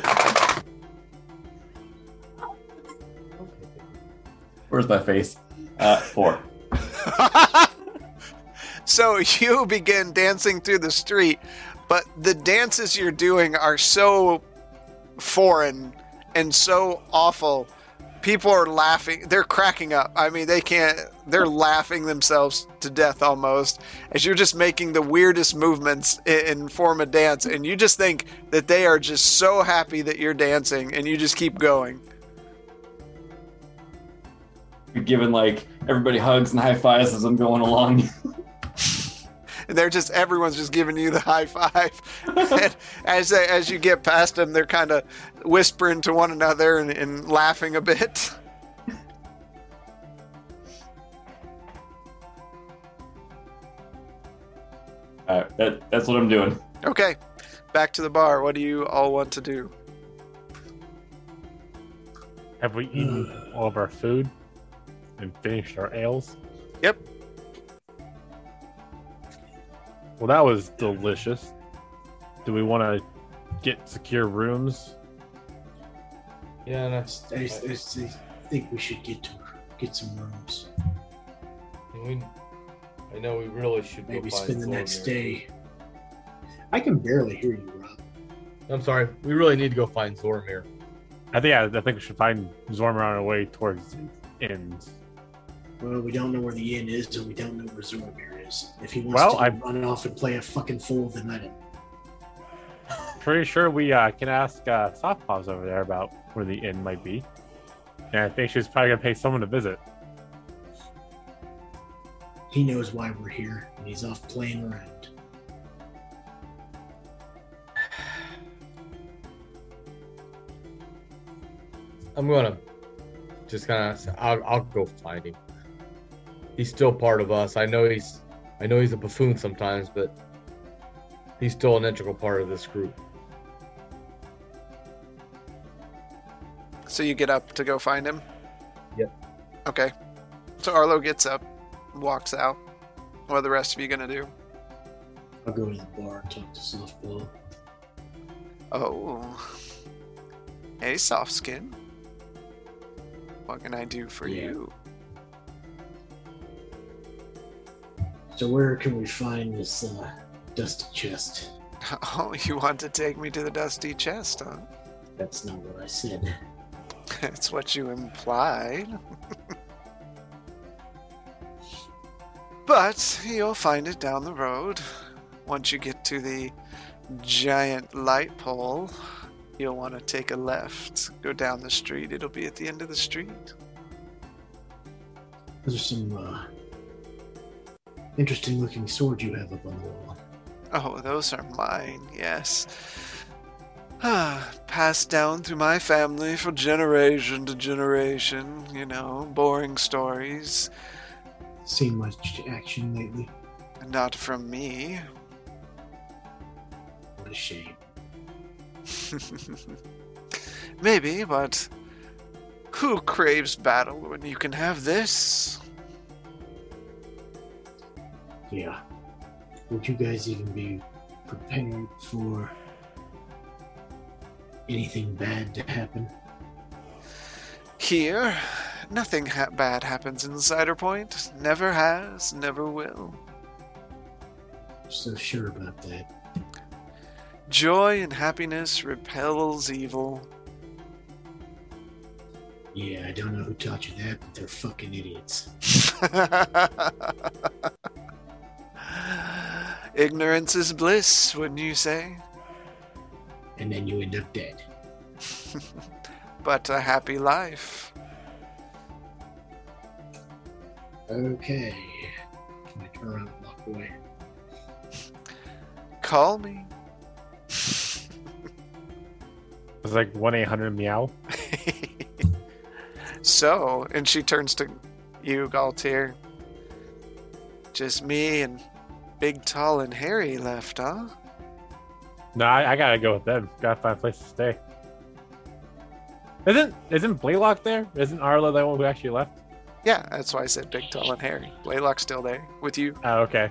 Where's my face? Uh, four. so you begin dancing through the street, but the dances you're doing are so foreign and so awful. People are laughing. They're cracking up. I mean, they can't. They're laughing themselves to death almost as you're just making the weirdest movements in, form of dance, and you just think that they are just so happy that you're dancing, and you just keep going. You're giving like everybody hugs and high fives as I'm going along. and they're just everyone's just giving you the high five. and as they, as you get past them, they're kind of whispering to one another and, and laughing a bit. Uh, that, that's what I'm doing. Okay, back to the bar. What do you all want to do? Have we eaten all of our food? and finished our ales. Yep. Well, that was delicious. Do we want to get secure rooms? Yeah, and I, I, I, I think we should get to get some rooms. we, I know we really should Maybe go find spend the Zormir. next day. I can barely hear you, Rob. I'm sorry. We really need to go find Zormir. I think I, I think we should find Zormir on our way towards the ends. Well, we don't know where the inn is, and we don't know where Zormir is. If he wants Well, to I- run off and play a fucking fool, then let him. Pretty sure we uh, can ask uh, Soft Paws over there about where the inn might be. And I think she's probably gonna pay someone to visit. He knows why we're here, and he's off playing around. I'm gonna just kind of. I'll, I'll go find him. He's still part of us. I know he's. I know he's a buffoon sometimes, but he's still an integral part of this group. So you get up to go find him? Yep. Okay. So Arlo gets up, walks out. What are the rest of you gonna do? I'll go to the bar and talk to Softball. Oh. Hey, soft skin. What can I do for Yeah. you? So where can we find this uh, dusty chest? Oh, you want to take me to the dusty chest, huh? That's not what I said. That's what you implied. but you'll find it down the road. Once you get to the giant light pole, you'll want to take a left. Go down the street. It'll be at the end of the street. Those are some uh, interesting looking swords you have up on the wall. Oh, those are mine, yes. Ah, passed down through my family from generation to generation, you know, boring stories. Seen much action lately? Not from me. What a shame. Maybe, but who craves battle when you can have this? Yeah. Would you guys even be prepared for anything bad to happen? Here, nothing ha- bad happens in Cider Point. Never has, never will. So sure about that. Joy and happiness repels evil. Yeah, I don't know who taught you that, but they're fucking idiots. Ignorance is bliss, wouldn't you say? And then you end up dead. But a happy life. Okay. Can I turn around and walk away? Call me. It's like one eight hundred meow. so, and she turns to you, Galtier. Just me and Big, Tall, and Harry left, huh? No, I, I gotta go with them. Gotta find a place to stay. Isn't isn't Blaylock there? Isn't Arlo the one who actually left? Yeah, that's why I said Big, Tall, and Harry. Blaylock's still there with you. Oh, okay.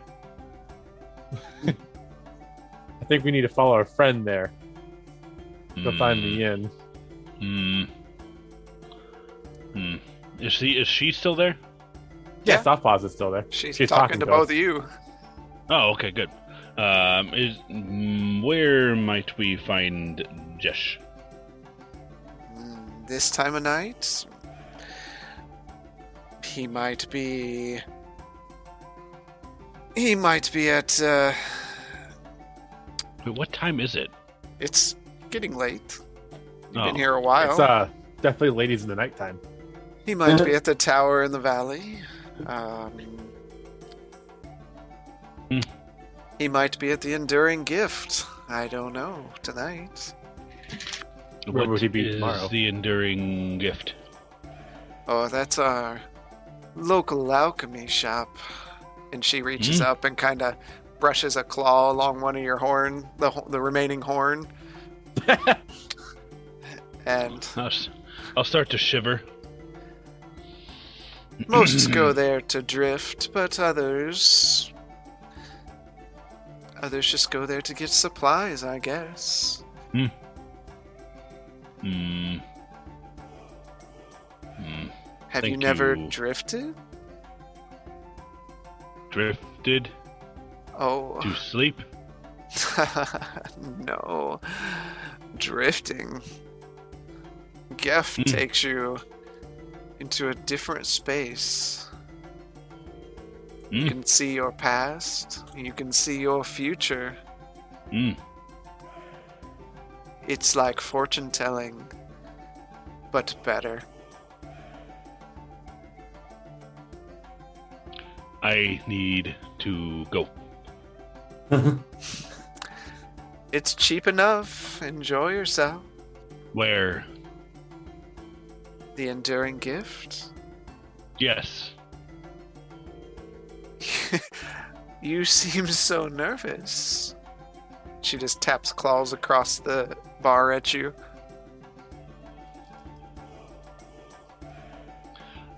I think we need to follow our friend there to find the inn. Hmm. Hmm. Is she is she still there? Yeah, Yeah. Soft Paws is still there. She's, She's talking, talking to to both us. of you. Oh, okay, good. Um, is mm, where might we find Jesh? Mm, This time of night, he might be. He might be at. Uh, Wait, what time is it? it's getting late. You've Oh. been here a while. It's uh definitely ladies in the nighttime. He might be at the tower in the valley. Um, Hmm. He might be at the Enduring Gift. I don't know. Tonight. Where What would he be is tomorrow? the enduring gift? Oh, that's our local alchemy shop. And she reaches Hmm. up and kind of brushes a claw along one of your horn, the the remaining horn, and I'll, I'll start to shiver. Most go there to drift, but others. Others just go there to get supplies, I guess. Hmm. Hmm. Hmm. Have you never you. drifted? Drifted Oh, to sleep. no. Drifting. Gef Hmm. takes you into a different space. You Hmm. can see your past, you can see your future. Hmm. It's like fortune telling, but better. I need to go. It's cheap enough. Enjoy yourself. Where? The enduring gift. Yes. you seem so nervous. She just taps claws across the bar at you.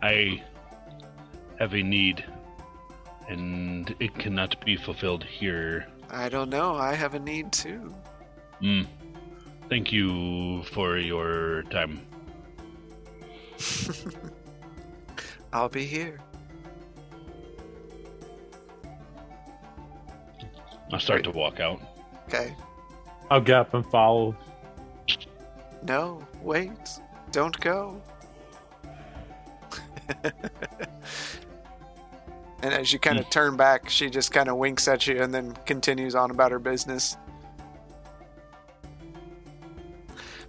I have a need, and it cannot be fulfilled here. I don't know. I have a need too. Hmm. Thank you for your time. I'll be here. I'll start to walk out. Okay. I'll get up and follow. No, wait. Don't go. and as you kind of turn back, she just kind of winks at you and then continues on about her business.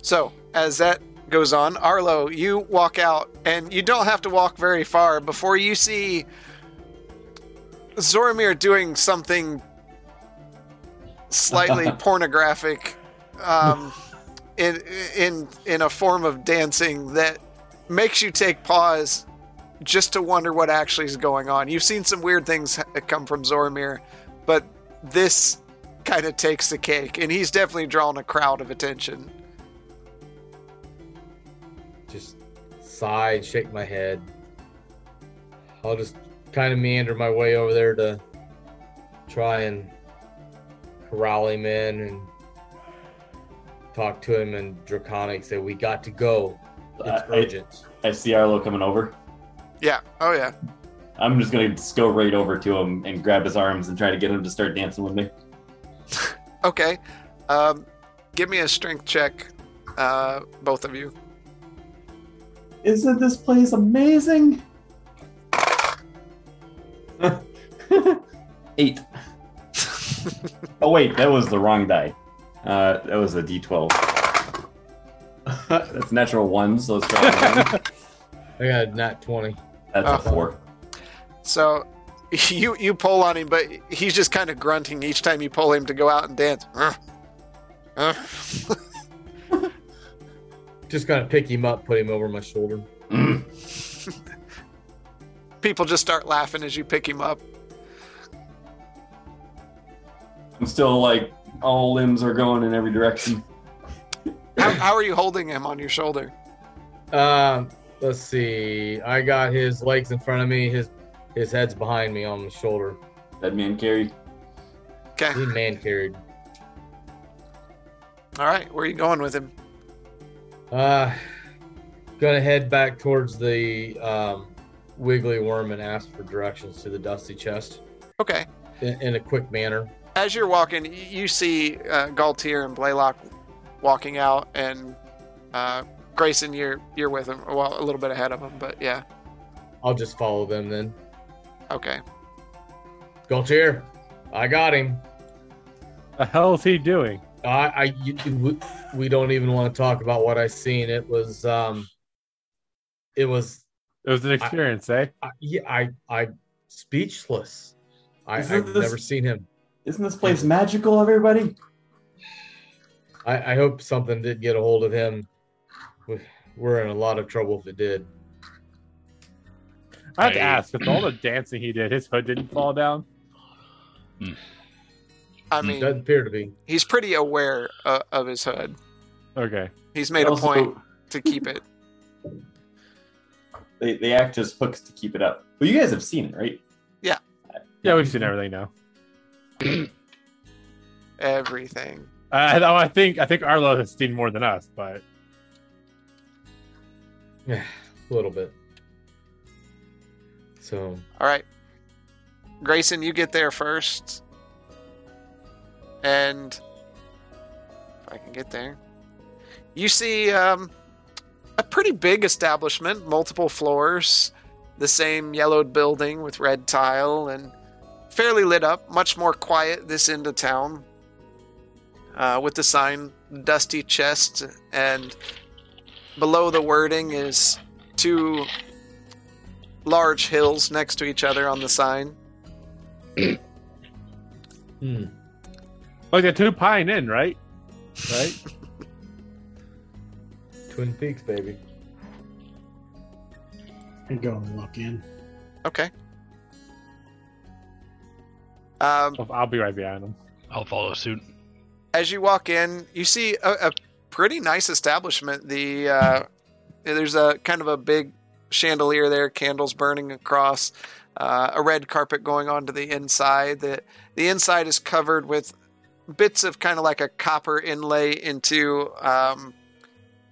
So, as that goes on, Arlo, you walk out and you don't have to walk very far before you see Zoramir doing something slightly pornographic um, in in in a form of dancing that makes you take pause just to wonder what actually is going on. You've seen some weird things come from Zoramir, but this kind of takes the cake, and he's definitely drawn a crowd of attention. Just sigh and shake my head. I'll just kind of meander my way over there to try and corral him in and talk to him in Draconic. Say, we got to go. It's uh, I, urgent. I see Arlo coming over. Yeah. Oh yeah. I'm just gonna just go right over to him and grab his arms and try to get him to start dancing with me. Okay. Um, give me a strength check, uh, both of you. Isn't this place amazing? Eight. oh wait, that was the wrong die. Uh, that was a D12. That's natural one, so let's try it again. I got a nat 20. That's Oh. a four. So you you pull on him, but he's just kind of grunting each time you pull him to go out and dance. Uh, uh. Just kind of pick him up, put him over my shoulder. Mm. People just start laughing as you pick him up. I'm still like all limbs are going in every direction. How, how are you holding him on your shoulder? Um, let's see. I got his legs in front of me. His his head's behind me on the shoulder. That man carry. Okay. He man carried. All right. Where are you going with him? Uh, gonna head back towards the um, wiggly worm and ask for directions to the dusty chest Okay. in, in a quick manner. As you're walking, you see uh, Galtier and Blaylock walking out, and uh, Grayson, you're you're with him. Well, a little bit ahead of him, but yeah. I'll just follow them then. Okay. Galtier, I got him. The hell is he doing? I, I you, we, we don't even want to talk about what I seen. It was um, it was It was an experience, eh? I, yeah, I I speechless. I, I've this- never seen him. Isn't this place magical, everybody? I, I hope something did get a hold of him. We- We're in a lot of trouble if it did. I have to ask, with all the dancing he did, his hood didn't fall down. I It mean, doesn't appear to be. he's pretty aware uh, of his hood. Okay. He's made a Also- point to keep it. they, they act as hooks to keep it up. Well, you guys have seen it, right? Yeah, Yeah, we've seen everything now. Everything. Uh, though I think I think Arlo has seen more than us, but Yeah, a little bit. So All right. Grayson, you get there first. And if I can get there, you see um, a pretty big establishment, multiple floors, the same yellowed building with red tile and fairly lit up, much more quiet this end of town. Uh, with the sign Dusty Chest, and below the wording is two large hills next to each other on the sign. hmm. oh, the two Pine in, right? Right. Twin Peaks, baby. And go and look in. Okay. Um, I'll, I'll be right behind them. I'll follow suit. as you walk in, you see a, a pretty nice establishment. The uh, there's a kind of a big chandelier there, candles burning across, uh, a red carpet going on to the inside. The the inside is covered with bits of kind of like a copper inlay into um,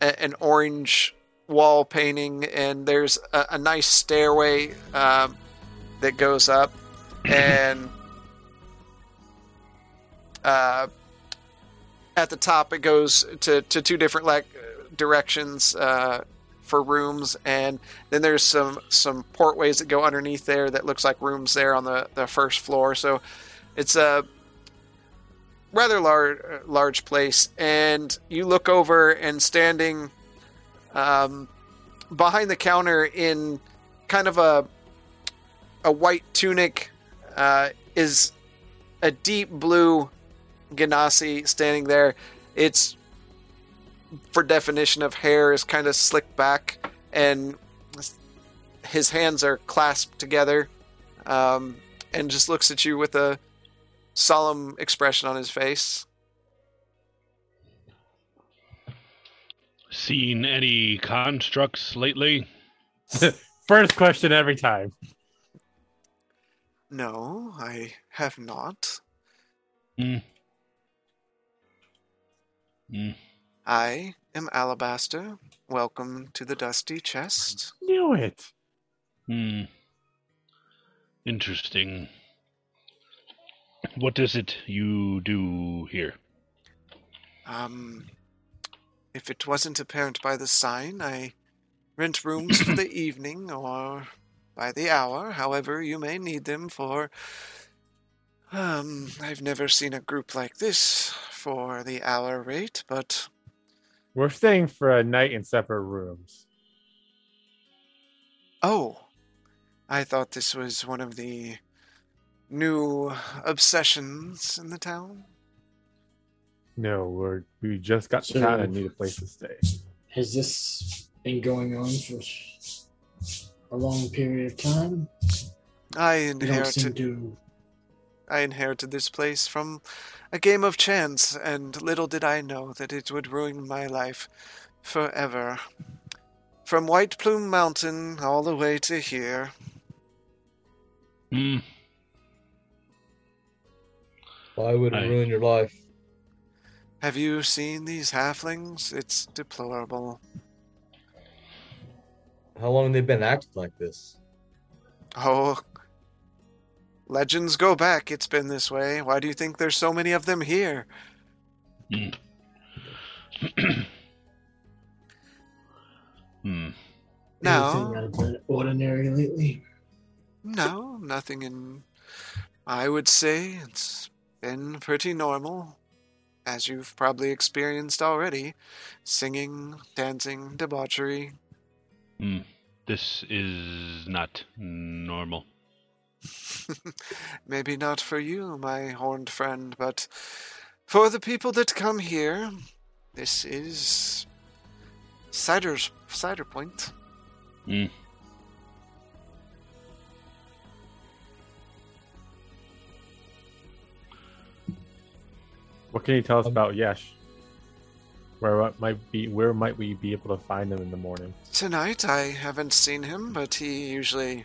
a- an orange wall painting, and there's a, a nice stairway um, that goes up, and uh, at the top it goes to, to two different like directions uh, for rooms and then there's some some portways that go underneath there that looks like rooms there on the, the first floor. So it's a rather large large place and you look over and standing um, behind the counter in kind of a a white tunic uh, is a deep blue Genasi standing there. It's for definition of hair is kind of slicked back, and his hands are clasped together, um, and just looks at you with a solemn expression on his face. Seen any constructs lately? First question every time. No, I have not. Hmm. Hmm. I am Alabaster. Welcome to the Dusty Chest. Knew it. Hmm. Interesting. What is it you do here? Um, if it wasn't apparent by the sign, I rent rooms for the evening or by the hour, however you may need them for. Um, I've never seen a group like this for the hour rate, but We're staying for a night in separate rooms. oh, I thought this was one of the new obsessions in the town. No, we're we just got to So- town and need a place to stay. Has this been going on for a long period of time? I You don't seem inherited. to. I inherited this place from a game of chance, and little did I know that it would ruin my life forever. From White Plume Mountain all the way to here. Hmm. Why would it Aye. ruin your life? Have you seen these halflings? It's deplorable. How long have they been acting like this? Oh, legends go back. It's been this way. Why do you think there's so many of them here? Hmm. No. Anything out of the ordinary lately? No, nothing in. I would say it's been pretty normal, as you've probably experienced already. Singing, dancing, debauchery. Hmm. This is not normal. Maybe not for you, my horned friend, but for the people that come here, this is Cider's Cider Point. Hmm. What can you tell us Um, about Yesh? Where might be? Where might we be able to find him in the morning? Tonight, I haven't seen him, but he usually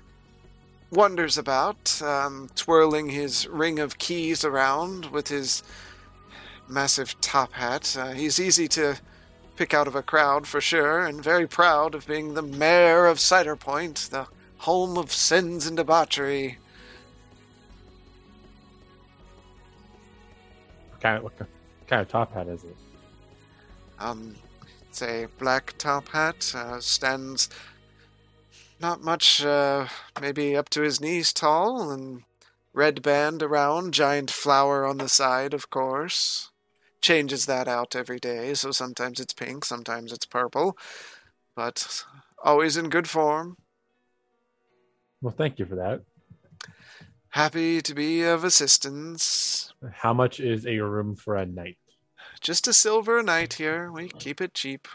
wanders about, um, twirling his ring of keys around with his massive top hat. Uh, he's easy to pick out of a crowd for sure, and very proud of being the mayor of Cider Point, the home of sins and debauchery. What kind of what kind of top hat is it? Um, it's a black top hat, uh, stands not much, uh, maybe up to his knees tall, and red band around, giant flower on the side, of course. Changes that out every day, so sometimes it's pink, sometimes it's purple, but always in good form. Well, thank you for that. Happy to be of assistance. How much is a room for a night? Just a silver a night here. We keep it cheap.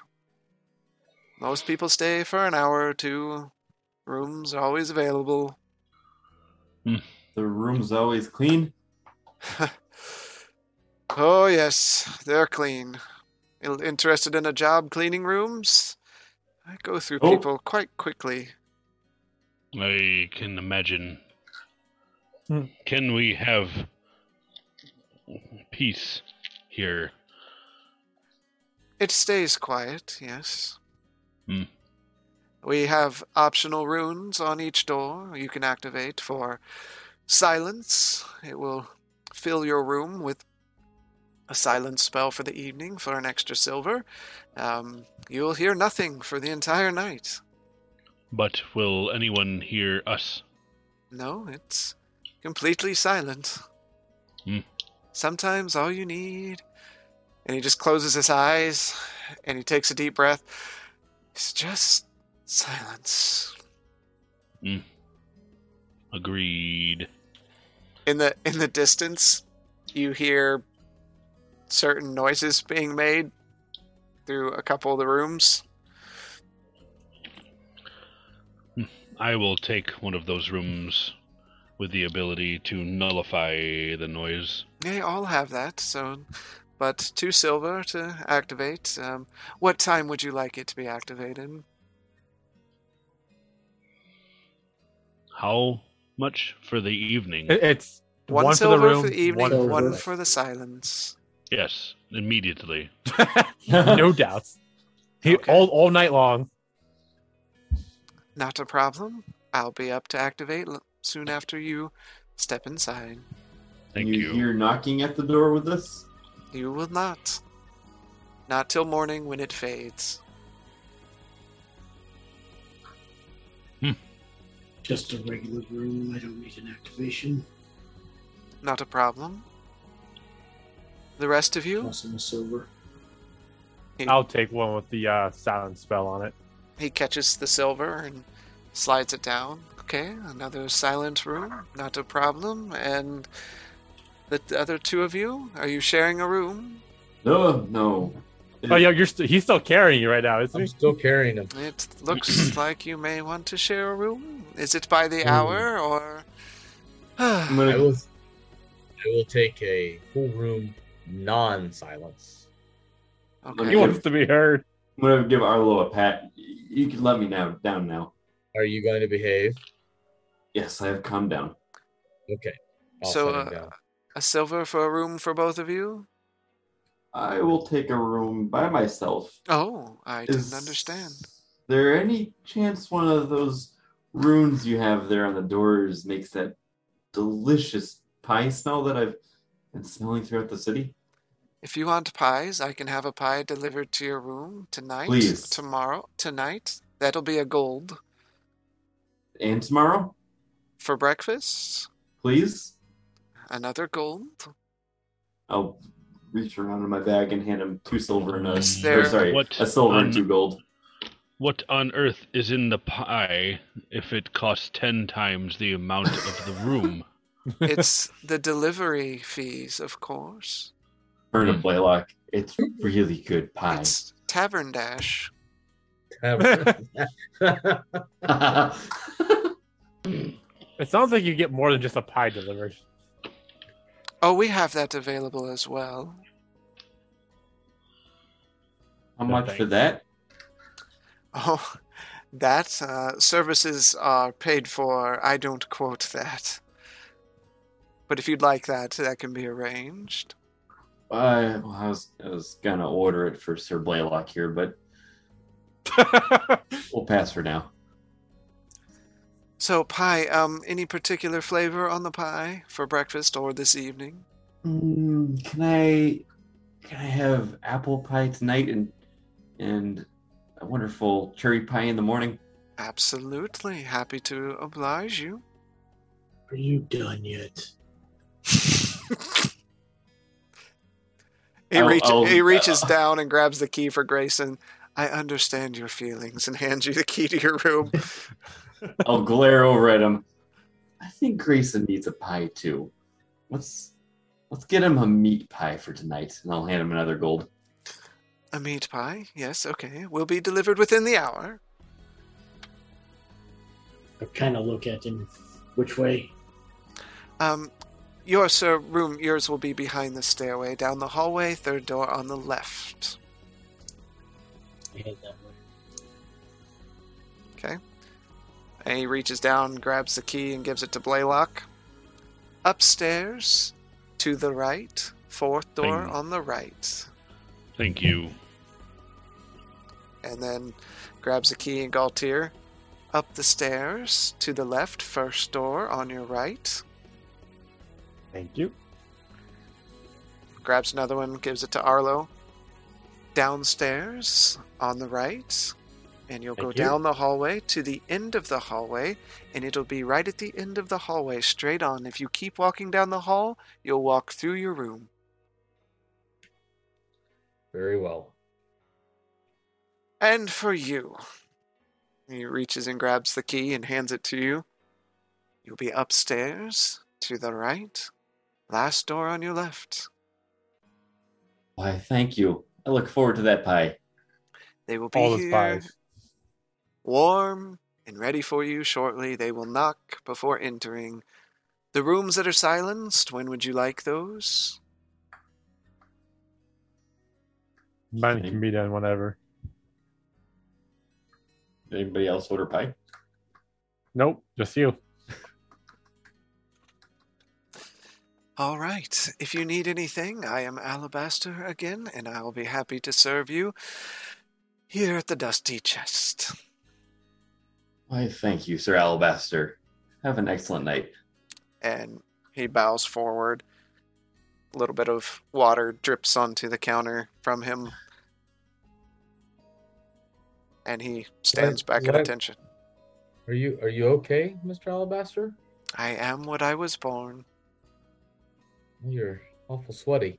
Most people stay for an hour or two. Rooms are always available. The room's always clean. oh, yes, they're clean. Interested in a job cleaning rooms? I go through Oh. people quite quickly. I can imagine. Hmm. Can we have peace here? It stays quiet, yes. Hmm. We have optional runes on each door you can activate for silence. It will fill your room with a silence spell for the evening for an extra silver. Um, you'll hear nothing for the entire night. But will anyone hear us? No, it's completely silent. Hmm. Sometimes all you need. And he just closes his eyes and he takes a deep breath. It's just silence. Agreed. In the in the distance, you hear certain noises being made through a couple of the rooms. I will take one of those rooms with the ability to nullify the noise. They all have that, so but two silver to activate. Um, what time would you like it to be activated? How much for the evening? It's One, one, for silver the room, for the evening, one one, for- for the silence. yes, immediately. no doubts. He Okay. all all night long. Not a problem. I'll be up to activate soon after you step inside. Thank you, you. hear knocking at the door with us? You will not. Not till morning when it fades. Just a regular room. I don't need an activation. Not a problem. The rest of you? Toss him a silver. I'll take one with the uh, silence spell on it. He catches the silver and slides it down. Okay, another silent room. Not a problem. And the other two of you? Are you sharing a room? No, no. Oh, yeah, you're st- he's still carrying you right now, isn't I'm he? still carrying him. It looks like you may want to share a room. Is it by the Ooh. hour or? I'm I gonna, will. I will take a full room non-silence. okay. He wants to be heard. I'm gonna give Arlo a pat. You can let me now down now. Are you going to behave? Yes, I have calmed down. Okay. I'll So, uh, down. A silver for a room for both of you? I will take a room by myself. Oh, I didn't understand. there any chance one of those runes you have there on the doors makes that delicious pie smell that I've been smelling throughout the city? If you want pies, I can have a pie delivered to your room tonight. Please. Tomorrow. Tonight. That'll be a gold. And tomorrow, For breakfast, please? another gold. I'll reach around in my bag and hand him two silver and a Is or there- sorry, What a silver and two gold. What on earth is in the pie if it costs ten times the amount of the room? It's the delivery fees, of course. Burn a Blaylock. It's really good pie. It's Tavern Dash. It sounds like you get more than just a pie delivered. Oh, we have that available as well. How No, much for that? Oh, that uh, services are paid for. I don't quote that. But if you'd like that, that can be arranged. Uh, well, I was I was gonna order it for Sir Blaylock here, but we'll pass for now. So, pie, um, any particular flavor on the pie for breakfast or this evening? Mm, can I can I have apple pie tonight and and a wonderful cherry pie in the morning? Absolutely. Happy to oblige you. Are you done yet? He, I'll- reach, I'll- he reaches uh, down and grabs the key for Grayson. I understand your feelings and hands you the key to your room. I'll glare over at him. I think Grayson needs a pie too. Let's let's get him a meat pie for tonight, and I'll hand him another gold. A meat pie? Yes, okay. Will be delivered within the hour. I kind of look at him. Which way? Um, your sir room, yours will be behind the stairway, down the hallway, third door on the left. I head that way. Okay. And he reaches down, grabs the key, and gives it to Blaylock. Upstairs, to the right, fourth door Bing. on the right. Thank you. And then grabs a key and Galtier. Up the stairs, to the left, first door on your right. Thank you. grabs another one, gives it to Arlo. Downstairs on the right, and you'll go you. down the hallway to the end of the hallway, and it'll be right at the end of the hallway, straight on. If you keep walking down the hall, you'll walk through your room. Very well. And for you, he reaches and grabs the key and hands it to you. You'll be upstairs to the right, last door on your left. Why, thank you. I look forward to that pie. They will be All the here. spies. warm and ready for you shortly. They will knock before entering. The rooms that are silenced, when would you like those? Mine can be done whenever. Did anybody else order pie? Nope, just you. All right. If you need anything, I am Alabaster again, and I will be happy to serve you here at the Dusty Chest. Why, thank you, Sir Alabaster. Have an excellent night. And he bows forward. A little bit of water drips onto the counter from him. And he stands back at attention. Are you are you okay, Mr. Alabaster? I am what I was born. You're awful sweaty.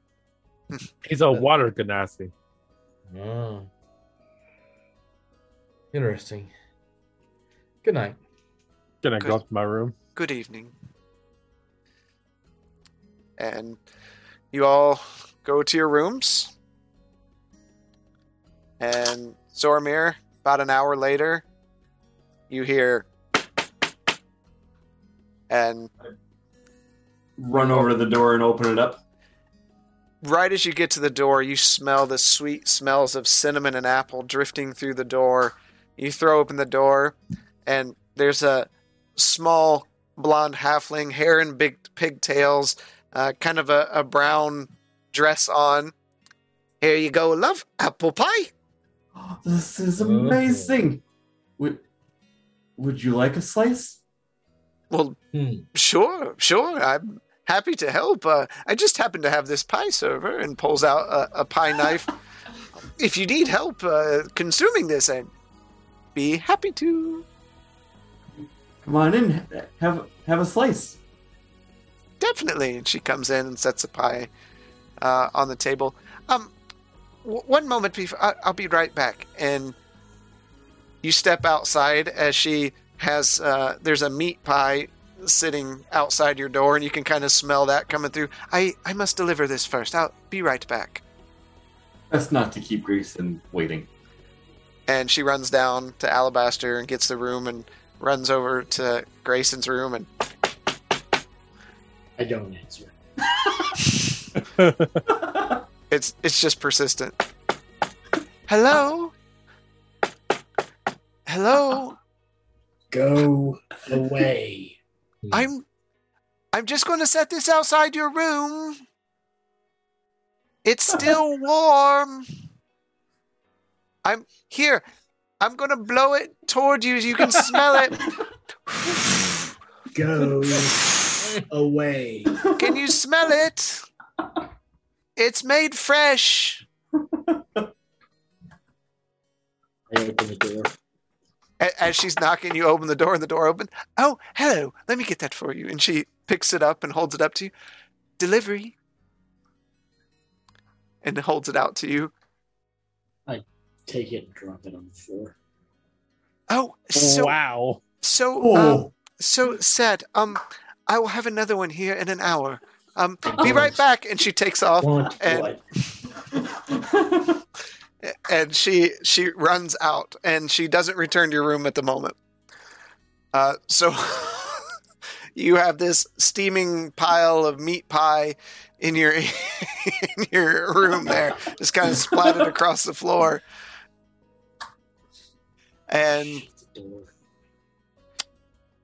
He's a water genasi. Oh. Interesting. Good night. Gonna Good. go up to my room. Good evening. And you all go to your rooms. And Zormir, about an hour later, you hear. And Run over to the door and open it up. right as you get to the door, you smell the sweet smells of cinnamon and apple drifting through the door. You throw open the door, and there's a small blonde halfling, hair and big pigtails, uh, kind of a, a brown dress on. Here you go, love. Apple pie. This is amazing. Would, would you like a slice? Well, Hmm. sure, sure. I'm happy to help. Uh, I just happen to have this pie server and pulls out a, a pie knife. If you need help uh, consuming this, I'd be happy to. Come on in. Have have a slice. Definitely. And she comes in and sets a pie uh, on the table. Um, w- one moment, before, I- I'll be right back. And you step outside as she has. Uh, there's a meat pie sitting outside your door, and you can kind of smell that coming through. I I must deliver this first. I'll be right back. that's not to keep Grayson waiting. And she runs down to Alabaster and gets the room and runs over to Grayson's room and I don't answer. it's it's just persistent. Hello? Hello? Go away. I'm I'm just going to set this outside your room. It's still warm. I'm here. I'm going to blow it toward you so you can smell it. Go away. Can you smell it? It's made fresh. I open the door. As she's knocking, you open the door and the door open. Oh, hello. Let me get that for you. And she picks it up and holds it up to you. Delivery. And holds it out to you. I take it and drop it on the floor. Oh, so wow. so Oh. um, so sad. Um, I will have another one here in an hour. Um, be right back. And she takes off. Want and- and she she runs out and she doesn't return to your room at the moment uh, so you have this steaming pile of meat pie in your in your room there just kind of splattered across the floor and Shut the door.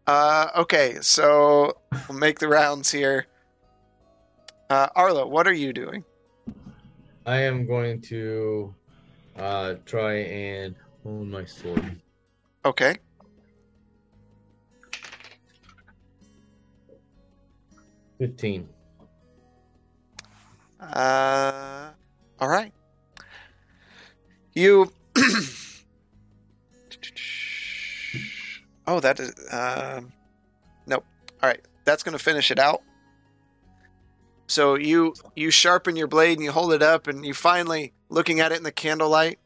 uh, okay so we'll make the rounds here uh, arlo what are you doing I am going to uh, try and hone my sword. okay Fifteen. Uh, all right. You. oh, that is. Um, nope. All right, that's going to finish it out. So you you sharpen your blade and you hold it up, and you finally looking at it in the candlelight,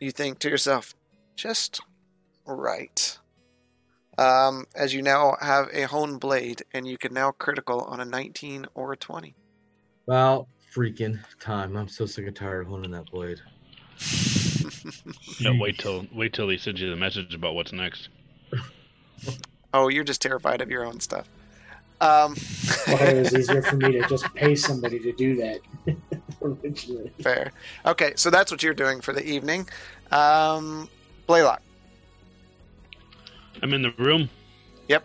you think to yourself, just right. Um, as you now have a honed blade, and you can now critical on a 19 or a 20. Well, freaking time. I'm so sick and tired of honing that blade. Yeah, wait till wait till he sends you the message about what's next. Oh, you're just terrified of your own stuff. Um, Well, it was easier for me to just pay somebody to do that originally. fair. Okay, so that's what you're doing for the evening. Um, Blaylock. I'm in the room. Yep.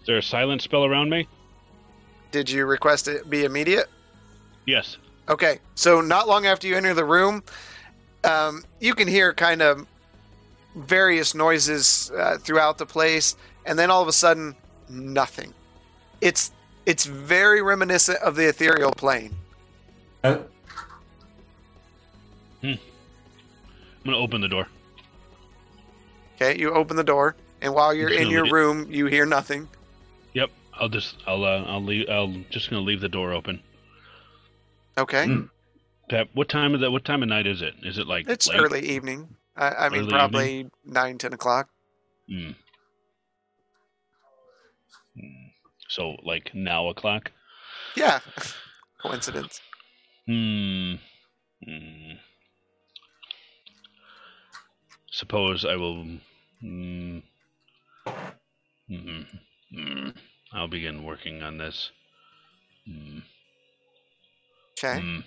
Is there a silent spell around me? Did you request it be immediate? Yes. Okay, so not long after you enter the room, um, you can hear kind of various noises uh, throughout the place, and then all of a sudden, nothing. It's it's very reminiscent of the ethereal plane. Uh, I'm gonna open the door. Okay, you open the door, and while you're in your room, you hear nothing. Yep. I'll just I'll uh, I'll leave I'll just gonna leave the door open. Okay, Mm. Pep, what time of the what time of night is it? Is it like it's late? early evening. I, I mean, Early probably nine, ten o'clock. Hmm. So like now o'clock. Yeah, coincidence. Hmm. Hmm. Suppose I will. Hmm. Hmm. Hmm. I'll begin working on this. Hmm. Okay, Hmm.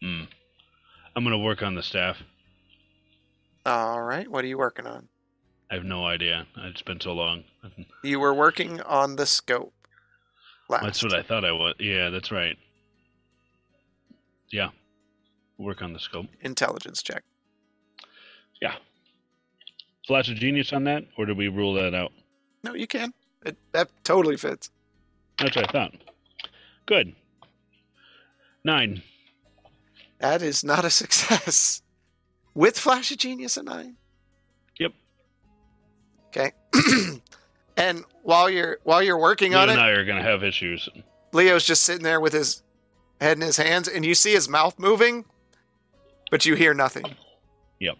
Hmm. I'm gonna work on the staff. all right. What are you working on? I have no idea. It's been so long. You were working on the scope. Last. That's what I thought I was. Yeah, that's right. Yeah. Work on the scope. Intelligence check. Yeah. Flash of genius on that, or did we rule that out? No, you can. It, that totally fits. That's what I thought. Good. Nine. That is not a success. With Flash of Genius at nine. Yep. Okay. and while you're while you're working Leo on and it, I are gonna have issues. Leo's just sitting there with his head in his hands, and you see his mouth moving, but you hear nothing. Yep.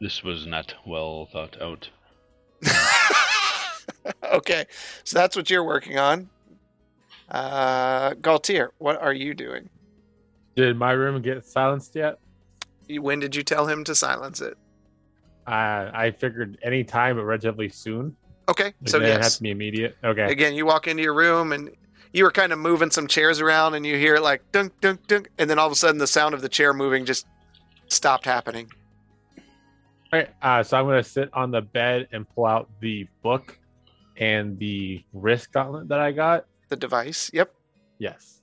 This was not well thought out. okay, so that's what you're working on. Uh, Galtier, what are you doing? Did my room get silenced yet? When did you tell him to silence it? Uh, I figured any time, but relatively soon. Okay, It so didn't have to be immediate. Okay. Again, you walk into your room and you were kind of moving some chairs around, and you hear it like dunk dunk dunk, and then all of a sudden the sound of the chair moving just stopped happening. All right, uh, so I'm going to sit on the bed and pull out the book and the wrist gauntlet that I got. The device. Yep. Yes.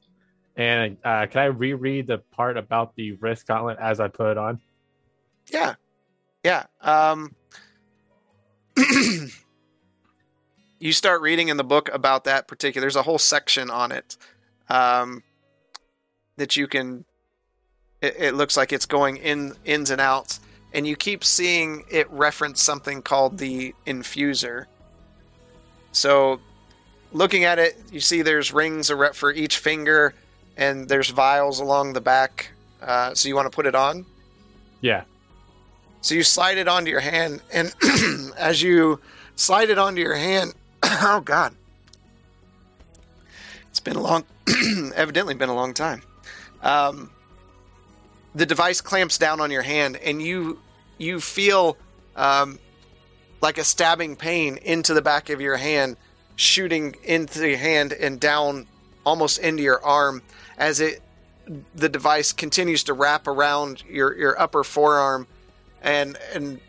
And uh, can I reread the part about the wrist gauntlet as I put it on? Yeah. Yeah. Um, you start reading in the book about that particular. There's a whole section on it um, that you can. It, it looks like it's going in ins and outs, and you keep seeing it reference something called the infuser. So, looking at it, you see there's rings for each finger, and there's vials along the back. Uh, so you want to put it on. Yeah. So you slide it onto your hand, and as you slide it onto your hand, oh god, it's been a long, evidently been a long time. Um, the device clamps down on your hand, and you you feel um, like a stabbing pain into the back of your hand, shooting into your hand and down almost into your arm as it the device continues to wrap around your your upper forearm and and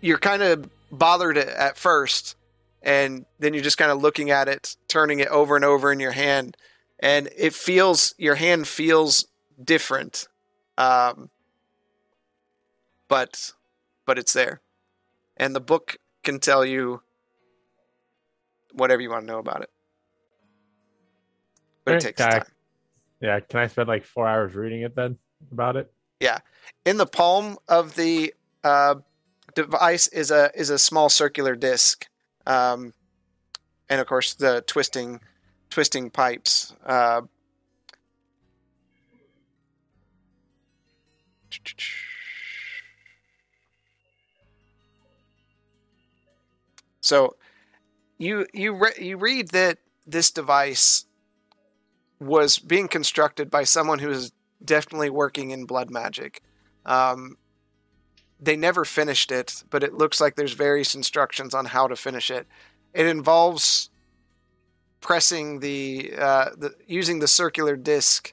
you're kind of bothered at first and then you're just kind of looking at it turning it over and over in your hand and it feels your hand feels different um, but but it's there and the book can tell you whatever you want to know about it but it takes time Yeah. Can I spend like four hours reading it then about it? In the palm of the uh, device is a is a small circular disc, um, and of course the twisting twisting pipes. Uh, so you you re- you read that this device was being constructed by someone who is definitely working in blood magic. Um, they never finished it, but it looks like there's various instructions on how to finish it. It involves pressing the, uh, the using the circular disc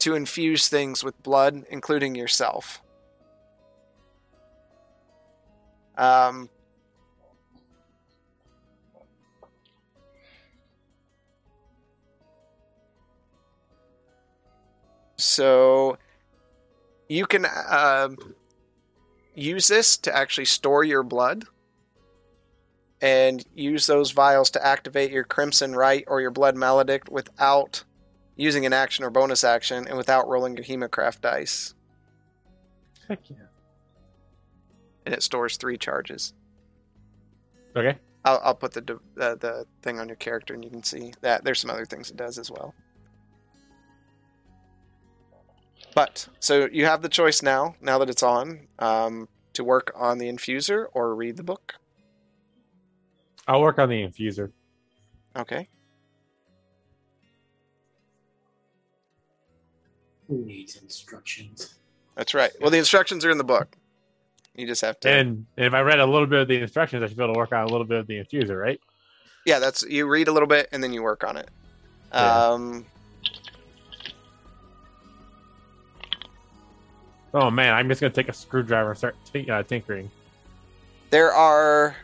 to infuse things with blood, including yourself. Um, so you can um use this to actually store your blood and use those vials to activate your crimson rite or your blood maledict without using an action or bonus action and without rolling your hemocraft dice Heck yeah. and it stores three charges Okay. i'll, I'll put the, uh, the thing on your character and you can see that there's some other things it does as well but so you have the choice now now that it's on um, to work on the infuser or read the book I'll work on the infuser. okay Who needs instructions? That's right. Well, the instructions are in the book. You just have to. And, and if I read a little bit of the instructions, I should be able to work on a little bit of the infuser, right? yeah, that's you read a little bit and then you work on it. Yeah. Um, Oh man, I'm just gonna take a screwdriver and start t- uh, tinkering. there are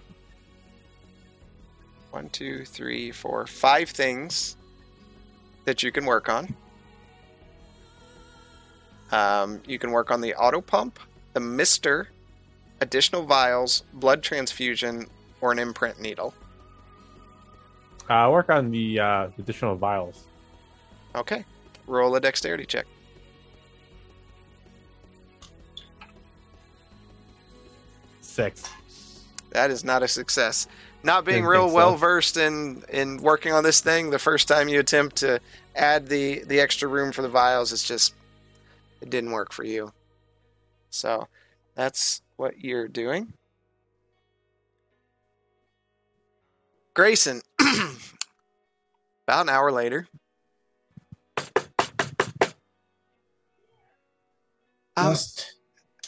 one, two, three, four, five things that you can work on. Um, you can work on the auto pump, the mister, additional vials, blood transfusion, or an imprint needle. Uh, I'll work on the uh, additional vials. Okay. Roll a dexterity check. Six. That is not a success. Not being Didn't real think so. well versed in in working on this thing, the first time you attempt to add the the extra room for the vials, it's just it didn't work for you. So that's what you're doing. Grayson, about an hour later. Um, Just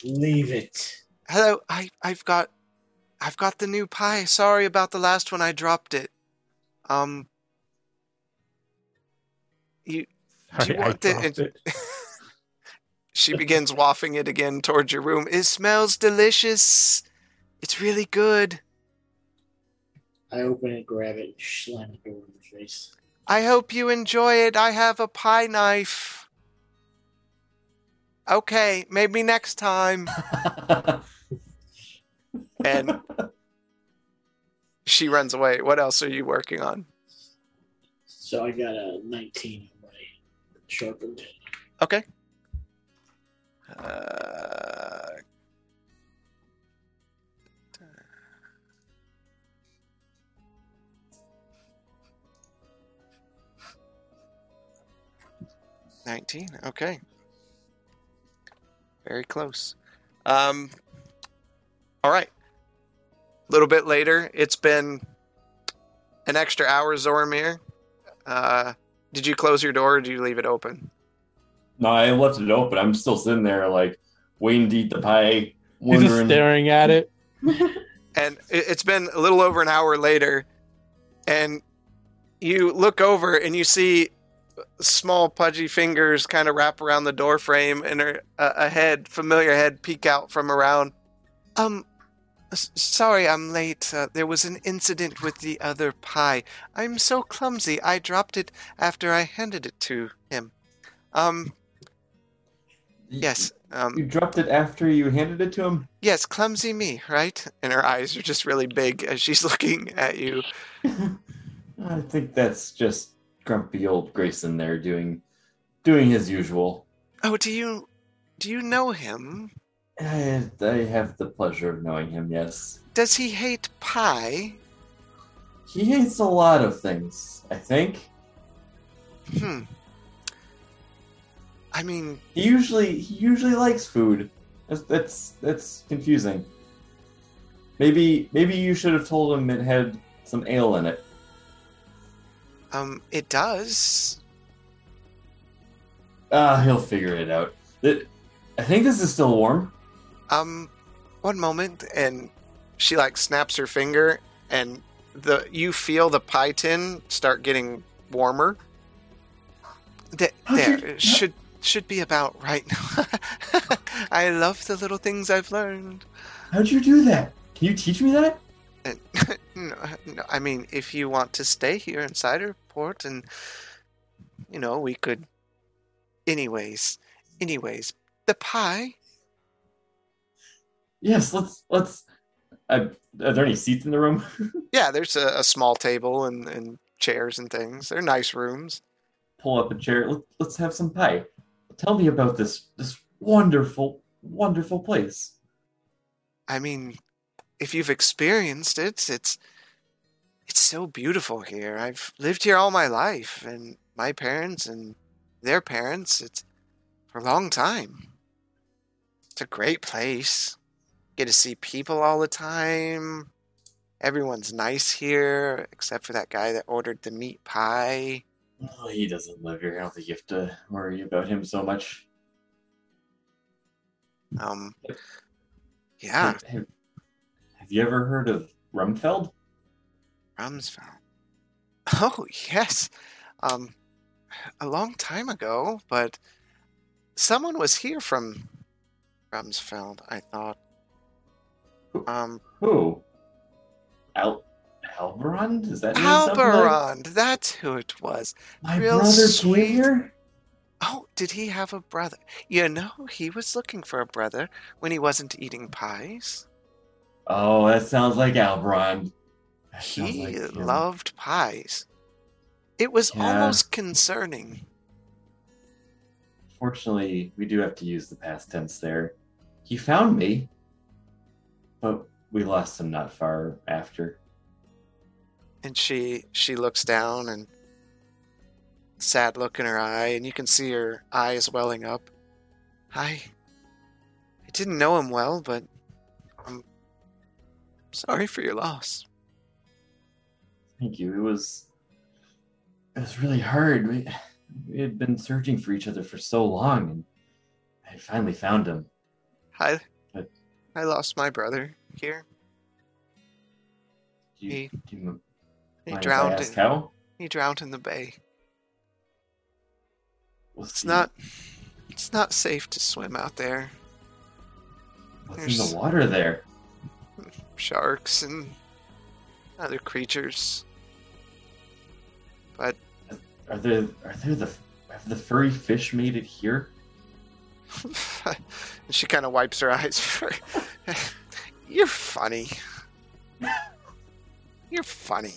leave it. Hello, I I've got I've got the new pie. Sorry about the last one. I dropped it. Um you Sorry, I want the- dropped it. she begins wafting it again towards your room. It smells delicious. It's really good. I open it, grab it, slam the door in the face. I hope you enjoy it. I have a pie knife. Okay, maybe next time. And she runs away. What else are you working on? So I got a 19 on my sharpened. Okay. Uh, Nineteen. Okay. Very close. Um. All right. A little bit later, it's been an extra hour, Zormir. Uh, did you close your door or did you leave it open? no, I left it open. I'm still sitting there, like waiting to eat the pie, He's just staring at it. and it's been a little over an hour later and you look over and you see small pudgy fingers kind of wrap around the door frame and a, a head familiar head peek out from around um s- sorry i'm late uh, there was an incident with the other pie i'm so clumsy i dropped it after i handed it to him um yes um You dropped it after you handed it to him. Yes, clumsy me, right? And her eyes are just really big as she's looking at you. I think that's just grumpy old Grayson there doing doing his usual. Oh, do you do you know him? I, I have the pleasure of knowing him. Yes, Does he hate pie? he hates a lot of things. I think Hmm. I mean, he usually he usually likes food. That's that's, that's confusing. Maybe maybe you should have told him it had some ale in it. Um, it does. Ah, he'll figure it out. It, I think this is still warm. Um, one moment, and she like snaps her finger, and the you feel the pie tin start getting warmer. Th- there you- should should be about right now. I love the little things I've learned. How'd you do that? Can you teach me that? No, I mean, if you want to stay here in Ciderport, and you know, we could. Anyways, anyways, the pie. Yes, let's let's. Uh, are there any seats in the room? Yeah, there's a, a small table and, and chairs and things. They're nice rooms. Pull up a chair. Let, let's have some pie. Tell me about this this wonderful wonderful place. I mean, if you've experienced it, it's it's so beautiful here. I've lived here all my life, and my parents and their parents. It's for a long time. It's a great place. Get to see people all the time. Everyone's nice here, except for that guy that ordered the meat pie. Oh, he doesn't live here. I don't think you have to worry about him so much. Um, yeah, have- you ever heard of Rumfeld? Rumsfeld. Oh yes, um, a long time ago, but someone was here from Rumsfeld. I thought. Um, Who? Al Alberond? Is that something like- That's who it was. My real brother sweet. here. Oh, did he have a brother? You know, he was looking for a brother when he wasn't eating pies. Oh, that sounds like Alberond. That He like loved pies. It was Yeah. almost concerning. Fortunately, we do have to use the past tense there. He found me, but we lost him not far after. and she she looks down and sad look in her eye and you can see her eyes welling up i i didn't know him well but sorry for your loss Thank you. It was it was really hard. We we had been searching for each other for so long, and I finally found him. i But- i lost my brother here you, He- you he mind if I drowned in, how? he drowned in the bay What's It's the- not. It's not safe to swim out there. What's in there's- the water there? Sharks and other creatures. But Are there are there the have the furry fish made it here? and she kind of wipes her eyes. You're funny. You're funny.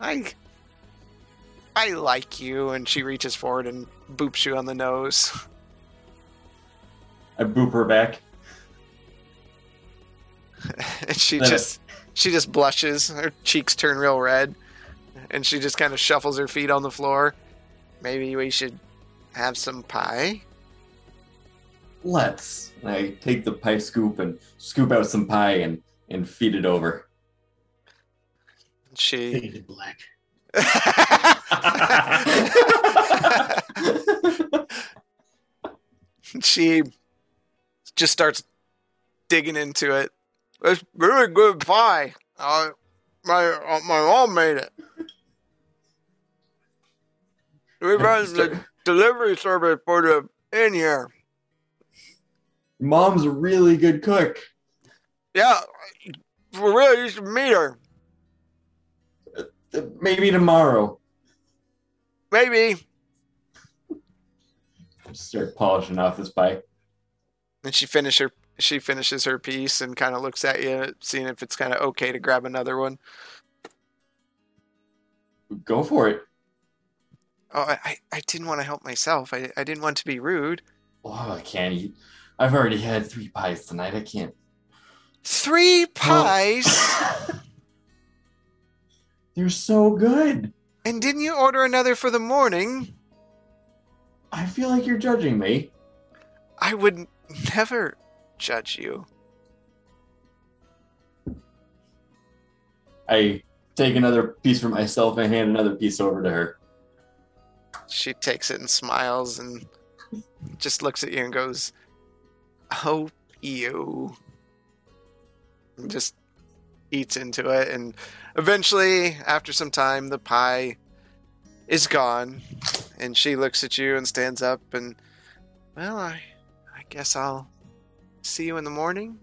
I I like you. And she reaches forward and boops you on the nose. I boop her back. and she Then just she just blushes. Her cheeks turn real red, and she just kind of shuffles her feet on the floor. Maybe we should have some pie. Let's. And I take the pie scoop and scoop out some pie and and feed it over. She Faded black. she just starts digging into it. It's really good pie. Uh, my uh, my mom made it. We run the delivery service for the in here. Mom's a really good cook. Yeah, for real, you should meet her. Uh, Maybe tomorrow. Maybe. Start polishing off this pie. And she finish her she finishes her piece and kind of looks at you, seeing if it's kind of okay to grab another one. Go for it. Oh, I, I- didn't want to help myself. I, I didn't want to be rude. Oh, I can't eat. I've already had three pies tonight. I can't. Three oh. pies? They're so good. and didn't you order another for the morning? I feel like you're judging me. I would never judge you. I take another piece for myself and hand another piece over to her. She takes it and smiles and just looks at you and goes, Oh, you. And just eats into it. And eventually, after some time, the pie is gone. And she looks at you and stands up and, Well, I, I guess I'll see you in the morning.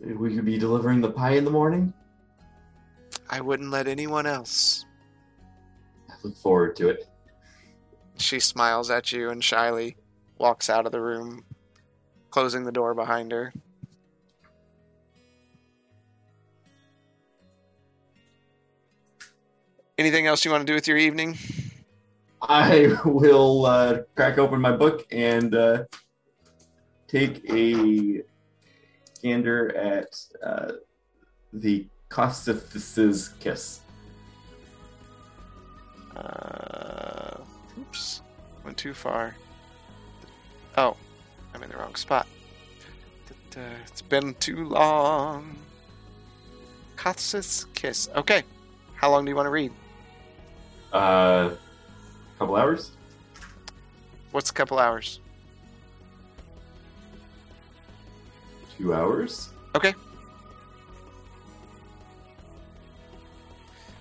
We could be delivering the pie in the morning. I wouldn't let anyone else. I look forward to it. She smiles at you and shyly walks out of the room, closing the door behind her. Anything else you want to do with your evening? I will uh, crack open my book and uh, take a gander at uh, the Costifus's kiss. Uh, oops, went too far. Oh, I'm in the wrong spot. It's been too long. Katsa's kiss. Okay, how long do you want to read? Uh, couple hours. What's a couple hours? Two hours. Okay.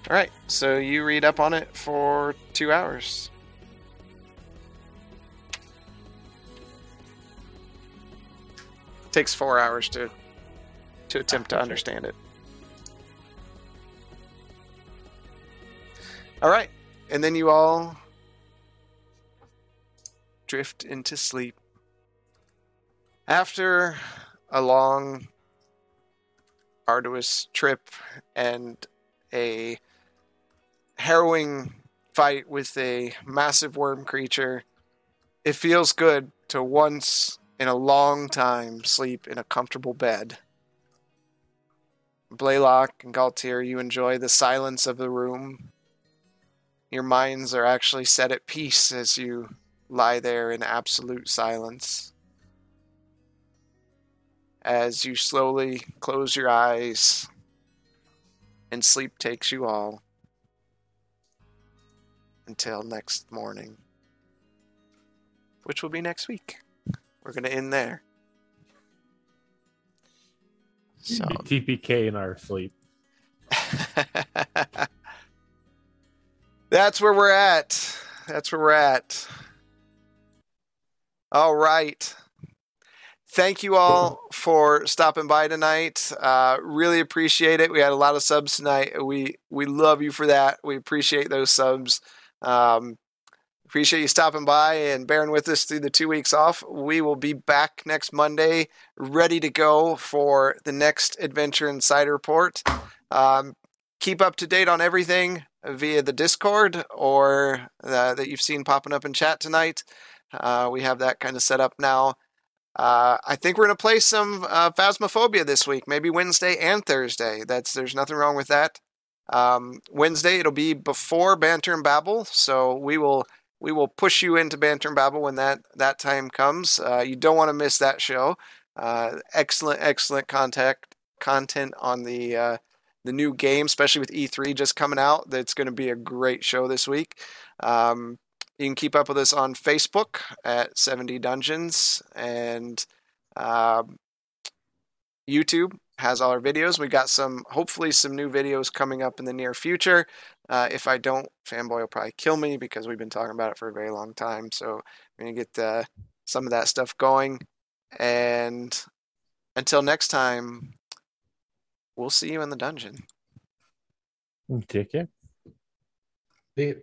All right. So you read up on it for two hours. Takes four hours to to attempt to understand it. All right, and then you all drift into sleep. After a long, arduous trip and a harrowing fight with a massive worm creature, it feels good to once in a long time sleep in a comfortable bed. Blaylock and Galtier, you enjoy the silence of the room. Your minds are actually set at peace as you lie there in absolute silence as you slowly close your eyes and sleep takes you all until next morning, which will be next week. We're going to end there. So, TPK in our sleep. that's where we're at. That's where we're at. All right. Thank you all for stopping by tonight. Uh, really appreciate it. We had a lot of subs tonight. We we love you for that. We appreciate those subs. Um, appreciate you stopping by and bearing with us through the two weeks off. We will be back next Monday, ready to go for the next Adventure Insider Report. Um, keep up to date on everything via the Discord or uh, that you've seen popping up in chat tonight. Uh, we have that kind of set up now. Uh, I think we're gonna play some uh, Phasmophobia this week, maybe Wednesday and Thursday. That's there's nothing wrong with that. Um, Wednesday it'll be before Banter and Babel, so we will we will push you into Banter and Babel when that that time comes. Uh, you don't want to miss that show. Uh, excellent, excellent contact content on the uh, the new game, especially with E3 just coming out. That's going to be a great show this week. Um, you can keep up with us on Facebook at 70 Dungeons and um, YouTube has all our videos. We got some, hopefully, some new videos coming up in the near future. Uh, if I don't, Fanboy will probably kill me because we've been talking about it for a very long time. So we're gonna get uh, some of that stuff going. And until next time, we'll see you in the dungeon. Take care. See you.